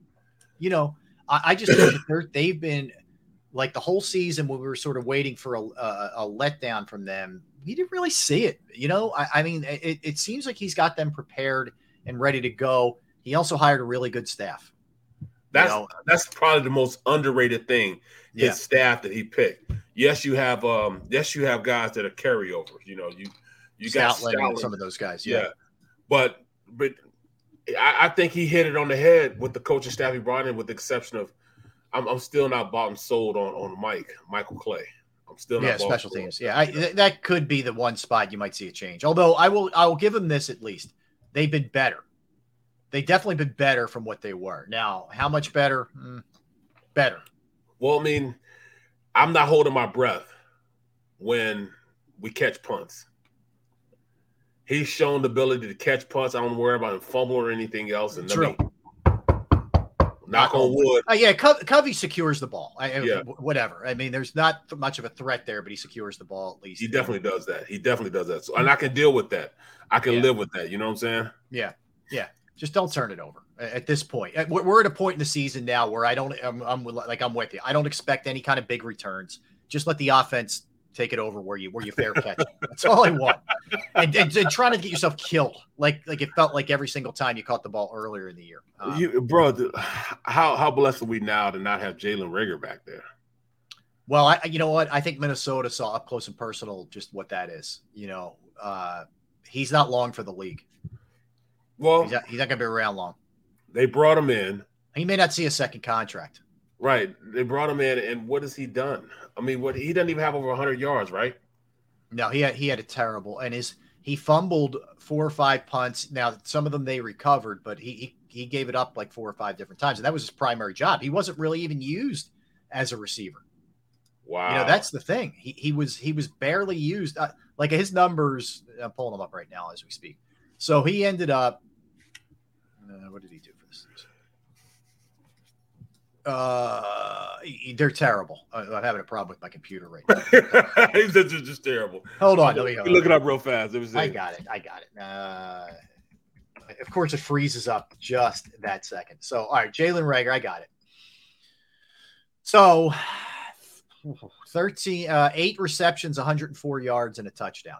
You know, I, I just think that they've been like the whole season when we were sort of waiting for a, a, a letdown from them, we didn't really see it. You know, I, I mean, it, it seems like he's got them prepared and ready to go. He also hired a really good staff. That's you know, that's probably the most underrated thing. His yeah. staff that he picked. Yes, you have um yes you have guys that are carryovers. You know you you got some of those guys. Yeah, yeah. but but I, I, think he hit it on the head with the coaching staff he brought in, with the exception of I'm, I'm still not bottom sold on on Mike Michael Clay. I'm still yeah special teams. Yeah, I, that could be the one spot you might see a change. Although I will I will give them this at least they've been better. They definitely been better from what they were. Now, how much better? Mm, better. Well, I mean, I'm not holding my breath when we catch punts. He's shown the ability to catch punts. I don't worry about him fumble or anything else. And True. Knock on wood. Uh, yeah, Co- Covey secures the ball. I, yeah. Whatever. I mean, there's not much of a threat there, but he secures the ball at least. He definitely does that. He definitely does that. So, and I can deal with that. I can yeah. live with that. You know what I'm saying? Yeah. Yeah. Just don't turn it over at this point. We're at a point in the season now where I don't. I'm, I'm like I'm with you. I don't expect any kind of big returns. Just let the offense take it over where you where you fair catch. That's all I want. And, and, and, trying to get yourself killed, like like it felt like every single time you caught the ball earlier in the year. Um, you, bro, how how blessed are we now to not have Jalen Reagor back there? Well, I you know what I think Minnesota saw up close and personal just what that is. You know, uh, he's not long for the league. Well, he's not, he's not going to be around long. They brought him in. He may not see a second contract. Right. They brought him in, and what has he done? I mean, what he doesn't even have over 100 yards, right? No, he had he had a terrible, and his he fumbled four or five punts. Now some of them they recovered, but he he, he gave it up like four or five different times, and that was his primary job. He wasn't really even used as a receiver. Wow. You know that's the thing. He he was he was barely used. Uh, like his numbers, I'm pulling them up right now as we speak. So he ended up. Uh, what did he do? Uh, they're terrible. I'm having a problem with my computer right now. He's just, just terrible. Hold on, let me look it up real fast. It was I got it. I got it. Uh, of course, it freezes up just that second. So, all right, Jalen Reagor, I got it. So, 13, uh, eight receptions, 104 yards, and a touchdown.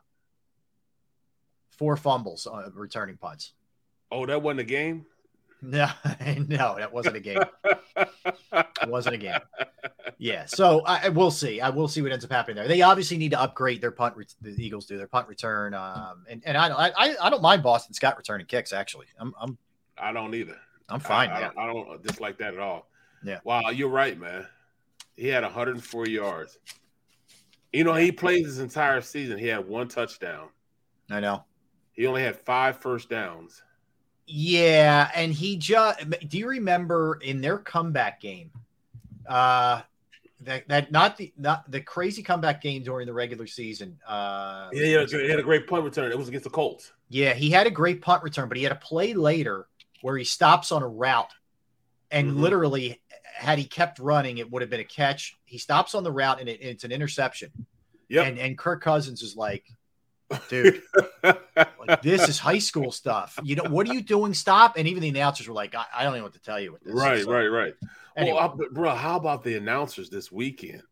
Four fumbles, uh, returning punts. Oh, that wasn't a game. No, no, that wasn't a game. it wasn't a game. Yeah, so I, we'll see. I will see what ends up happening there. They obviously need to upgrade their punt. Re- the Eagles do their punt return, um, and and I don't I, I don't mind Boston Scott returning kicks. Actually, I'm I'm I don't either. I'm fine. I, I, don't, I don't dislike that at all. Yeah. Wow, you're right, man. He had 104 yards. You know, he played his entire season. He had one touchdown. I know. He only had five first downs. Yeah, and he just do you remember in their comeback game? Uh that, that not the not the crazy comeback game during the regular season. Uh yeah, he had, he had a great punt return. It was against the Colts. Yeah, he had a great punt return, but he had a play later where he stops on a route and mm-hmm. literally had he kept running, it would have been a catch. He stops on the route and it, it's an interception. Yeah. And and Kirk Cousins is like, dude, like, this is high school stuff. You know, what are you doing? Stop. And even the announcers were like, I, I don't know what to tell you with this. Right, so, right, right. Anyway. Well, I, bro, how about the announcers this weekend?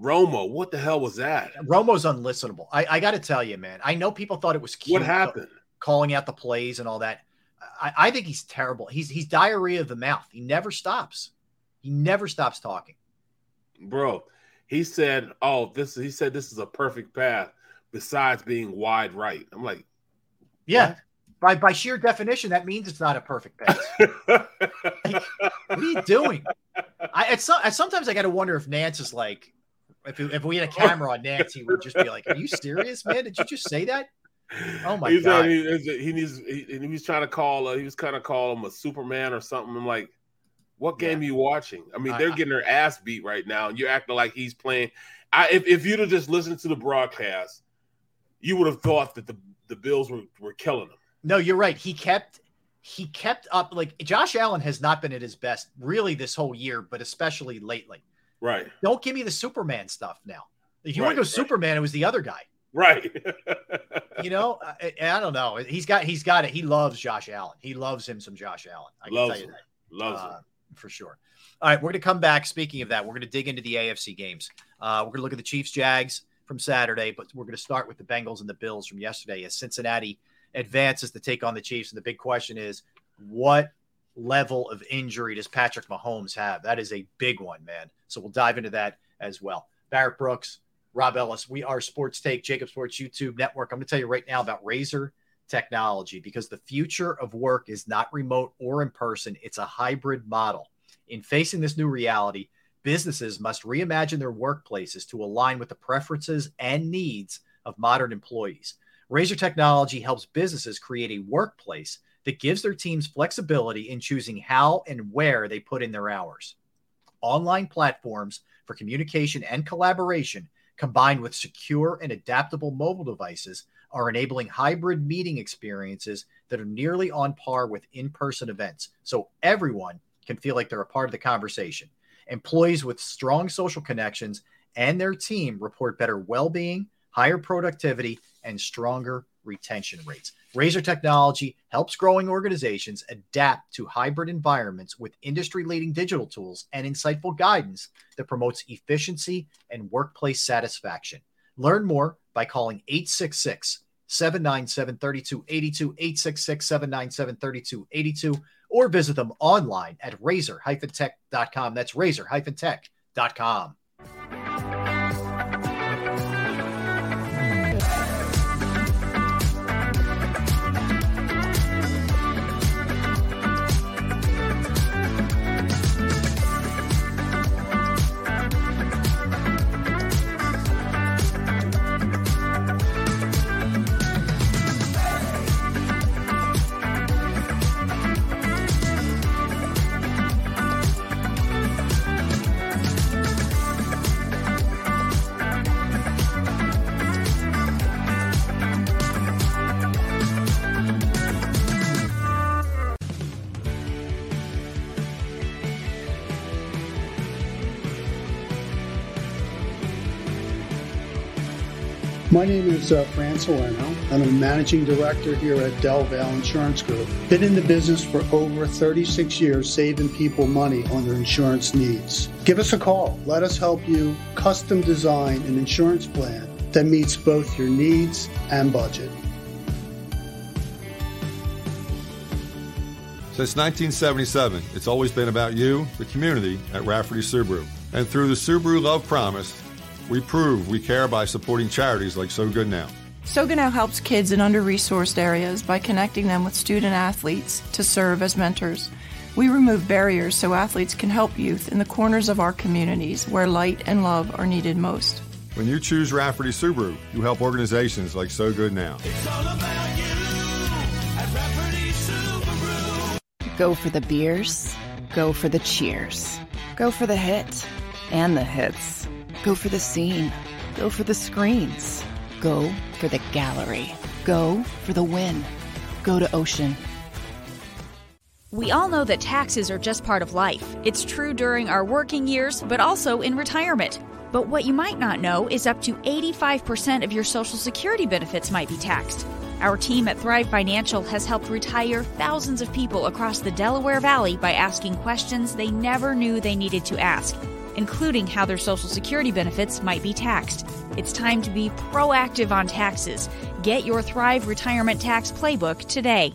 Romo, what the hell was that? Romo's unlistenable. I, I got to tell you, man. I know people thought it was cute. What happened? Calling out the plays and all that. I, I think he's terrible. He's he's diarrhea of the mouth. He never stops. He never stops talking. Bro, he said, "Oh, this." He said, "This is a perfect path." Besides being wide right. I'm like, yeah. What? By by sheer definition, that means it's not a perfect pass. like, what are you doing? I at, some, at sometimes I got to wonder if Nance is like, if if we had a camera on Nance, he would just be like, "Are you serious, man? Did you just say that?" Oh my he's, god! he, he needs. He, he, was trying to call. Uh, he was kind of call him a Superman or something. I'm like, what game yeah. are you watching? I mean, they're getting their ass beat right now, and you're acting like he's playing. I if, if you'd have just listened to the broadcast, you would have thought that the, the Bills were, were killing him. No, you're right. He kept he kept up like Josh Allen has not been at his best really this whole year, but especially lately. Right. Don't give me the Superman stuff now. If you right, want to go right. Superman, it was the other guy. Right. you know, I, I, don't know. He's got he's got it. He loves Josh Allen. He loves him some Josh Allen. I loves can tell you that. Loves uh, him. for sure. All right, we're going to come back. Speaking of that, we're going to dig into the AFC games. Uh, we're going to look at the Chiefs Jags from Saturday, but we're going to start with the Bengals and the Bills from yesterday as Cincinnati advances to take on the Chiefs. And the big question is what level of injury does Patrick Mahomes have? That is a big one, man. So we'll dive into that as well. Barrett Brooks, Rob Ellis, we are Sports Take, JAKIB Sports YouTube Network. I'm going to tell you right now about Razor technology because the future of work is not remote or in person, it's a hybrid model. In facing this new reality, businesses must reimagine their workplaces to align with the preferences and needs of modern employees. Razor Technology helps businesses create a workplace that gives their teams flexibility in choosing how and where they put in their hours. Online platforms for communication and collaboration, combined with secure and adaptable mobile devices, are enabling hybrid meeting experiences that are nearly on par with in person events. So everyone can feel like they're a part of the conversation. Employees with strong social connections and their team report better well being, higher productivity, and stronger retention rates. Razor Technology helps growing organizations adapt to hybrid environments with industry leading digital tools and insightful guidance that promotes efficiency and workplace satisfaction. Learn more by calling 866 797 3282, 866 797 3282, or visit them online at razor tech.com. That's razor My name is uh, Fran I'm a managing director here at Del Valle Insurance Group. Been in the business for over 36 years, saving people money on their insurance needs. Give us a call. Let us help you custom design an insurance plan that meets both your needs and budget. Since 1977, it's always been about you, the community, at Rafferty Subaru. And through the Subaru Love Promise, we prove we care by supporting charities like So Good Now. So Good Now helps kids in under resourced areas by connecting them with student athletes to serve as mentors. We remove barriers so athletes can help youth in the corners of our communities where light and love are needed most. When you choose Rafferty Subaru, you help organizations like So Good Now. Go for the beers, go for the cheers, go for the hit and the hits. Go for the scene. Go for the screens. Go for the gallery. Go for the win. Go to Ocean. We all know that taxes are just part of life. It's true during our working years, but also in retirement. But what you might not know is up to 85% of your Social Security benefits might be taxed. Our team at Thrive Financial has helped retire thousands of people across the Delaware Valley by asking questions they never knew they needed to ask including how their Social Security benefits might be taxed. It's time to be proactive on taxes. Get your Thrive Retirement Tax Playbook today.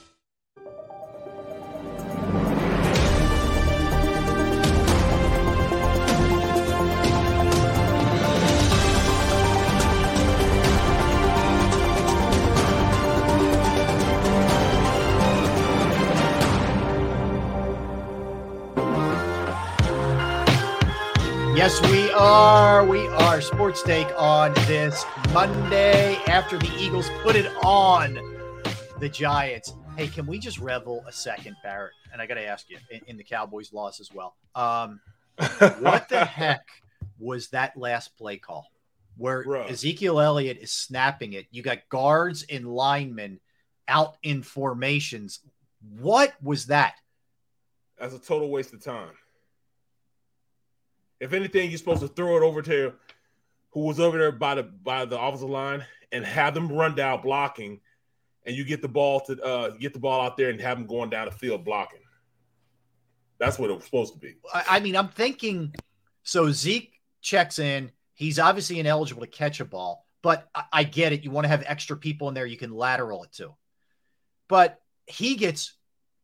Yes, we are. We are Sports Take on this Monday after the Eagles put it on the Giants. Hey, can we just revel a second, Barrett? and I got to ask you in, in, the Cowboys' loss as well. Um, what the heck was that last play call where Bro. Ezekiel Elliott is snapping it? You got guards and linemen out in formations. What was that? That's a total waste of time. If anything, you're supposed to throw it over to who was over there by the by the offensive line and have them run down blocking, and you get the ball to uh, get the ball out there and have them going down the field blocking. That's what it was supposed to be. I mean, I'm thinking so Zeke checks in. He's obviously ineligible to catch a ball, but I, I get it. You want to have extra people in there you can lateral it to. But he gets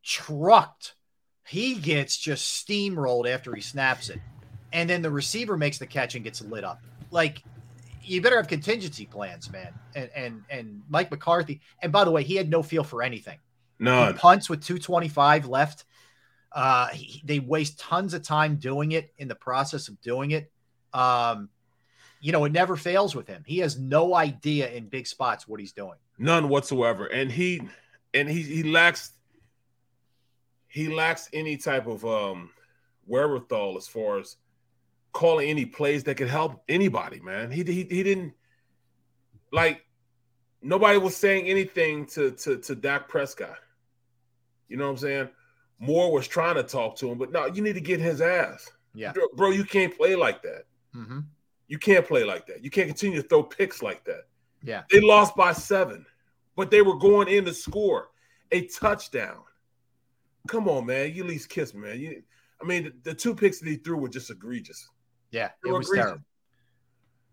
trucked. He gets just steamrolled after he snaps it. And then the receiver makes the catch and gets lit up. Like you better have contingency plans, man. And and and Mike McCarthy. And by the way, he had no feel for anything. No punts with 225 left. Uh, he, they waste tons of time doing it in the process of doing it. Um, you know, it never fails with him. He has no idea in big spots what he's doing. None whatsoever. And he and he he lacks he lacks any type of um wherewithal as far as calling any plays that could help anybody, man. He he, he didn't like nobody was saying anything to to to Dak Prescott. You know what I'm saying? Moore was trying to talk to him, but no, you need to get his ass. Yeah, bro, you can't play like that. Mm-hmm. You can't play like that. You can't continue to throw picks like that. Yeah, they lost by seven, but they were going in to score a touchdown. Come on, man. You at least kiss me, man. You, I mean, the, the two picks that he threw were just egregious. Yeah, it was terrible.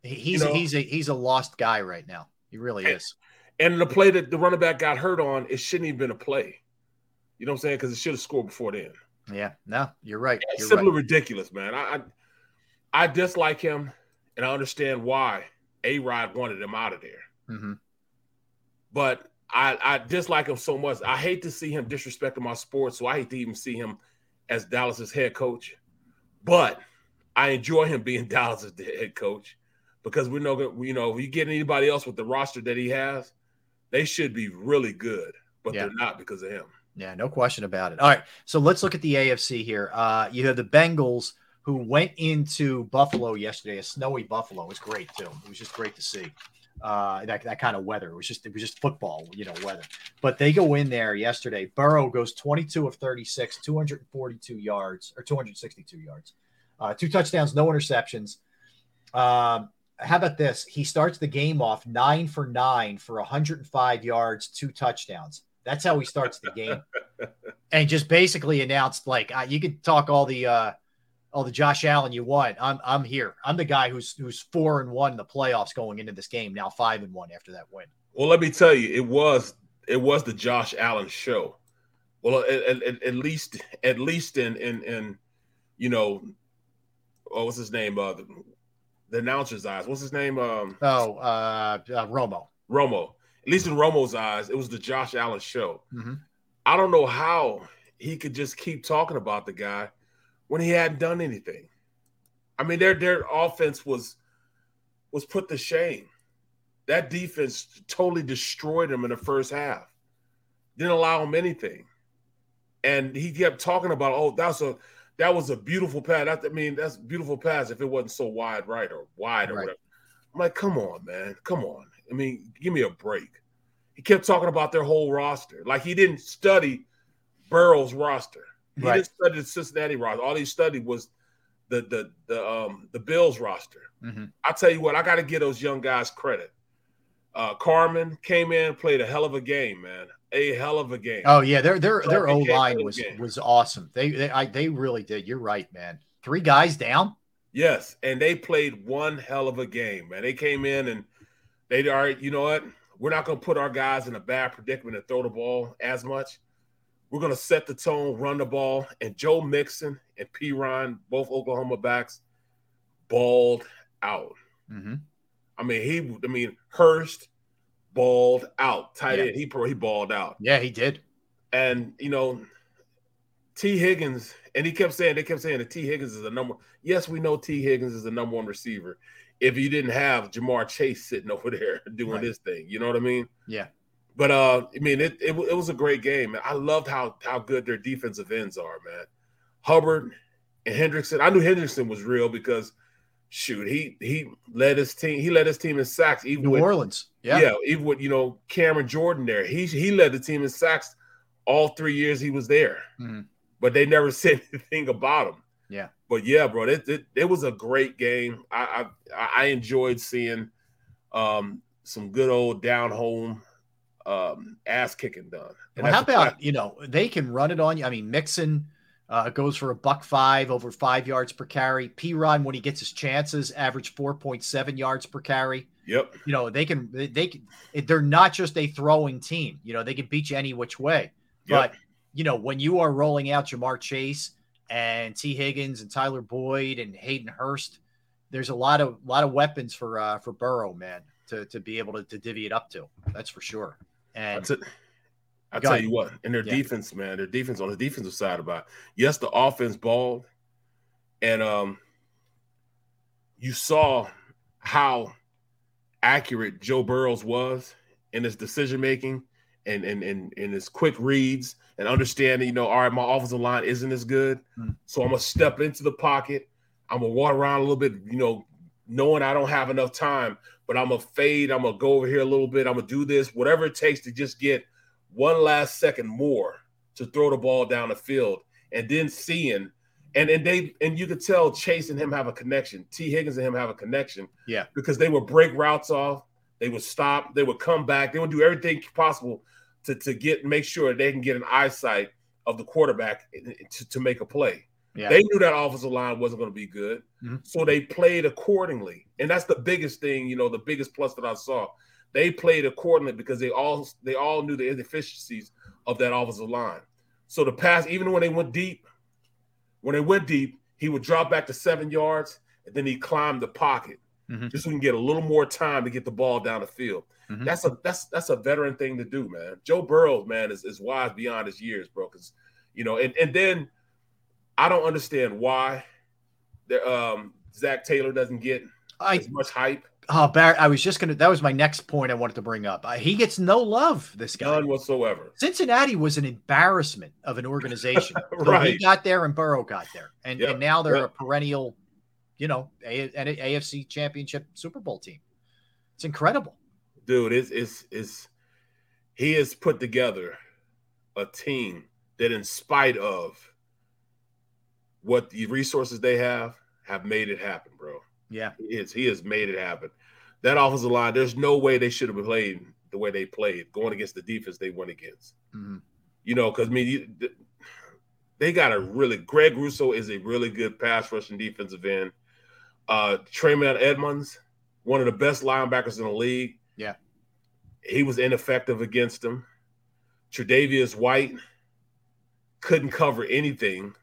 He's you know, he's a he's a lost guy right now. He really and, is. And the play that the running back got hurt on, it shouldn't even been a play. You know what I'm saying? Because it should have scored before then. Yeah, no, you're right. It's you're simply right. ridiculous, man. I, I, I dislike him, and I understand why A Rod wanted him out of there. Mm-hmm. But I, I dislike him so much. I hate to see him disrespecting my sport, so I hate to even see him as Dallas's head coach. But I enjoy him being Dallas's head coach because we know you know if you get anybody else with the roster that he has, they should be really good, but yeah. they're not because of him. Yeah, no question about it. All right, so let's look at the AFC here. Uh, you have the Bengals who went into Buffalo yesterday, a snowy Buffalo. It was great too. It was just great to see uh, that, that kind of weather. It was just it was just football, you know, weather. But they go in there yesterday. Burrow goes 22 of 36, 242 yards or 262 yards, uh, two touchdowns, no interceptions. Um, how about this? He starts the game off nine for nine for 105 yards, two touchdowns. That's how he starts the game, and just basically announced like uh, you could talk all the uh, all the Josh Allen you want. I'm I'm here. I'm the guy who's who's four and one in the playoffs going into this game. Now five and one after that win. Well, let me tell you, it was it was the Josh Allen show. Well, at, at, at least at least in in in you know what was his name? Uh, the, the announcer's eyes. What's his name? Um, oh, uh, uh, Romo. Romo. At least in Romo's eyes, it was the Josh Allen show. Mm-hmm. I don't know how he could just keep talking about the guy when he hadn't done anything. I mean, their their offense was was put to shame. That defense totally destroyed him in the first half. Didn't allow him anything. And he kept talking about, oh, that's a that was a beautiful pass. I mean, that's beautiful pass if it wasn't so wide right or wide or right. whatever. I'm like, come on, man. Come on. I mean, give me a break. He kept talking about their whole roster. Like he didn't study Burrow's roster. He right. didn't study the Cincinnati roster. All he studied was the the the um the Bills roster. Mm-hmm. I tell you what, I got to give those young guys credit. Uh, Carman came in, played a hell of a game, man a hell of a game. Oh yeah, their their their O line was was awesome. They they I, they really did. You're right, man. Three guys down. Yes, and they played one hell of a game, man. They came in and they all right. You know what? We're not going to put our guys in a bad predicament and throw the ball as much. We're going to set the tone, run the ball, and Joe Mixon and Perine, both Oklahoma backs, balled out. Mm-hmm. I mean, he. I mean, Hurst balled out. Tight yeah. end, he he balled out. Yeah, he did. And you know, T. Higgins, and he kept saying they kept saying that T. Higgins is the number. Yes, we know T. Higgins is the number one receiver. If you didn't have Ja'Marr Chase sitting over there doing right. this thing, you know what I mean? Yeah. But uh, I mean, it, it it was a great game. I loved how how good their defensive ends are, man. Hubbard and Hendrickson. I knew Hendrickson was real because shoot, he he led his team. He led his team in sacks. Even New with, Orleans, yeah, yeah, even with you know Cameron Jordan there, he he led the team in sacks all three years he was there. Mm-hmm. But they never said anything about him. Yeah, but yeah, bro, it it, it was a great game. I I, I enjoyed seeing um, some good old down home um, ass kicking done. And well, how about you know they can run it on you? I mean, Mixon uh, goes for a buck five over five yards per carry. P. Ron when he gets his chances, average four point seven yards per carry. Yep. You know they can they, they can they're not just a throwing team. You know they can beat you any which way. Yep. But you know when you are rolling out Ja'Marr Chase and T. Higgins and Tyler Boyd and Hayden Hurst, there's a lot of lot of weapons for uh, for Burrow, man, to to be able to, to divvy it up to. That's for sure. And That's it. I tell you what, in their Yeah. defense, man, their defense on the defensive side about it. yes, the offense balled, and um, you saw how accurate Joe Burrows was in his decision making and and and and his quick reads and understanding. You know, all right, my offensive line isn't as good, Hmm. so I'm gonna step into the pocket. I'm gonna walk around a little bit, you know, knowing I don't have enough time, but I'm gonna fade. I'm gonna go over here a little bit. I'm gonna do this, whatever it takes to just get one last second more to throw the ball down the field, and then seeing. And, and they and you could tell Chase and him have a connection. T. Higgins and him have a connection yeah, because they would break routes off, they would stop, they would come back, they would do everything possible to, to get make sure they can get an eyesight of the quarterback to, to make a play. yeah, They knew that offensive line wasn't going to be good, Mhm. so they played accordingly, and that's the biggest thing. You know, the biggest plus that I saw. They played accordingly because they all they all knew the inefficiencies of that offensive line. So the pass, even when they went deep, when they went deep, he would drop back to seven yards, and then he climbed the pocket Mhm. just so we can get a little more time to get the ball down the field. Mhm. That's a that's that's a veteran thing to do, man. Joe Burrow, man, is, is wise beyond his years, bro. Because you know, and and then I don't understand why the, um, Zac Taylor doesn't get I as much hype. Oh, Barrett, I was just gonna. That was my next point I wanted to bring up. Uh, he gets no love. This guy. None whatsoever. Cincinnati was an embarrassment of an organization. So he got there and Burrow got there, and, Yep, and now they're yep. a perennial, you know, a, an AFC Championship Super Bowl team. It's incredible. Dude, it's it's it's he has put together a team that, in spite of what the resources they have, have made it happen, bro. Yeah, He is. He has made it happen. That offensive line, there's no way they should have played the way they played, going against the defense they went against. Mhm. You know, because I mean, you, they got a really. Greg Rousseau is a really good pass rushing defensive end. Uh, Tremaine Edmunds, one of the best linebackers in the league. Yeah. he was ineffective against them. Tre'Davious White couldn't cover anything.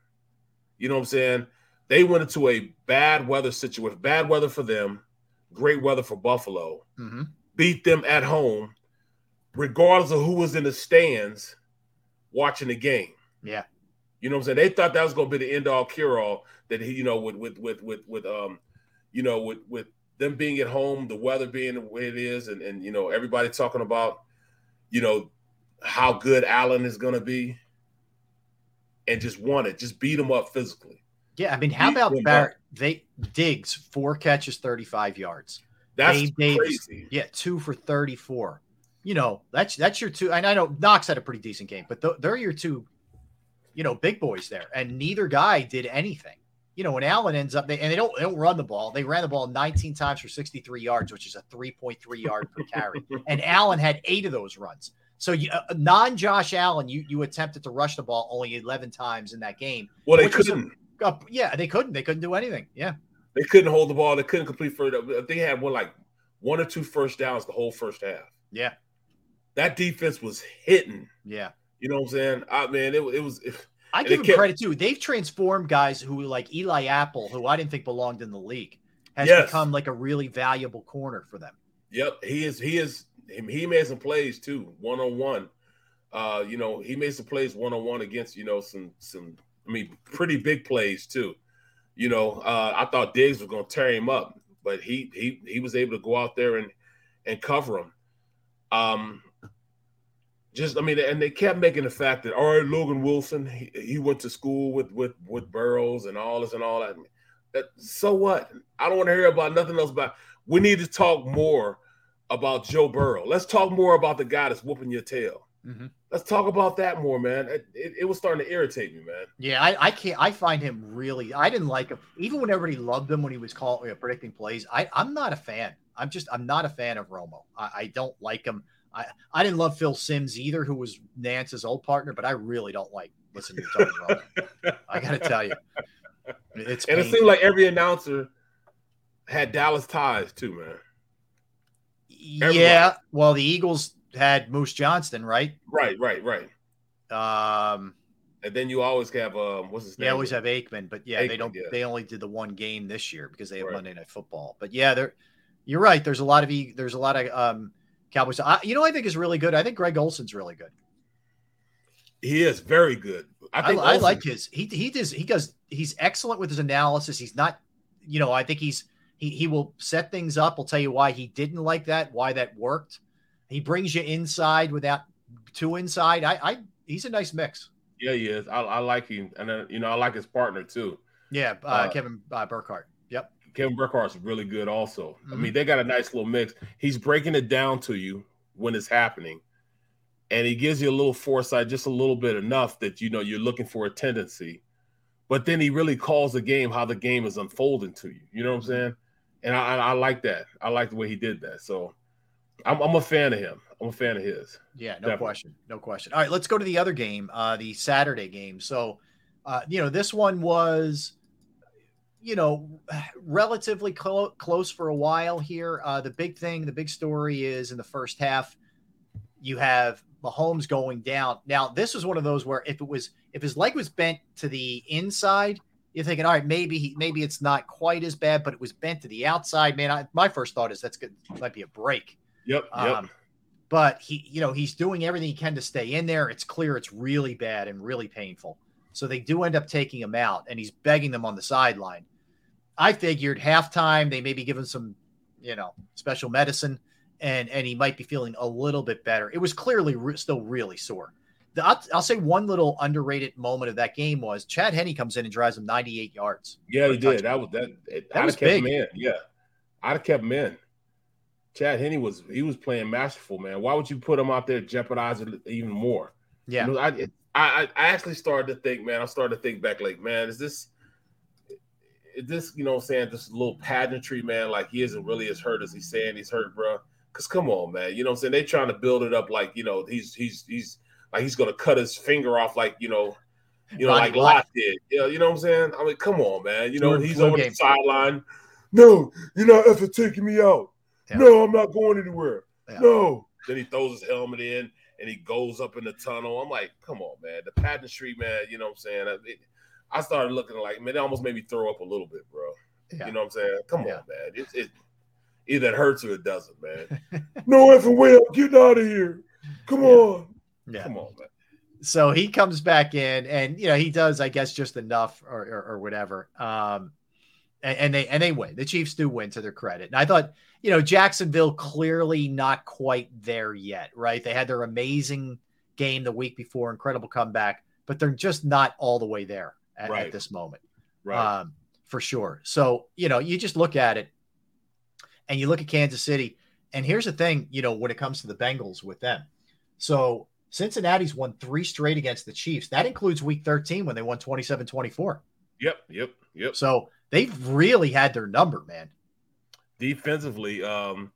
You know what I'm saying? They went into a bad weather situation, bad weather for them, great weather for Buffalo. Mhm. Beat them at home, regardless of who was in the stands watching the game. yeah, You know what I'm saying? They thought that was going to be the end all cure all. That he, you know, with with with with with um, you know, with with them being at home, the weather being the way it is, and and you know everybody talking about, you know, how good Allen is going to be, and just won it, just beat him up physically. Yeah. I mean, how about Barrett? They digs four catches, thirty five yards. That's Gabe Davis, crazy. yeah, two for thirty four. You know, that's that's your two. And I know Knox had a pretty decent game, but th- they're your two, you know, big boys there. And neither guy did anything. You know, when Allen ends up, they, and they don't they don't run the ball. They ran the ball 19 times for 63 yards, which is a 3.3 yard per carry. And Allen had eight of those runs. So you, uh, non Josh Allen, you you attempted to rush the ball only 11 times in that game. Well, they which was a- couldn't. Uh, yeah, they couldn't. They couldn't do anything. Yeah. They couldn't hold the ball. They couldn't complete first. They had one like one or two first downs the whole first half. Yeah. That defense was hitting. Yeah. You know what I'm saying? I man, it, it was. It, I give them kept- credit too. They've transformed guys who like Eli Apple, who I didn't think belonged in the league, has Yes. become like a really valuable corner for them. Yep, he is. He is. He made some plays too, one on one. Uh, you know, he made some plays one on one against you know some some. I mean, pretty big plays too. You know, uh, I thought Diggs was going to tear him up, but he he he was able to go out there and and cover him. Um, just I mean, and they kept making the fact that all right, Logan Wilson, he, he went to school with with with Burrows and all this and all that. that so what? I don't want to hear about nothing else. About we need to talk more about Joe Burrow. Let's talk more about the guy that's whooping your tail. Mm-hmm. Let's talk about that more, man. It, it, it, was starting to irritate me, man. Yeah, I, I can't. I find him really. I didn't like him, even when everybody loved him when he was calling, you uh, know, predicting plays. I, I'm not a fan. I'm just. I'm not a fan of Romo. I, I don't like him. I, I didn't love Phil Simms either, who was Nantz's old partner, but I really don't like listening to Tony Romo. I got to tell you, it's and painful. it seemed like every announcer had Dallas ties too, man. Everybody. Yeah, well, the Eagles had Moose Johnston, right? Right, right, right. Um, and then you always have um, what's his name? Yeah, always have Aikman, but yeah, Aikman, they don't. Yeah. They only did the one game this year because they have right. Monday Night Football. But yeah, there, you're right. There's a lot of there's a lot of um Cowboys. I, you know, I think is really good. I think Greg Olsen's really good. He is very good. I think I, I like his. He he does he does he's excellent with his analysis. He's not, you know, I think he's he he will set things up. Will tell you why he didn't like that, why that worked. He brings you inside without too inside. I I he's a nice mix. Yeah, he is. I, I like him, and then you know I like his partner too. Yeah, uh, uh, Kevin uh, Burkhardt. Yep. Kevin Burkhardt's really good also. Mm-hmm. I mean, they got a nice little mix. He's breaking it down to you when it's happening. And he gives you a little foresight, just a little bit enough that you know you're looking for a tendency. But then he really calls the game how the game is unfolding to you. You know what I'm saying? And I, I, I like that. I like the way he did that. So I'm, I'm, a fan of him. I'm a fan of his. Yeah, no Definitely. question. No question. All right, let's go to the other game, uh, the Saturday game. So, uh, you know, this one was you know, relatively clo- close for a while here. Uh, the big thing, the big story is in the first half, you have Mahomes going down. Now, this was one of those where if it was if his leg was bent to the inside, you're thinking, all right, maybe he, maybe it's not quite as bad, but it was bent to the outside. Man, I, my first thought is that's good, It might be a break. Yep. Yep. Um, but he, you know, he's doing everything he can to stay in there. It's clear it's really bad and really painful. So they do end up taking him out, and he's begging them on the sideline. I figured halftime they maybe give him some, you know, special medicine, and and he might be feeling a little bit better. It was clearly re- still really sore. The, I'll, I'll, say one little underrated moment of that game was Chad Henne comes in and drives him 98 yards. Yeah, he did. That was that. It, that I'd was have kept big. him in. Yeah, I'd have kept him in. Chad Henne was he was playing masterful, man. Why would you put him out there jeopardizing even more? Yeah, you know, I, I I actually started to think, man. I started to think back, like, man, is this is this, you know I'm saying, this little pageantry, man. Like he isn't really as hurt as he's saying he's hurt, bro. Cause come on, man. You know I'm saying? They trying to build it up like, you know, he's he's he's like he's gonna cut his finger off like, you know, you know, like Lott did. You know, you know what I'm saying? I mean, come on, man. You know, he's on the sideline. No, you're not ever taking me out. Yeah. No, I'm not going anywhere. Yeah. No. Then he throws his helmet in and he goes up in the tunnel. I'm like, come on, man. The pageantry, man, you know what I'm saying? It, I started looking like, man, it almost made me throw up a little bit, bro. Yeah. You know what I'm saying? Come yeah. on, man. It, it either it hurts or it doesn't, man. no effing way I'm getting out of here. Come yeah. on. Yeah. Come on, man. So he comes back in and you know he does, I guess, just enough or or, or whatever. Um and, and they and they win. The Chiefs do win to their credit. And I thought, you know, Jacksonville clearly not quite there yet, right? They had their amazing game the week before, incredible comeback, but they're just not all the way there at, right. at this moment. Right. Um, for sure. So, you know, you just look at it and you look at Kansas City. And here's the thing, you know, when it comes to the Bengals with them. So Cincinnati's won three straight against the Chiefs. That includes week 13 when they won 27 24. Yep. Yep. Yep. So they've really had their number, man. Defensively, um,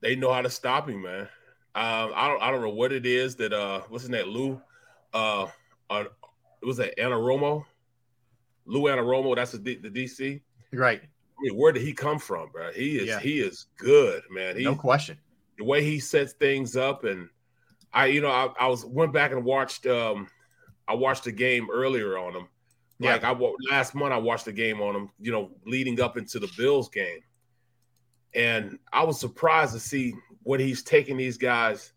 they know how to stop him, man. Um, I don't I don't know what it is that uh what's his name, Lou? Uh, uh it was that Anarumo, Lou Anarumo. That's the, the DC. Right. I mean, where did he come from, bro? He is yeah. he is good, man. He, no question. The way he sets things up, and I, you know, I, I was went back and watched. um I watched the game earlier on him. Yeah. Like I last month, I watched the game on him. You know, leading up into the Bills game, and I was surprised to see what he's taking these guys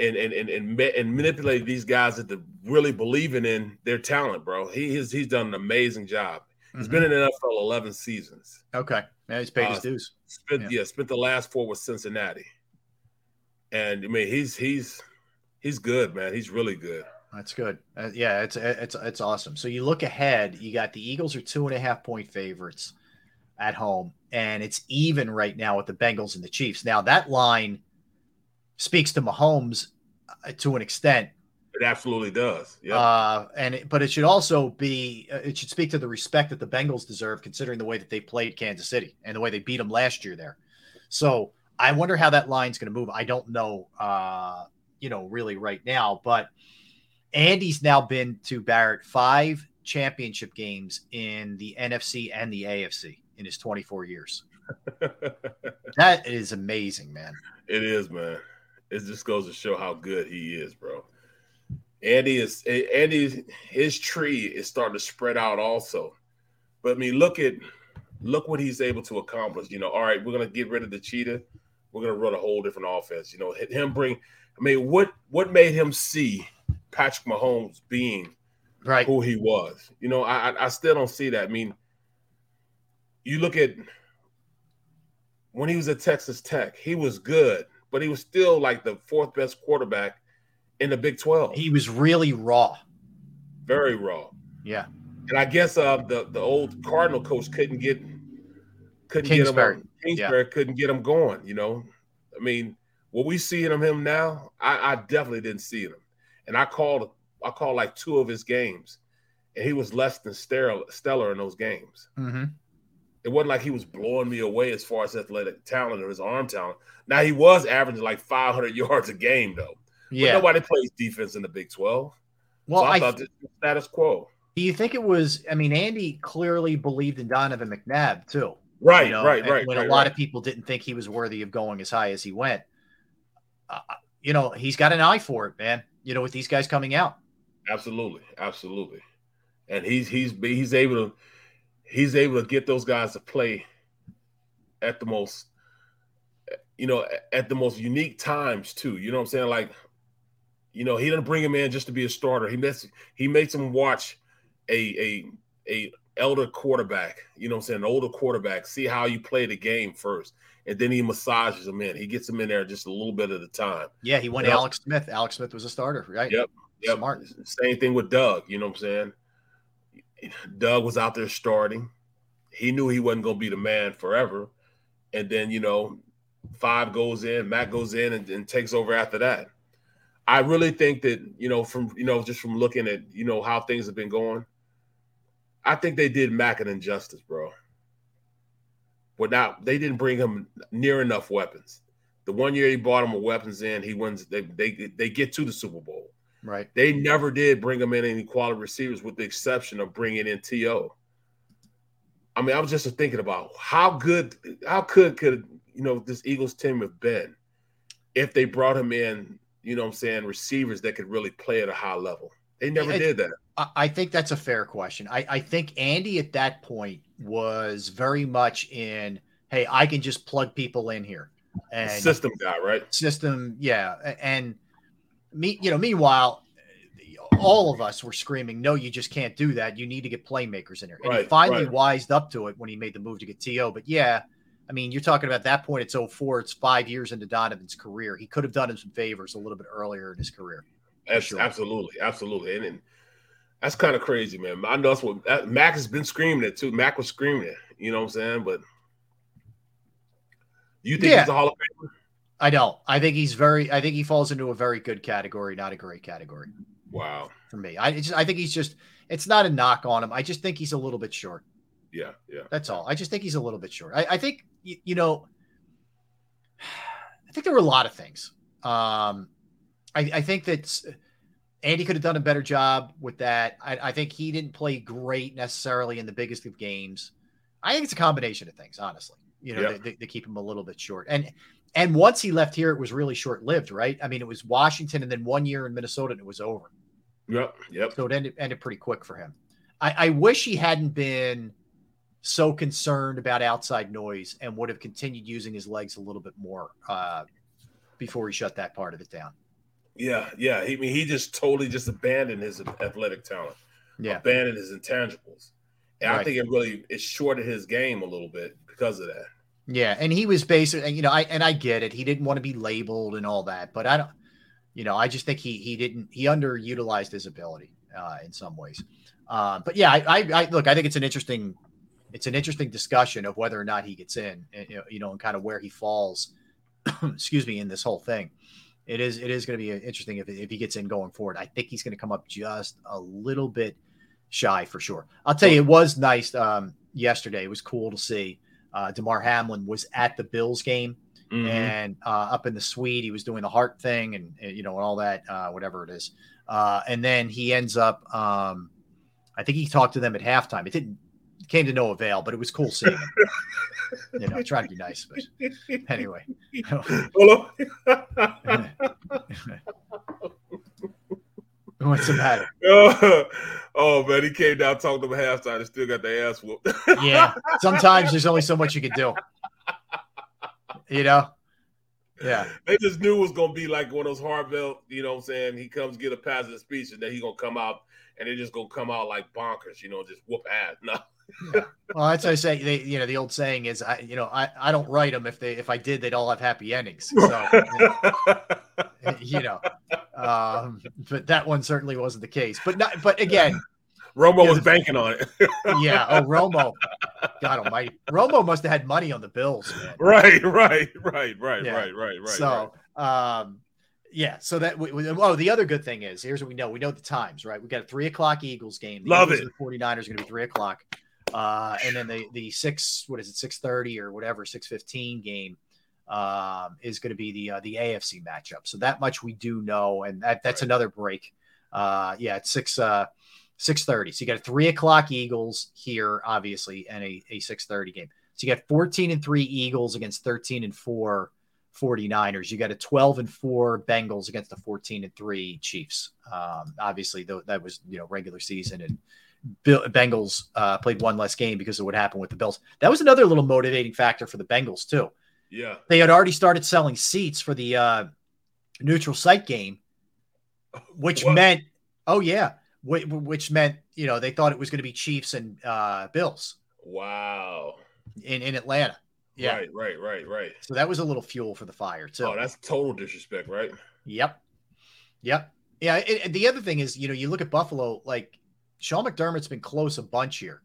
and and and and, and manipulate these guys into really believing in their talent, bro. He has he's done an amazing job. He's mm-hmm. been in the NFL eleven seasons. Okay, yeah, he's paid his uh, dues. Spent, yeah. yeah, spent the last four with Cincinnati, and I mean he's he's He's good, man. He's really good. That's good. Uh, yeah, it's it's it's awesome. So you look ahead. You got the Eagles are two and a half point favorites at home, and it's even right now with the Bengals and the Chiefs. Now that line speaks to Mahomes uh, to an extent. It absolutely does. Yeah. Uh, and it, but it should also be uh, it should speak to the respect that the Bengals deserve, considering the way that they played Kansas City and the way they beat them last year there. So I wonder how that line's going to move. I don't know, uh, you know, really right now, but Andy's now been to Barrett five championship games in the NFC and the AFC in his 24 years. that is amazing, man. It is, man. It just goes to show how good he is, bro. Andy is eh, Andy. His tree is starting to spread out also. But I mean, look at look what he's able to accomplish. You know, all right, we're gonna get rid of the cheetah. We're gonna run a whole different offense. You know, him bring. I mean, what what made him see Patrick Mahomes being right who he was? You know, I I still don't see that. I mean, you look at when he was at Texas Tech, he was good, but he was still like the fourth best quarterback in the Big 12. He was really raw. Very raw. Yeah. And I guess uh, the the old Cardinal coach couldn't get couldn't Kingsbury. get him Kingsbury yeah. couldn't get him going, you know. I mean, what we see in him now, I, I definitely didn't see him. And I called I called like two of his games, and he was less than stellar, stellar in those games. Mm-hmm. It wasn't like he was blowing me away as far as athletic talent or his arm talent. Now he was averaging like 500 yards a game though. Yeah. But nobody plays defense in the Big 12. Well, so I, I thought this was status quo. Do you think it was? I mean, Andy clearly believed in Donovan McNabb too. Right, you know, right, right. When right, a lot right. of people didn't think he was worthy of going as high as he went, uh, you know, he's got an eye for it, man. You know, with these guys coming out. Absolutely, absolutely, and he's he's he's able to he's able to get those guys to play at the most, you know, at the most unique times too. You know what I'm saying? Like, you know, he didn't bring him in just to be a starter. He makes he makes him watch a a a elder quarterback. You know what I'm saying? An older quarterback. See how you play the game first, and then he massages him in. He gets him in there just a little bit at a time. Yeah, he went You know? Alex Smith. Alex Smith was a starter, right? Yep. Yep. Smart. Same thing with Doug. You know what I'm saying? Doug was out there starting. He knew he wasn't going to be the man forever. And then, you know, five goes in, Matt goes in and, and takes over after that. I really think that, you know, from, you know, just from looking at, you know, how things have been going, I think they did Mac an injustice, bro. But now they didn't bring him near enough weapons. The one year he brought him with weapons in, he wins. They they they get to the Super Bowl. Right. They never did bring him in any quality receivers, with the exception of bringing in To. I mean, I was just thinking about how good, how good could you know this Eagles team have been if they brought him in. You know, what I'm saying receivers that could really play at a high level. They never It- did that. I, think that's a fair question. I, I think Andy at that point was very much in, hey, I can just plug people in here. And System guy, right? system, yeah. And me, you know, meanwhile, all of us were screaming, no, you just can't do that. You need to get playmakers in here. And he finally right. wised up to it when he made the move to get TO. But yeah, I mean, you're talking about that point, it's 04, it's five years into Donovan's career. He could have done him some favors a little bit earlier in his career. That's sure. absolutely, absolutely, and, and that's kind of crazy, man. I know that's what that, Mac has been screaming it too. Mac was screaming it, you know what I'm saying? But you think Yeah. he's a Hall of Famer? I don't. I think he's very. I think he falls into a very good category, not a great category Wow. for me. I just, I think he's just. It's not a knock on him. I just think he's a little bit short. Yeah, yeah. That's all. I just think he's a little bit short. I, I think you, you know. I think there were a lot of things. Um, I, I think that Andy could have done a better job with that. I, I think he didn't play great necessarily in the biggest of games. I think it's a combination of things, honestly. You know, Yeah. that keep him a little bit short. And and once he left here, it was really short lived, right? I mean, it was Washington and then one year in Minnesota, and it was over. Yep, yep. So it ended ended pretty quick for him. I, I wish he hadn't been so concerned about outside noise and would have continued using his legs a little bit more uh, before he shut that part of it down. Yeah, yeah. He I mean he just totally just abandoned his athletic talent. Yeah. Abandoned his intangibles. And I think it really it shorted his game a little bit because of that. Yeah, and he was basically, you know, I and I get it. He didn't want to be labeled and all that, but I don't. you know, I just think he he didn't he underutilized his ability uh, in some ways. Uh, but yeah, I, I, I look. I think it's an interesting it's an interesting discussion of whether or not he gets in, you know, and kind of where he falls. excuse me, in this whole thing. It is it is going to be interesting if, if he gets in going forward. I think he's going to come up just a little bit shy for sure. I'll tell you, it was nice um, yesterday. It was cool to see. Uh, Damar Hamlin was at the Bills game mm-hmm. and uh, up in the suite. He was doing the heart thing and, and you know and all that, uh, whatever it is. Uh, and then he ends up. Um, I think he talked to them at halftime. It didn't came to no avail, but it was cool seeing him. you know, I tried to be nice, but anyway. What's the matter? Oh, oh, man, he came down talking to him halftime and still got the ass whooped. yeah, sometimes there's only so much you can do. You know. Yeah. They just knew it was gonna be like one of those Harvell, you know what I'm saying? He comes get a positive speech and then he's gonna come out and they're just gonna come out like bonkers, you know, just whoop ass. No. Yeah. Well, that's what I say. They, you know, the old saying is, I, you know, I, I don't write them. If they, if I did, they'd all have happy endings. So, you know, um, but that one certainly wasn't the case. But not, but again, Romo was banking on it. yeah. Oh, Romo. God Almighty. Romo must have had money on the Bills. Man. Right. Right. Right. Right. Yeah. Right. Right. Right. So, right. um, yeah. So that we, we, oh, the other good thing is here's what we know. We know the times, right? We got a three o'clock Eagles game. The Love Eagles it. The 49ers are going to be three o'clock. Uh, and then the the six what is it six thirty or whatever six fifteen game um, is going to be the uh, the AFC matchup. So that much we do know, and that that's right. another break. Uh, yeah, it's six uh, six thirty. So you got a three o'clock Eagles here, obviously, and a, a six thirty game. So you got fourteen and three Eagles against thirteen and four 49ers. You got a 12 and 4 Bengals against the 14 and 3 Chiefs. Um, obviously, though that was you know regular season and Bill, Bengals uh, played one less game because of what happened with the Bills. That was another little motivating factor for the Bengals too. Yeah, they had already started selling seats for the uh, neutral site game, which what? meant, oh yeah, which, which, meant you know they thought it was going to be Chiefs and uh, Bills. Wow, in in Atlanta. Yeah, right, right, right, right. So that was a little fuel for the fire too. Oh, that's total disrespect, right? Yep, yep, yeah. It, the other thing is, you know, you look at Buffalo, like Sean McDermott's been close a bunch here.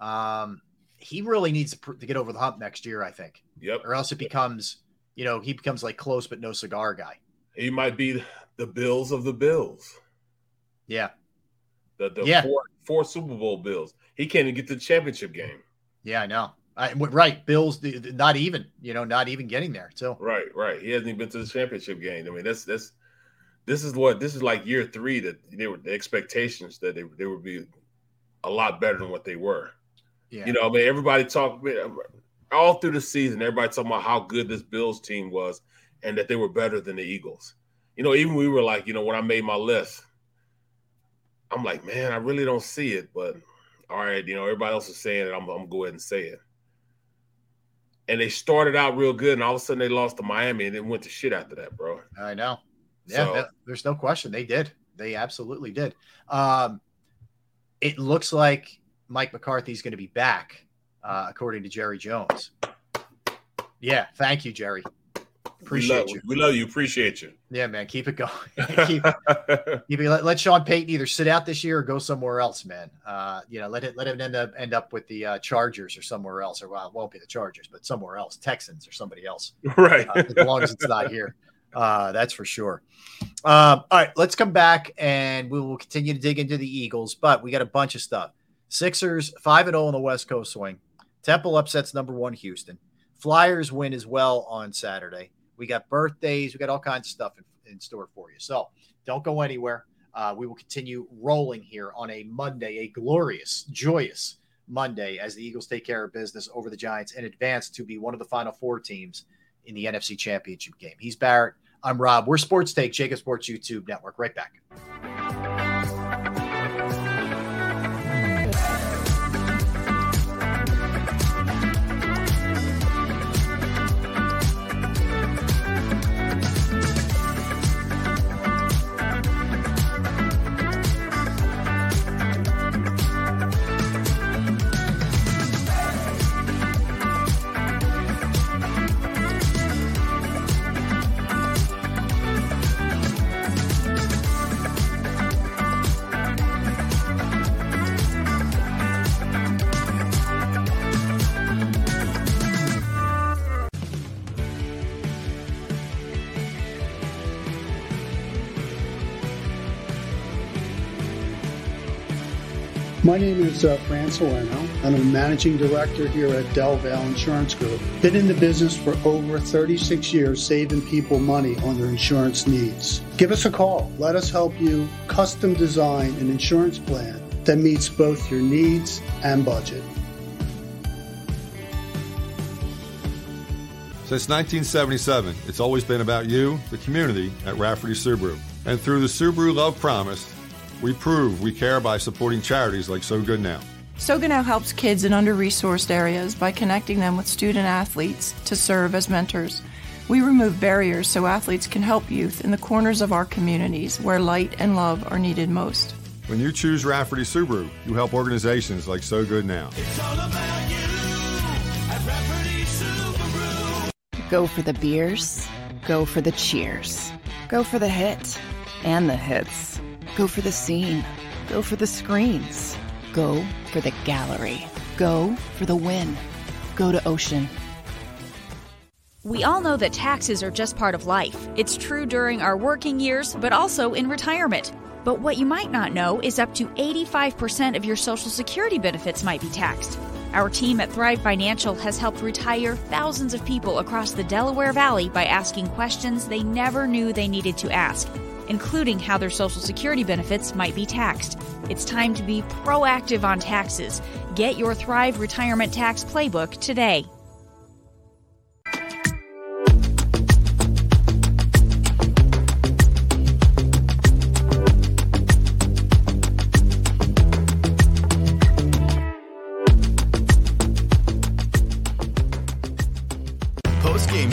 Um, he really needs to, to, get over the hump next year, I think. Yep. Or else it becomes, you know, he becomes like close but no cigar guy. He might be the Bills of the Bills. Yeah. The, the yeah. Four, four Super Bowl Bills. He can't even get to the championship game. Yeah, I know. I, right, Bills not even, you know, not even getting there. So right, right. He hasn't even been to the championship game. I mean, that's that's this is what this is like year three that they were the expectations that they they would be a lot better than what they were. Yeah. You know, I mean, everybody talked all through the season. Everybody talking about how good this Bills team was and that they were better than the Eagles. You know, even we were like, you know, when I made my list, I'm like, man, I really don't see it, but all right, you know, everybody else is saying it. I'm, I'm go ahead and say it. And they started out real good, and all of a sudden they lost to Miami, and then went to shit after that, bro. I know. Yeah, so, there's no question. They did. They absolutely did. Um, it looks like Mike McCarthy's going to be back, uh, according to Jerry Jones. Yeah, thank you, Jerry. Appreciate we love, you. We love you. Appreciate you. Yeah, man. Keep it going. keep, keep it, let, let, Sean Payton either sit out this year or go somewhere else, man. Uh, you know, let it let him end up end up with the uh, Chargers or somewhere else, or well, it won't be the Chargers, but somewhere else, Texans or somebody else. Right. Uh, as long as it's not here. Uh, that's for sure. Um, all right, let's come back and we will continue to dig into the Eagles, but we got a bunch of stuff. Sixers 5 and 0 on the West Coast swing. Temple upsets number one Houston. Flyers win as well on Saturday. We got birthdays, we got all kinds of stuff in, in store for you. So don't go anywhere. Uh, we will continue rolling here on a Monday, a glorious, joyous Monday as the Eagles take care of business over the Giants and advance to be one of the final four teams in the NFC Championship game. He's Barrett. I'm Rob. We're Sports Take, JAKIB Sports YouTube Network. Right back. My name is uh, Fran and I'm a managing director here at Del Valle Insurance Group. Been in the business for over 36 years, saving people money on their insurance needs. Give us a call. Let us help you custom design an insurance plan that meets both your needs and budget. Since 1977, it's always been about you, the community, at Rafferty Subaru. And through the Subaru Love Promise, we prove we care by supporting charities like So Good Now. So Good Now helps kids in under resourced areas by connecting them with student athletes to serve as mentors. We remove barriers so athletes can help youth in the corners of our communities where light and love are needed most. When you choose Rafferty Subaru, you help organizations like So Good Now. Go for the beers, go for the cheers, go for the hit and the hits. Go for the scene. Go for the screens. Go for the gallery. Go for the win. Go to Ocean. We all know that taxes are just part of life. It's true during our working years, but also in retirement. But what you might not know is up to 85% of your Social Security benefits might be taxed. Our team at Thrive Financial has helped retire thousands of people across the Delaware Valley by asking questions they never knew they needed to ask including how their Social Security benefits might be taxed. It's time to be proactive on taxes. Get your Thrive Retirement Tax Playbook today.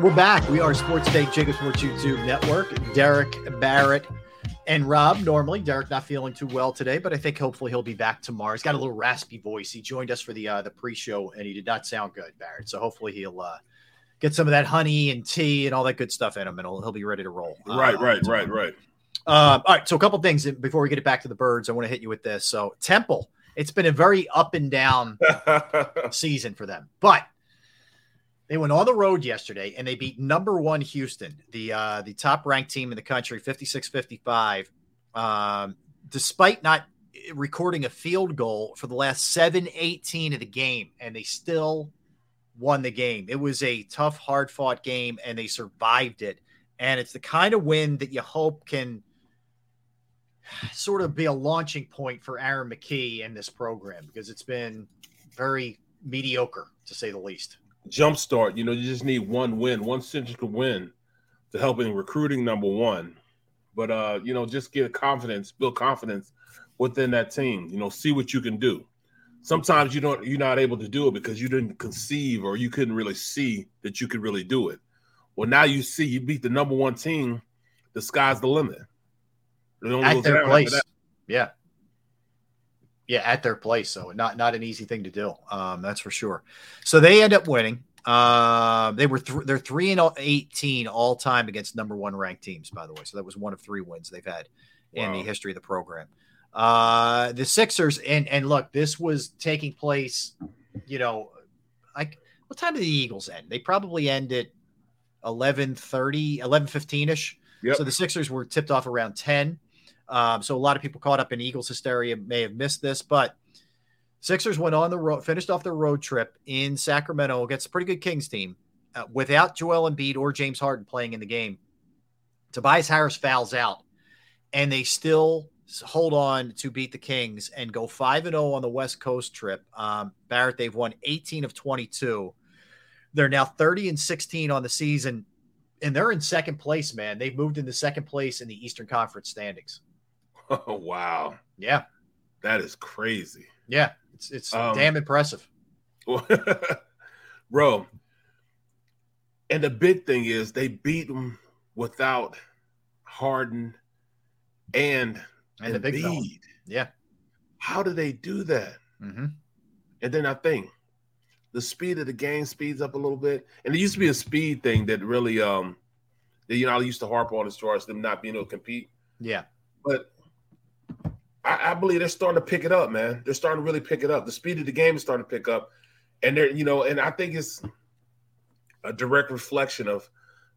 We're back. We are Sports Take, JAKIB Sports YouTube Network. Derrick Barrett and Rob. Normally, Derrick not feeling too well today, but I think hopefully he'll be back tomorrow. He's got a little raspy voice. He joined us for the uh, the pre-show, and he did not sound good, Barrett. So hopefully he'll uh, get some of that honey and tea and all that good stuff in him, and he'll, he'll be ready to roll. Right, uh, right, right, right. Uh, all right. So a couple things before we get it back to the birds. I want to hit you with this. So Temple, it's been a very up and down season for them, but they went on the road yesterday and they beat number one Houston, the uh, the top ranked team in the country, 56 55. Um, despite not recording a field goal for the last 7 18 of the game, and they still won the game. It was a tough, hard fought game, and they survived it. And it's the kind of win that you hope can sort of be a launching point for Aaron McKie in this program because it's been very mediocre to say the least jumpstart. You know, you just need one win, one central win to help in recruiting number one. But uh, you know, just get confidence, build confidence within that team. You know, see what you can do. Sometimes you don't you're not able to do it because you didn't conceive or you couldn't really see that you could really do it. Well, now you see you beat the number one team, the sky's the limit. At their place. Yeah yeah, at their place. So not not an easy thing to do. Um, that's for sure. So they end up winning. Uh, they were th- they're three and eighteen all time against number one ranked teams. By the way, so that was one of three wins they've had wow. in the history of the program. Uh, the Sixers and and look, this was taking place. You know, like what time did the Eagles end? They probably ended 11 30, 11 15 ish. Yep. So the Sixers were tipped off around 10. Um, so a lot of people caught up in Eagles hysteria may have missed this, but Sixers went on the road, finished off their road trip in Sacramento against a pretty good Kings team uh, without Joel Embiid or James Harden playing in the game. Tobias Harris fouls out, and they still hold on to beat the Kings and go 5 and 0 on the West Coast trip. Um, Barrett, they've won 18 of 22. They're now 30 and 16 on the season, and they're in second place, man. They've moved into second place in the Eastern Conference standings. Oh, wow. Yeah. That is crazy. Yeah. It's it's um, damn impressive. Bro, And the big thing is they beat them without Harden and and the big fella. Yeah. How do they do that? Mm-hmm. And then I think the speed of the game speeds up a little bit. And it used to be a speed thing that really, um, that, you know, I used to harp on as far as them not being able to compete. Yeah. But I, I believe they're starting to pick it up, man. They're starting to really pick it up. The speed of the game is starting to pick up. And they're, you know, and I think it's a direct reflection of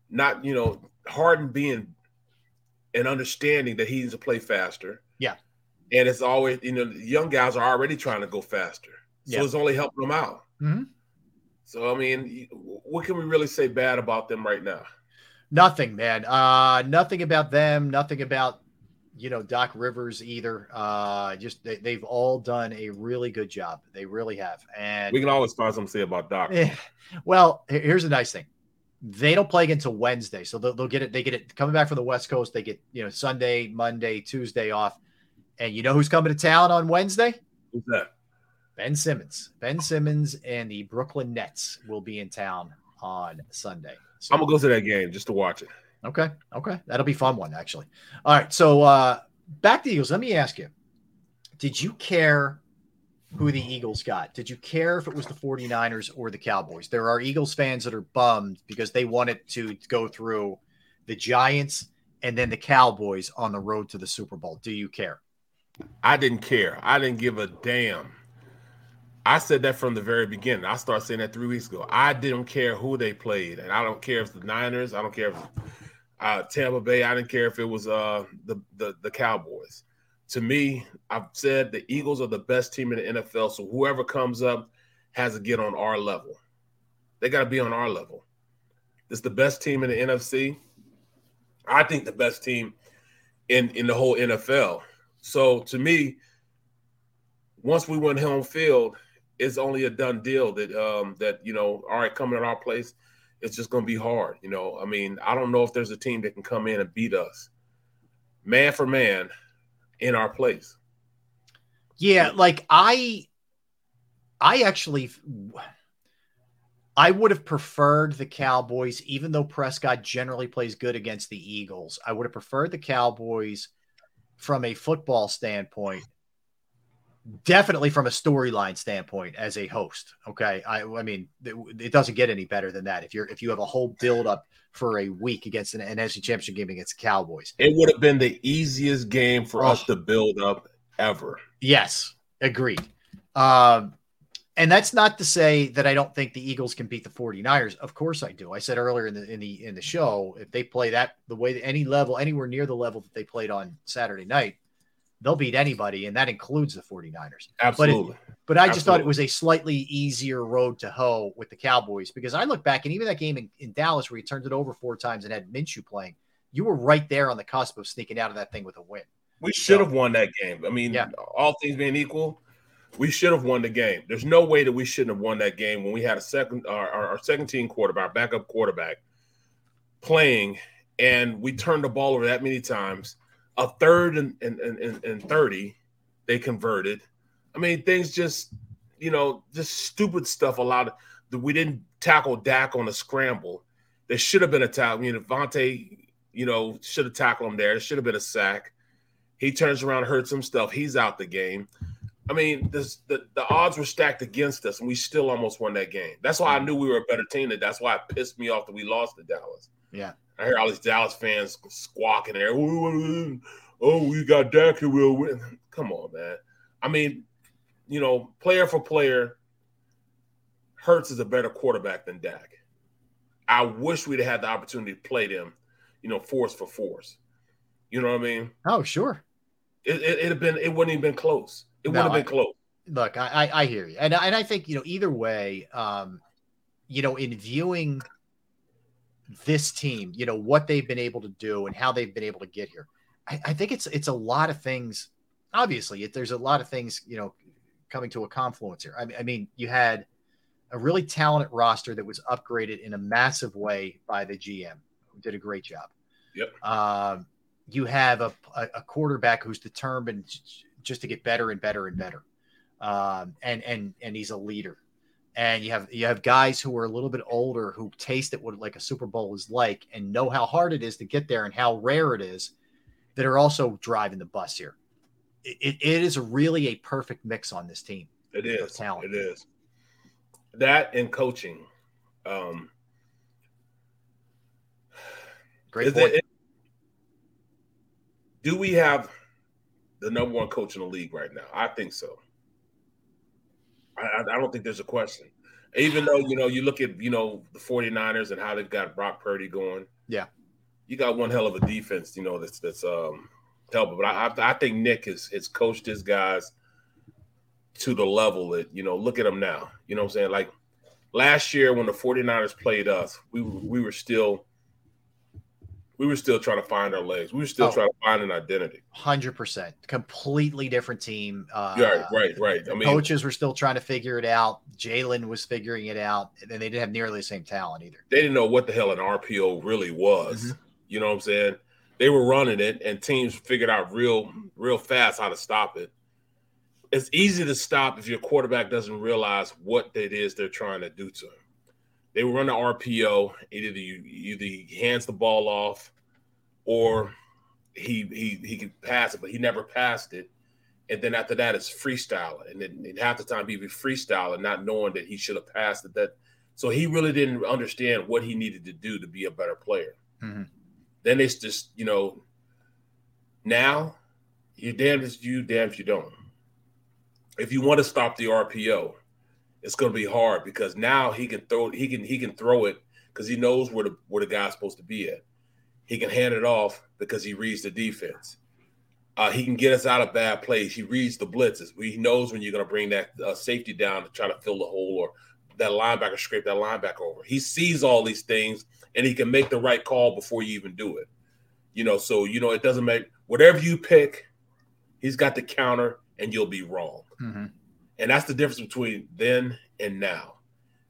not, you know, Harden being and understanding that he needs to play faster. Yeah. And it's always, you know, young guys are already trying to go faster. So Yeah. it's only helping them out. Mhm. So, I mean, what can we really say bad about them right now? Nothing, man. Uh, nothing about them. Nothing about you know Doc Rivers either. Uh, just they, they've all done a really good job. They really have. And We can always find something to say about Doc. Eh, well, here's the nice thing. They don't play until Wednesday, so they'll, they'll get it. They get it coming back from the West Coast. They get you know Sunday, Monday, Tuesday off, and you know who's coming to town on Wednesday? Who's that? Ben Simmons. Ben Simmons and the Brooklyn Nets will be in town on Sunday. So, I'm gonna go to that game just to watch it. Okay, okay, that'll be fun one actually. All right, so uh, back to Eagles. Let me ask you: Did you care who the Eagles got? Did you care if it was the 49ers or the Cowboys? There are Eagles fans that are bummed because they wanted to go through the Giants and then the Cowboys on the road to the Super Bowl. Do you care? I didn't care. I didn't give a damn. I said that from the very beginning. I started saying that three weeks ago. I didn't care who they played, and I don't care if the Niners. I don't care if uh, Tampa Bay. I didn't care if it was uh, the, the the Cowboys. To me, I've said the Eagles are the best team in the NFL. So whoever comes up has to get on our level. They got to be on our level. It's the best team in the NFC. I think the best team in in the whole NFL. So to me, once we went home field, it's only a done deal that um that you know, all right, coming at our place, it's just gonna be hard. You know, I mean, I don't know if there's a team that can come in and beat us, man for man, in our place. Yeah, like I I actually I would have preferred the Cowboys even though Prescott generally plays good against the Eagles. I would have preferred the Cowboys from a football standpoint. Definitely from a storyline standpoint as a host. Okay. I I mean it, it doesn't get any better than that. If you're if you have a whole build up for a week against an, an NFC championship game against the Cowboys. It would have been the easiest game for us to build up ever. Yes, agreed. Um, and that's not to say that I don't think the Eagles can beat the 49ers. Of course I do. I said earlier in the in the in the show, if they play that the way that any level, anywhere near the level that they played on Saturday night, they'll beat anybody, and that includes the 49ers. Absolutely. But, it- but I just thought it was a slightly easier road to hoe with the Cowboys because I look back and even that game in, in Dallas where he turned it over four times and had Minshew playing, you were right there on the cusp of sneaking out of that thing with a win. We should have won that game. I mean, yeah. all things being equal, we should have won the game. There's no way that we shouldn't have won that game when we had a second our, our, our second team quarterback, our backup quarterback, playing, and we turned the ball over that many times. A third and and, and, and 30, they converted. I mean, things just, you know, just stupid stuff. A lot of we didn't tackle Dak on a scramble. There should have been a tackle. I mean, DeVonta, you know, should have tackled him there. There should have been a sack. He turns around, hurts himself. He's out the game. I mean, this, the the odds were stacked against us, and we still almost won that game. That's why I knew we were a better team. That that's why it pissed me off that we lost to Dallas. Yeah. I hear all these Dallas fans squawking there. Oh, we got Dak who will win. Come on, man. I mean, you know, player for player, Hurts is a better quarterback than Dak. I wish we'd have had the opportunity to play them, you know, force for force. You know what I mean? Oh, sure. It, it, it'd have been, it wouldn't even been close. It No, would have been close. Look, I, I, I hear you, and and I think you know either way, um, you know, in viewing this team, you know what they've been able to do and how they've been able to get here, I, I think it's it's a lot of things. Obviously, it, there's a lot of things you know coming to a confluence here. I, mean- I mean, you had a really talented roster that was upgraded in a massive way by the GM, who did a great job. Yep. Um, you have a, a, a quarterback who's determined just to get better and better and better, um, and and and he's a leader. And you have you have guys who are a little bit older who taste it what like a Super Bowl is like and know how hard it is to get there and how rare it is that are also driving the bus here. It, it is really a perfect mix on this team. It is talent. It is that and coaching. Um, Great point. It, do we have the number one coach in the league right now? I think so. I, I don't think there's a question. Even though, you know, you look at, you know, the 49ers and how they've got Brock Purdy going. Yeah. You got one hell of a defense, you know, that's that's um helping. But I I think Nick has has coached his guys to the level that, you know, look at them now. You know what I'm saying? Like last year when the 49ers played us, we we were still we were still trying to find our legs. We were still oh, trying to find an identity. Hundred percent, completely different team. Uh, right, right, right. I mean, coaches were still trying to figure it out. Jalen was figuring it out, and they didn't have nearly the same talent either. They didn't know what the hell an RPO really was. Mm-hmm. You know what I'm saying? They were running it, and teams figured out real, real fast how to stop it. It's easy to stop if your quarterback doesn't realize what it is they're trying to do to him they would run the RPO. Either you either he hands the ball off, or he he he could pass it, but he never passed it. And then after that, it's freestyle, and then half the time he would be freestyling, not knowing that he should have passed it. That so he really didn't understand what he needed to do to be a better player. Mm-hmm. Then it's just you know, now you're damned if you damned if you don't. If you want to stop the RPO, it's going to be hard because now he can throw he can he can throw it because he knows where the where the guy's supposed to be at. He can hand it off because he reads the defense. Uh, he can get us out of bad plays. He reads the blitzes. He knows when you're going to bring that uh, safety down to try to fill the hole or that linebacker scrape that linebacker over. He sees all these things and he can make the right call before you even do it. You know, so you know it doesn't make whatever you pick. He's got the counter, and you'll be wrong. Mm-hmm. And that's the difference between then and now.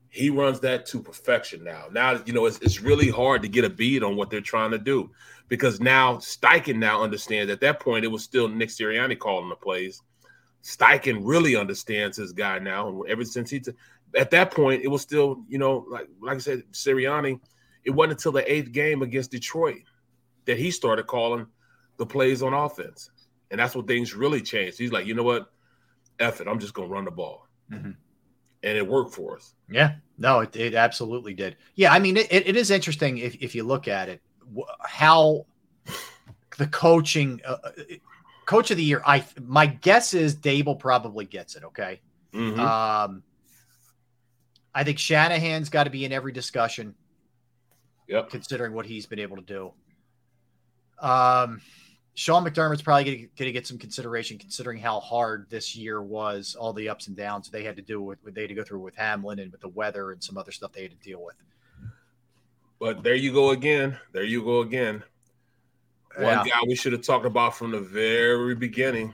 He runs that to perfection now. Now, you know, it's, it's really hard to get a bead on what they're trying to do because now Steichen now understands at that point it was still Nick Sirianni calling the plays. Steichen really understands his guy now. And ever since he, t- at that point, it was still, you know, like like I said, Sirianni, it wasn't until the eighth game against Detroit that he started calling the plays on offense. And that's when things really changed. He's like, you know what? F it. I'm just going to run the ball. Mm-hmm. And it worked for us. Yeah. No, it, it absolutely did. Yeah. I mean, it, it is interesting if, if you look at it, how the coaching, uh, uh, coach of the year, I, my guess is Daboll probably gets it. Okay. Mm-hmm. Um, I think Shanahan's got to be in every discussion. Yep. Considering what he's been able to do. Um, Sean McDermott's probably going to get some consideration considering how hard this year was, all the ups and downs they had to do with what they had to go through with Hamlin and with the weather and some other stuff they had to deal with. But there you go again. There you go again. One Yeah. guy we should have talked about from the very beginning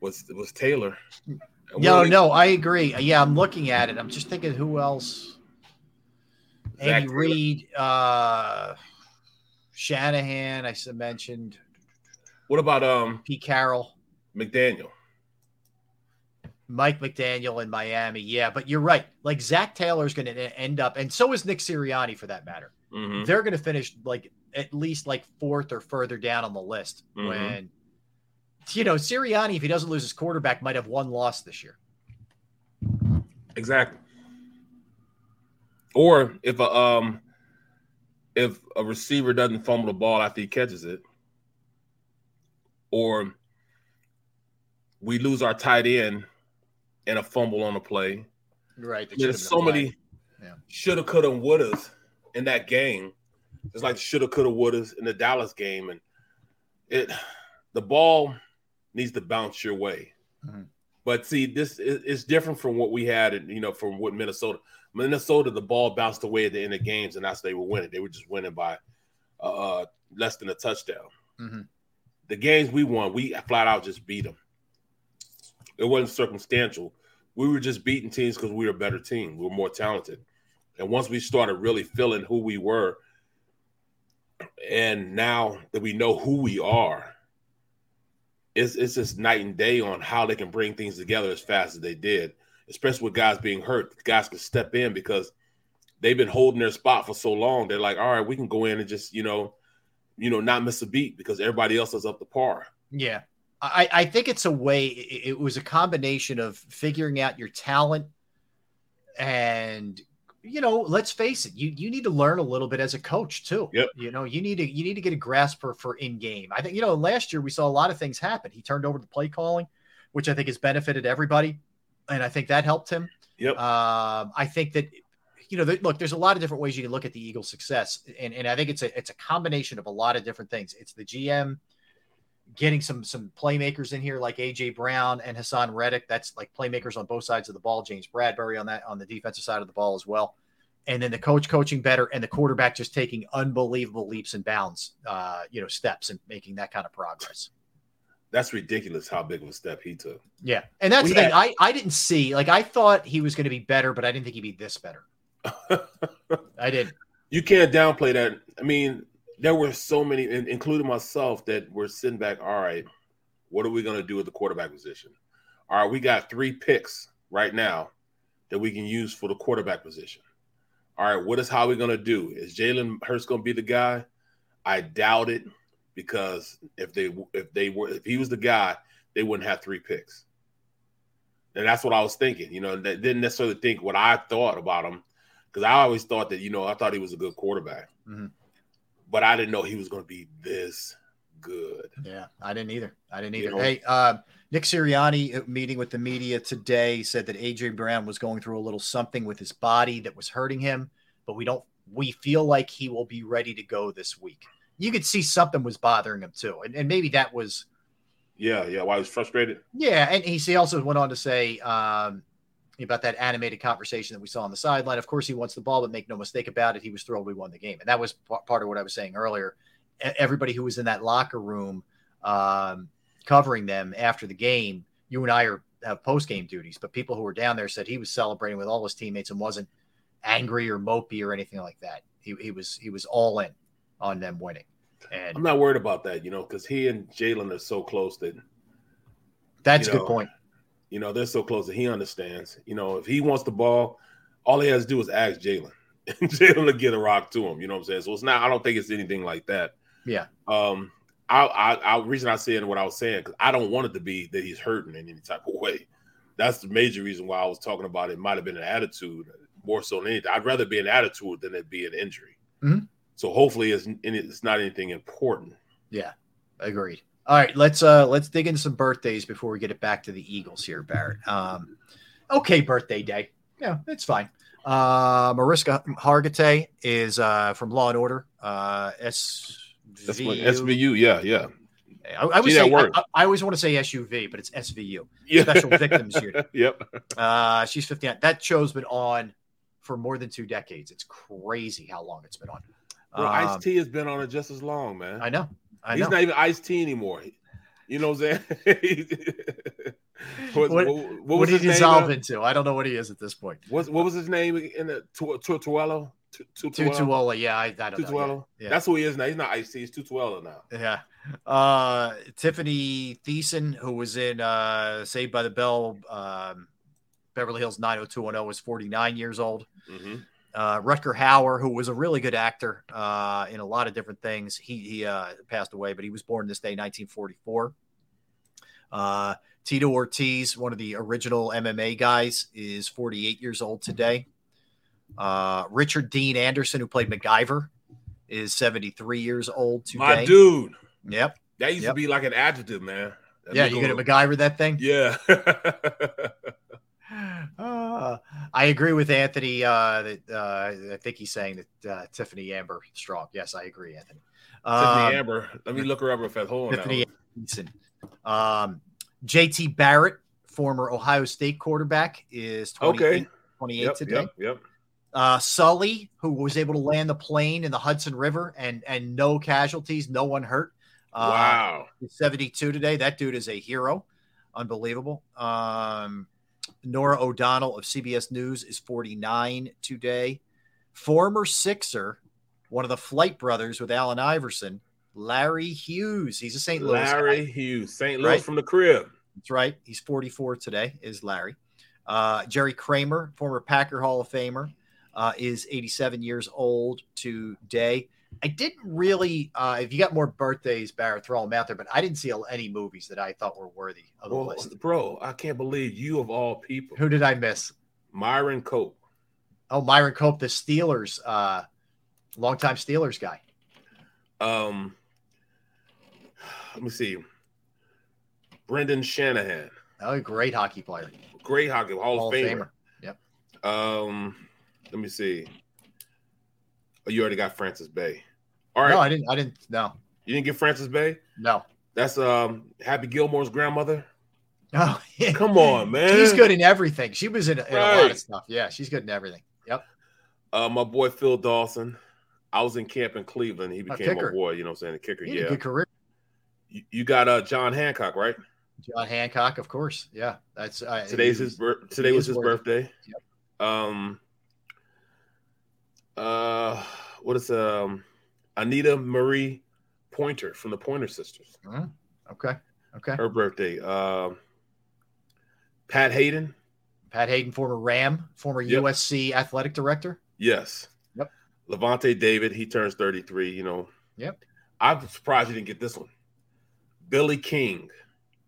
was was Taylor. And No, really- no, I agree. Yeah, I'm looking at it. I'm just thinking who else. Zac Andy. Reid, uh, Shanahan, I mentioned. What about um Pete Carroll, McDaniel? Mike McDaniel in Miami? Yeah, but you're right. Like Zac Taylor's going to end up, and so is Nick Sirianni for that matter. Mhm. They're going to finish like at least like fourth or further down on the list. Mhm. When you know Sirianni, if he doesn't lose his quarterback, might have one loss this year. Exactly. Or if a um if a receiver doesn't fumble the ball after he catches it, or we lose our tight end and a fumble on a play. Right. There's so many. Yeah. shoulda, coulda, wouldas in that game. It's like shoulda, coulda, wouldas in the Dallas game, and it the ball needs to bounce your way. Mhm. But see, this is different from what we had, and you know, from what Minnesota. Minnesota, the ball bounced away at the end of games, and that's they were winning. They were just winning by uh, less than a touchdown. Mhm. The games we won, we flat out just beat them. It wasn't circumstantial. We were just beating teams because we were a better team. We were more talented. And once we started really feeling who we were, and now that we know who we are, it's it's just night and day on how they can bring things together as fast as they did. especially with guys being hurt. Guys can step in because they've been holding their spot for so long. They're like, all right, we can go in and just you know, you know, not miss a beat because everybody else is up to par. Yeah. I, I think it's a way, it, was a combination of figuring out your talent and you know, let's face it, you you need to learn a little bit as a coach too. Yep. You know, you need to you need to get a grasp for for in game. I think you know last year we saw a lot of things happen. He turned over the play calling, which I think has benefited everybody, and I think that helped him. Yep. Um, I think that you know, th- look, there's a lot of different ways you can look at the Eagles' success, and and I think it's a it's a combination of a lot of different things. It's the GM getting some some playmakers in here like AJ Brown and Haason Reddick. That's like playmakers on both sides of the ball. James Bradberry on that on the defensive side of the ball as well. And then the coach coaching better and the quarterback just taking unbelievable leaps and bounds, uh, you know, steps and making that kind of progress. That's ridiculous how big of a step he took. Yeah. And that's We the thing. I, I didn't see like I thought he was going to be better, but I didn't think he'd be this better. I did. You can't downplay that. I mean, there were so many, including myself, that were sitting back. All right, what are we going to do with the quarterback position? All right, we got three picks right now that we can use for the quarterback position. All right, what is how we going to do? Is Jalen Hurts going to be the guy? I doubt it because if they if they were if he was the guy, they wouldn't have three picks. And that's what I was thinking. You know, that didn't necessarily think what I thought about him because I always thought that you know I thought he was a good quarterback, Mhm. but I didn't know he was going to be this good. Yeah, I didn't either. I didn't either. You know? hey, uh, Nick Sirianni uh, meeting with the media today said that AJ Brown was going through a little something with his body that was hurting him, but we don't. We feel like he will be ready to go this week. You could see something was bothering him too, and, and maybe that was Yeah, yeah. Why he was frustrated? yeah. And he, he also went on to say um, about that animated conversation that we saw on the sideline. Of course, he wants the ball, but make no mistake about it, he was thrilled we won the game, and that was p- part of what I was saying earlier. Everybody who was in that locker room um, covering them after the game, you and I are have post game duties, but people who were down there said he was celebrating with all his teammates and wasn't angry or mopey or anything like that. He, he was he was all in on them winning. And I'm not worried about that, you know, because he and Jalen are so close that that's a good know, point. You know, they're so close that he understands. You know, if he wants the ball, all he has to do is ask Jalen, Jalen to get a rock to him. You know what I'm saying? So it's not. I don't think it's anything like that. Yeah. Um, I, I, I reason I said what I was saying because I don't want it to be that he's hurting in any type of way. That's the major reason why I was talking about it. Might have been an attitude more so than anything. I'd rather be an attitude than it be an injury. Mhm. So hopefully, it's it's not anything important. Yeah, agreed. All right, let's uh let's dig into some birthdays before we get it back to the Eagles here, Barrett. Um, okay, birthday day. Yeah, it's fine. Uh, Mariska Hargitay is uh from Law and Order. Uh, S. That's SVU. Yeah, yeah. I, I would See say I, word. I- I always want to say SUV, but it's SVU. Yeah. Special Victims Unit. Yep. Uh, she's 59. That show's been on for more than two decades. It's crazy how long it's been on. Bro, Um, Ice T has been on it just as long, man. I know. I He's know. not even Ice T anymore. You know what I'm saying? what, What, what- what was did his he dissolve into? I don't know what he is at this point. What, what was his name in the Tu- Tutuelo? Tu- Tutuola, yeah, I, I don't know. Yeah. That's who he is now. He's not Ice T. He's Tutuelo now. Yeah. Uh, Tiffany Thiessen, who was in uh, Saved by the Bell, um, Beverly Hills 90210, was 49 years old. Mhm. Uh, Rutger Hauer, who was a really good actor uh, in a lot of different things, he, he uh, passed away, but he was born this day, 1944. Uh, Tito Ortiz, one of the original MMA guys, is 48 years old today. Uh, Richard Dean Anderson, who played MacGyver, is 73 years old today. My dude. Yep. That used Yep. to be like an adjective, man. That Yeah, you gonna MacGyver that thing? Yeah. Uh, I agree with Anthony. Uh, that uh, I think he's saying that uh, Tiffany Amber Strong. Yes, I agree, Anthony. Tiffany Um, Amber. Let me look her up if I hold on. Tiffany Anderson. Um, JT Barrett, former Ohio State quarterback, is 28, Okay. 28 Yep, today. yep, yep. Uh, Sully, who was able to land the plane in the Hudson River and and no casualties, no one hurt. Uh, Wow. 72 today. That dude is a hero. Unbelievable. Um, Norah O'Donnell of CBS News is 49 today. Former Sixer, one of the Flight brothers with Allen Iverson, Larry Hughes. He's a St. Louis. guy. Larry Hughes, St. Louis Right. from the crib. That's right. He's 44 today, is Larry. Uh, Jerry Kramer, former Packer Hall of Famer, uh, is 87 years old today. I didn't really. Uh, if you got more birthdays, Barrett, throw them out there. But I didn't see any movies that I thought were worthy of the Well, list. bro, I can't believe you of all people, Who did I miss? Myron Cope. Oh, Myron Cope, the Steelers, uh, longtime Steelers guy. Um, let me see. Brendan Shanahan, Oh, great hockey player. great hockey Hall, Hall of of Famer. Famer. Yep. Um, let me see. Oh, you already got Frances Bay. All right, No, I didn't. I didn't. No, you didn't get Frances Bay. no. That's um Happy Gilmore's grandmother. Oh, yeah. Come on, man. She's good in everything. She was in, in a lot of stuff. Yeah, she's good in everything. Yep. Uh, my boy Phil Dawson. I was in camp in Cleveland. He became a boy. You know what I'm saying? The kicker. He Yeah. good career. You, you got uh John Hancock, right? John Hancock, of course. Yeah, that's uh, Today's his bir- today was his worthy. birthday. Um uh what is um Anita Marie Pointer from the Pointer Sisters. Mhm. Okay. Okay. Her birthday. Um Pat Haden. Pat Haden, former Ram, former Yep. USC athletic director. Yes. Yep. Lavonte David, he turns 33, you know. Yep. I'm surprised you didn't get this one. Billy King.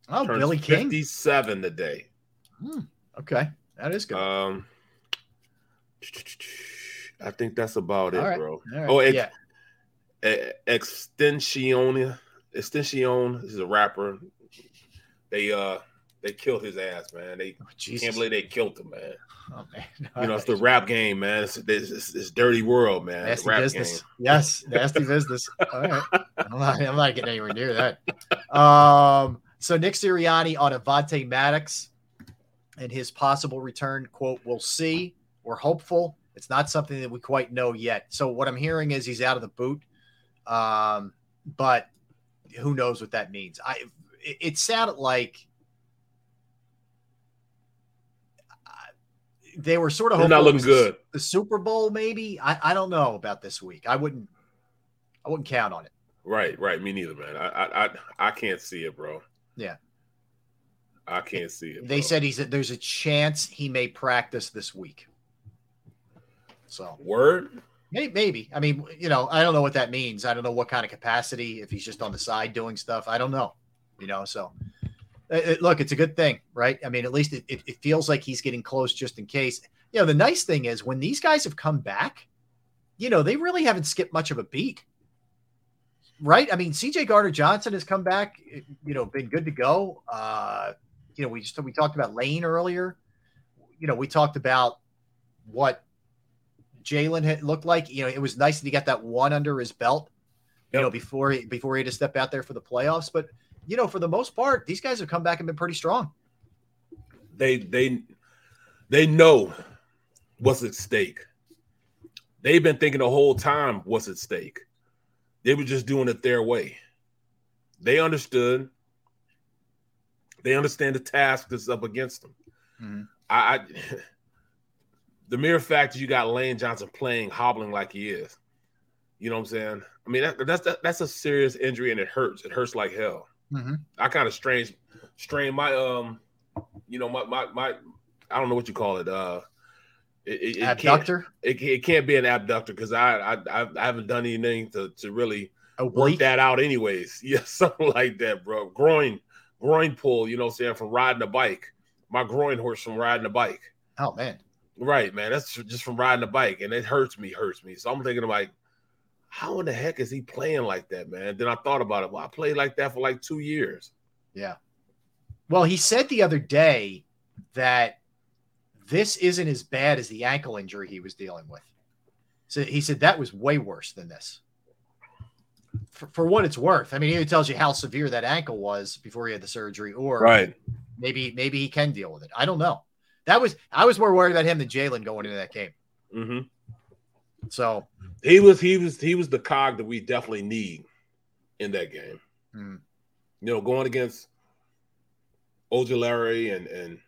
Oh, Billy King. 57 today. Hmm. Okay, that is good. Um I think that's about it, right. bro. Right. Oh, ex- yeah. E- Extension, Extension is a rapper. They uh they killed his ass, man. They Jesus. can't believe they killed him, man. Oh man. You know, it's the rap game, man. It's it's, it's, it's dirty world, man. Nasty business. game. Yes, nasty business. All right. I'm not, I'm not getting anywhere near that. Um, so Nick Sirianni on Avonte Maddox and his possible return, quote, we'll see. We're hopeful. It's not something that we quite know yet. So what I'm hearing is he's out of the boot. Um, but who knows what that means? I it, it sounded like uh, they were sort of not looking good. The Super Bowl, maybe. I, I don't know about this week. I wouldn't. I wouldn't count on it. Right, right. Me neither, man. I I I, I can't see it, bro. Yeah. I can't see it. They bro. said he's there's a chance he may practice this week. So word. Maybe, maybe. I mean, you know, I don't know what that means. I don't know what kind of capacity. If he's just on the side doing stuff, I don't know. You know, so uh, uh, look, it's a good thing, right? I mean, at least it, it, it feels like he's getting close, just in case. You know, the nice thing is when these guys have come back, you know, they really haven't skipped much of a beat, right? I mean, C.J. Gardner Johnson has come back, you know, been good to go. Uh, you know, we just we talked about Lane earlier. You know, we talked about what Jalen had looked like. You know, it was nice that he got that one under his belt. You know, before he before he had to step out there for the playoffs. But you know, for the most part, these guys have come back and been pretty strong. They they they know what's at stake. They've been thinking the whole time what's at stake. They were just doing it their way. They understood. They understand the task that's up against them. Mm-hmm. I, I the mere fact that you got Lane Johnson playing hobbling like he is, you know what I'm saying? I mean, that, that's that, that's a serious injury and it hurts. It hurts like hell. Mm-hmm. I kind of strained strained my um, you know my my my I don't know what you call it. Uh, it, it, it can't- Abductor? It, it can't be an abductor because I, I I I haven't done anything to to really work that out. Anyways, yeah, something like that, bro. Groin groin pull. You know what I'm saying from riding a bike. My groin hurts from riding a bike. Oh man, Right, man. That's just from riding a bike, and it hurts me, hurts me. So I'm thinking like, how in the heck is he playing like that, man? Then I thought about it. Well, I played like that for like two years. yeah. Well, he said the other day that this isn't as bad as the ankle injury he was dealing with. So he said that was way worse than this. For, for what it's worth, I mean, he tells you how severe that ankle was before he had the surgery, or Right. maybe maybe he can deal with it. I don't know. That was I was more worried about him than Jalen going into that game. Mm-hmm. So He was he was he was the cog that we definitely need in that game. Mm. You know, going against Ojulari and and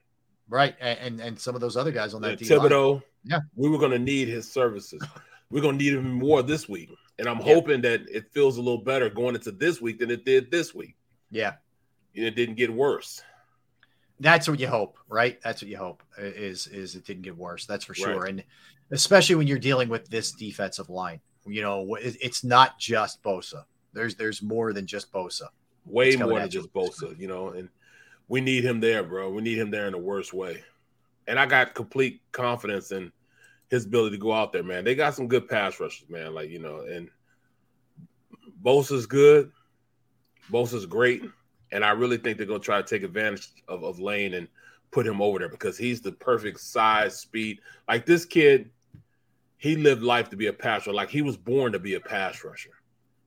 right, and, and and some of those other guys on that and D line. Thibodeaux, Yeah. we were going to need his services. we're going to need him more this week, and I'm hoping that it feels a little better going into this week than it did this week. Yeah. And it didn't get worse. That's what you hope, right? That's what you hope is is it didn't get worse. That's for sure. Right. And especially when you're dealing with this defensive line, you know, it's not just Bosa. There's there's more than just Bosa. Way more than you. just Bosa, you know, and we need him there, bro. We need him there in the worst way. And I got complete confidence in his ability to go out there, man. They got some good pass rushers, man. Like, you know, and Bosa's good. Bosa's great. And I really think they're gonna try to take advantage of, of Lane and put him over there because he's the perfect size, speed. Like this kid, he lived life to be a pass rusher. Like he was born to be a pass rusher.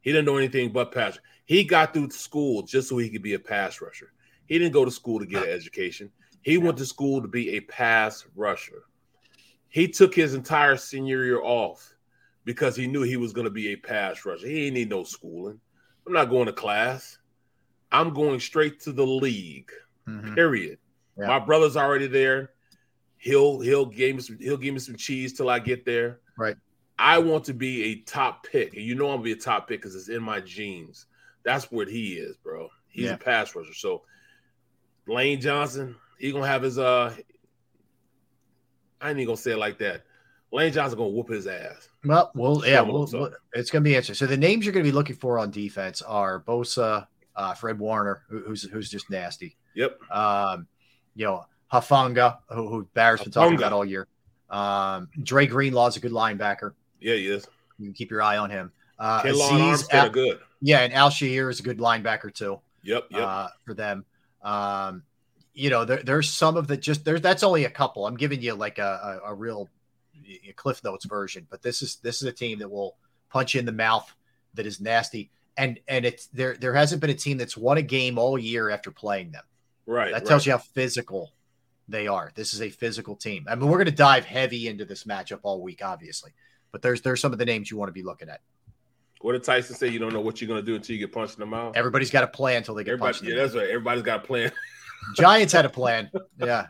He didn't know anything but pass. He got through school just so he could be a pass rusher. He didn't go to school to get an education. He went to school to be a pass rusher. He took his entire senior year off because he knew he was going to be a pass rusher. He didn't need no schooling. I'm not going to class. I'm going straight to the league. Mhm. Period. Yeah. My brother's already there. He'll he'll give me some he'll give me some cheese till I get there. Right. I want to be a top pick, and you know I'm gonna be a top pick because it's in my genes. That's what he is, bro. He's Yeah. a pass rusher. So Lane Johnson, he gonna have his uh. I ain't even gonna say it like that. Lane Johnson gonna whoop his ass. Well, well, yeah, well, well, it's going to be interesting. So the names you're going to be looking for on defense are Bosa, uh, Fred Warner, who, who's who's just nasty. Yep. Um, you know, Hufanga, who, who Barrett's been talking about all year. Um, Dre Greenlaw's a good linebacker. Yeah, he is. You can keep your eye on him. Uh, Azeez Al- good. Yeah, and Al-Shaair is a good linebacker too. Yep, yep. Uh, for them. Um, you know, there, there's some of the just there's that's only a couple. I'm giving you like a, a, a real Cliff Notes version, but this is this is a team that will punch you in the mouth that is nasty. And and it's there there hasn't been a team that's won a game all year after playing them. right. That right. tells you how physical they are. This is a physical team. I mean, we're going to dive heavy into this matchup all week, obviously. But there's there's some of the names you want to be looking at. What did Tyson say? You don't know what you're gonna do until you get punched in the mouth. Everybody's got a plan until they get Everybody, punched. yeah, in the that's right. Everybody's got a plan. Giants had a plan. Yeah.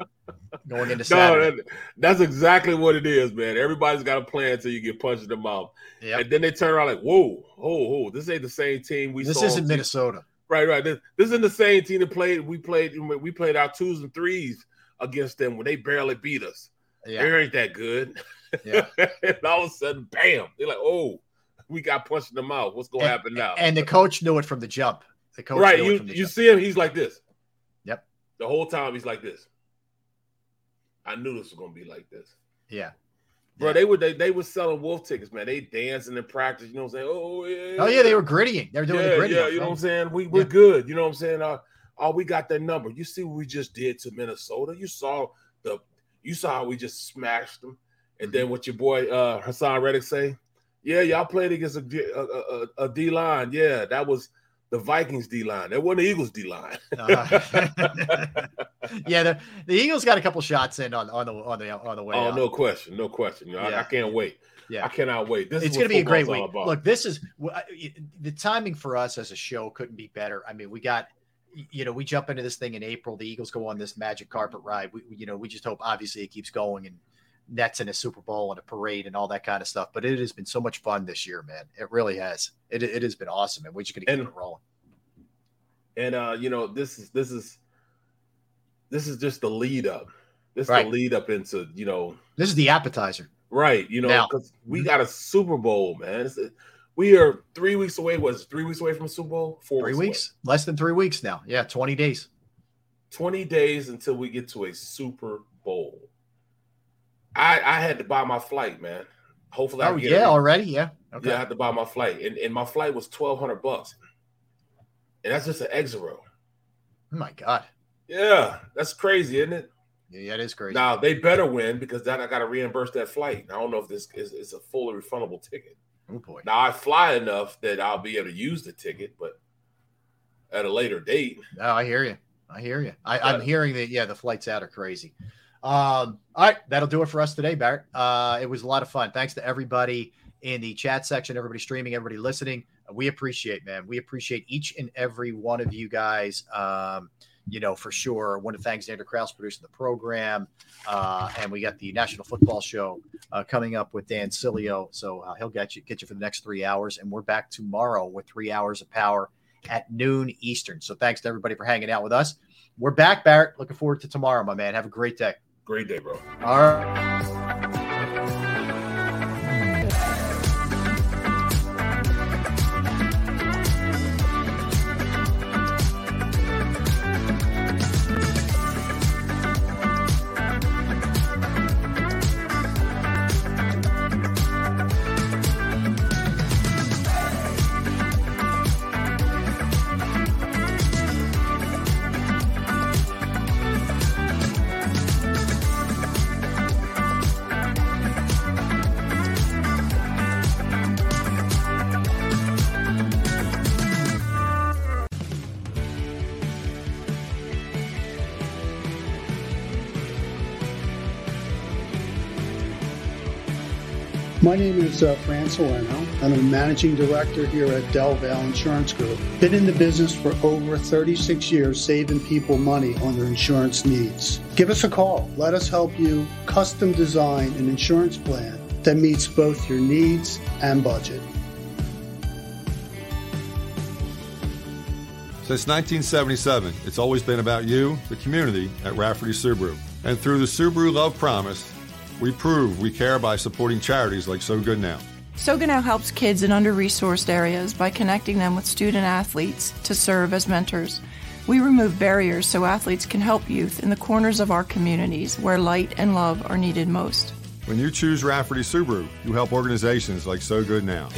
Going into No, Saturday. that- that's exactly what it is, man. Everybody's got a plan until you get punched in the mouth, Yep. and then they turn around like, "Whoa, whoa, whoa! This ain't the same team we This saw." isn't Minnesota. Right, right. This, this isn't the same team that played. We played. We played our twos and threes against them when they barely beat us. Yeah. They ain't that good. Yeah. and all of a sudden, bam! They're like, "Oh, we got punched in the mouth. What's gonna happen now?" And the coach knew it from the jump. The coach right, knew you it from the you jump. see him. He's like this. Yep. The whole time he's like this. I knew this was gonna be like this. Yeah. Bro, they were they, they were selling wolf tickets, man. They dancing in practice, you know what I'm saying? Oh yeah. Oh yeah, they were grittying. They were doing yeah, the gritty. yeah, you know what I'm saying? We we're good. You know what I'm saying? Uh, oh, we got that number. You see what we just did to Minnesota? You saw the you saw how we just smashed them. And Mm-hmm. then what your boy uh Haason Reddick say? Yeah, y'all played against a, a, a, a D line. Yeah, that was the Vikings D line. That wasn't the Eagles D line. Uh, yeah, the, the Eagles got a couple shots in on, on the on the on the way. oh, out. no question, no question. You know, I, Yeah. I can't wait. Yeah. I cannot wait. This it's is going to be a great week. about. Look, this is the timing for us as a show couldn't be better. I mean, we got you know we jump into this thing in April. The Eagles go on this magic carpet ride. We- you know we just hope obviously it keeps going and Nets in a Super Bowl and a parade and all that kind of stuff. But it has been so much fun this year, man. It really has. It it has been awesome, and we're just to keep And- it rolling. and uh, you know, this is this is this is just the lead up. This is Right. the lead up into you know This is the appetizer. Right, you know, because we got a Super Bowl, man. A- we are three weeks away. Was three weeks away from a Super Bowl? Four Three away. weeks, less than three weeks now. Yeah, twenty days. Twenty days until we get to a Super Bowl. I I had to buy my flight, man. Hopefully, I Oh get yeah, it. already. Yeah. Okay. Yeah, I had to buy my flight, and, and my flight was twelve hundred bucks, and that's just an exit row. Oh my god. Yeah, that's crazy, isn't it? Yeah, it is crazy. Now they better win because then I got to reimburse that flight. I don't know if this is, is a fully refundable ticket. Oh boy. Now I fly enough that I'll be able to use the ticket, but at a later date. No, I hear you. I hear you. I, I'm hearing that. Yeah, the flights out are crazy. Um, all right, that'll do it for us today, Barrett. Uh, it was a lot of fun. Thanks to everybody in the chat section, everybody streaming, everybody listening. We appreciate, man. We appreciate each and every one of you guys. Um, you know, for sure. I want to thank Xander Kraus producing the program. Uh, and we got the National Football Show uh, coming up with Dan Sileo. So uh, he'll get you get you for the next three hours. And we're back tomorrow with three hours of power at noon Eastern. So thanks to everybody for hanging out with us. We're back, Barrett. Looking forward to tomorrow, my man. Have a great day. Great day, bro. All right. My name is uh, Fran. I'm a managing director here at Del Valle Insurance Group. Been in the business for over 36 years, saving people money on their insurance needs. Give us a call. Let us help you custom design an insurance plan that meets both your needs and budget. Since 1977, it's always been about you, the community, at Rafferty Subaru. And through the Subaru Love Promise, we prove we care by supporting charities like So Good Now. So Good Now helps kids in under resourced areas by connecting them with student athletes to serve as mentors. We remove barriers so athletes can help youth in the corners of our communities where light and love are needed most. When you choose Rafferty Subaru, you help organizations like So Good Now.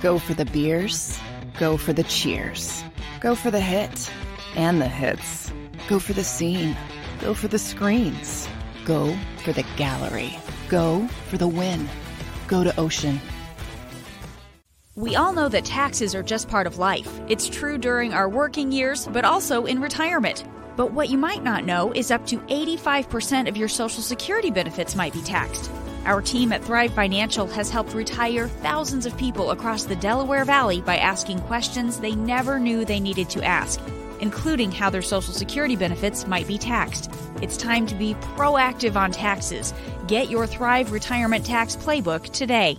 Go for the beers, go for the cheers, go for the hit and the hits. Go for the scene. Go for the screens. Go for the gallery. Go for the win. Go to Ocean. We all know that taxes are just part of life. It's true during our working years, but also in retirement. But what you might not know is up to 85% of your Social Security benefits might be taxed. Our team at Thrive Financial has helped retire thousands of people across the Delaware Valley by asking questions they never knew they needed to ask including how their Social Security benefits might be taxed. It's time to be proactive on taxes. Get your Thrive Retirement Tax Playbook today.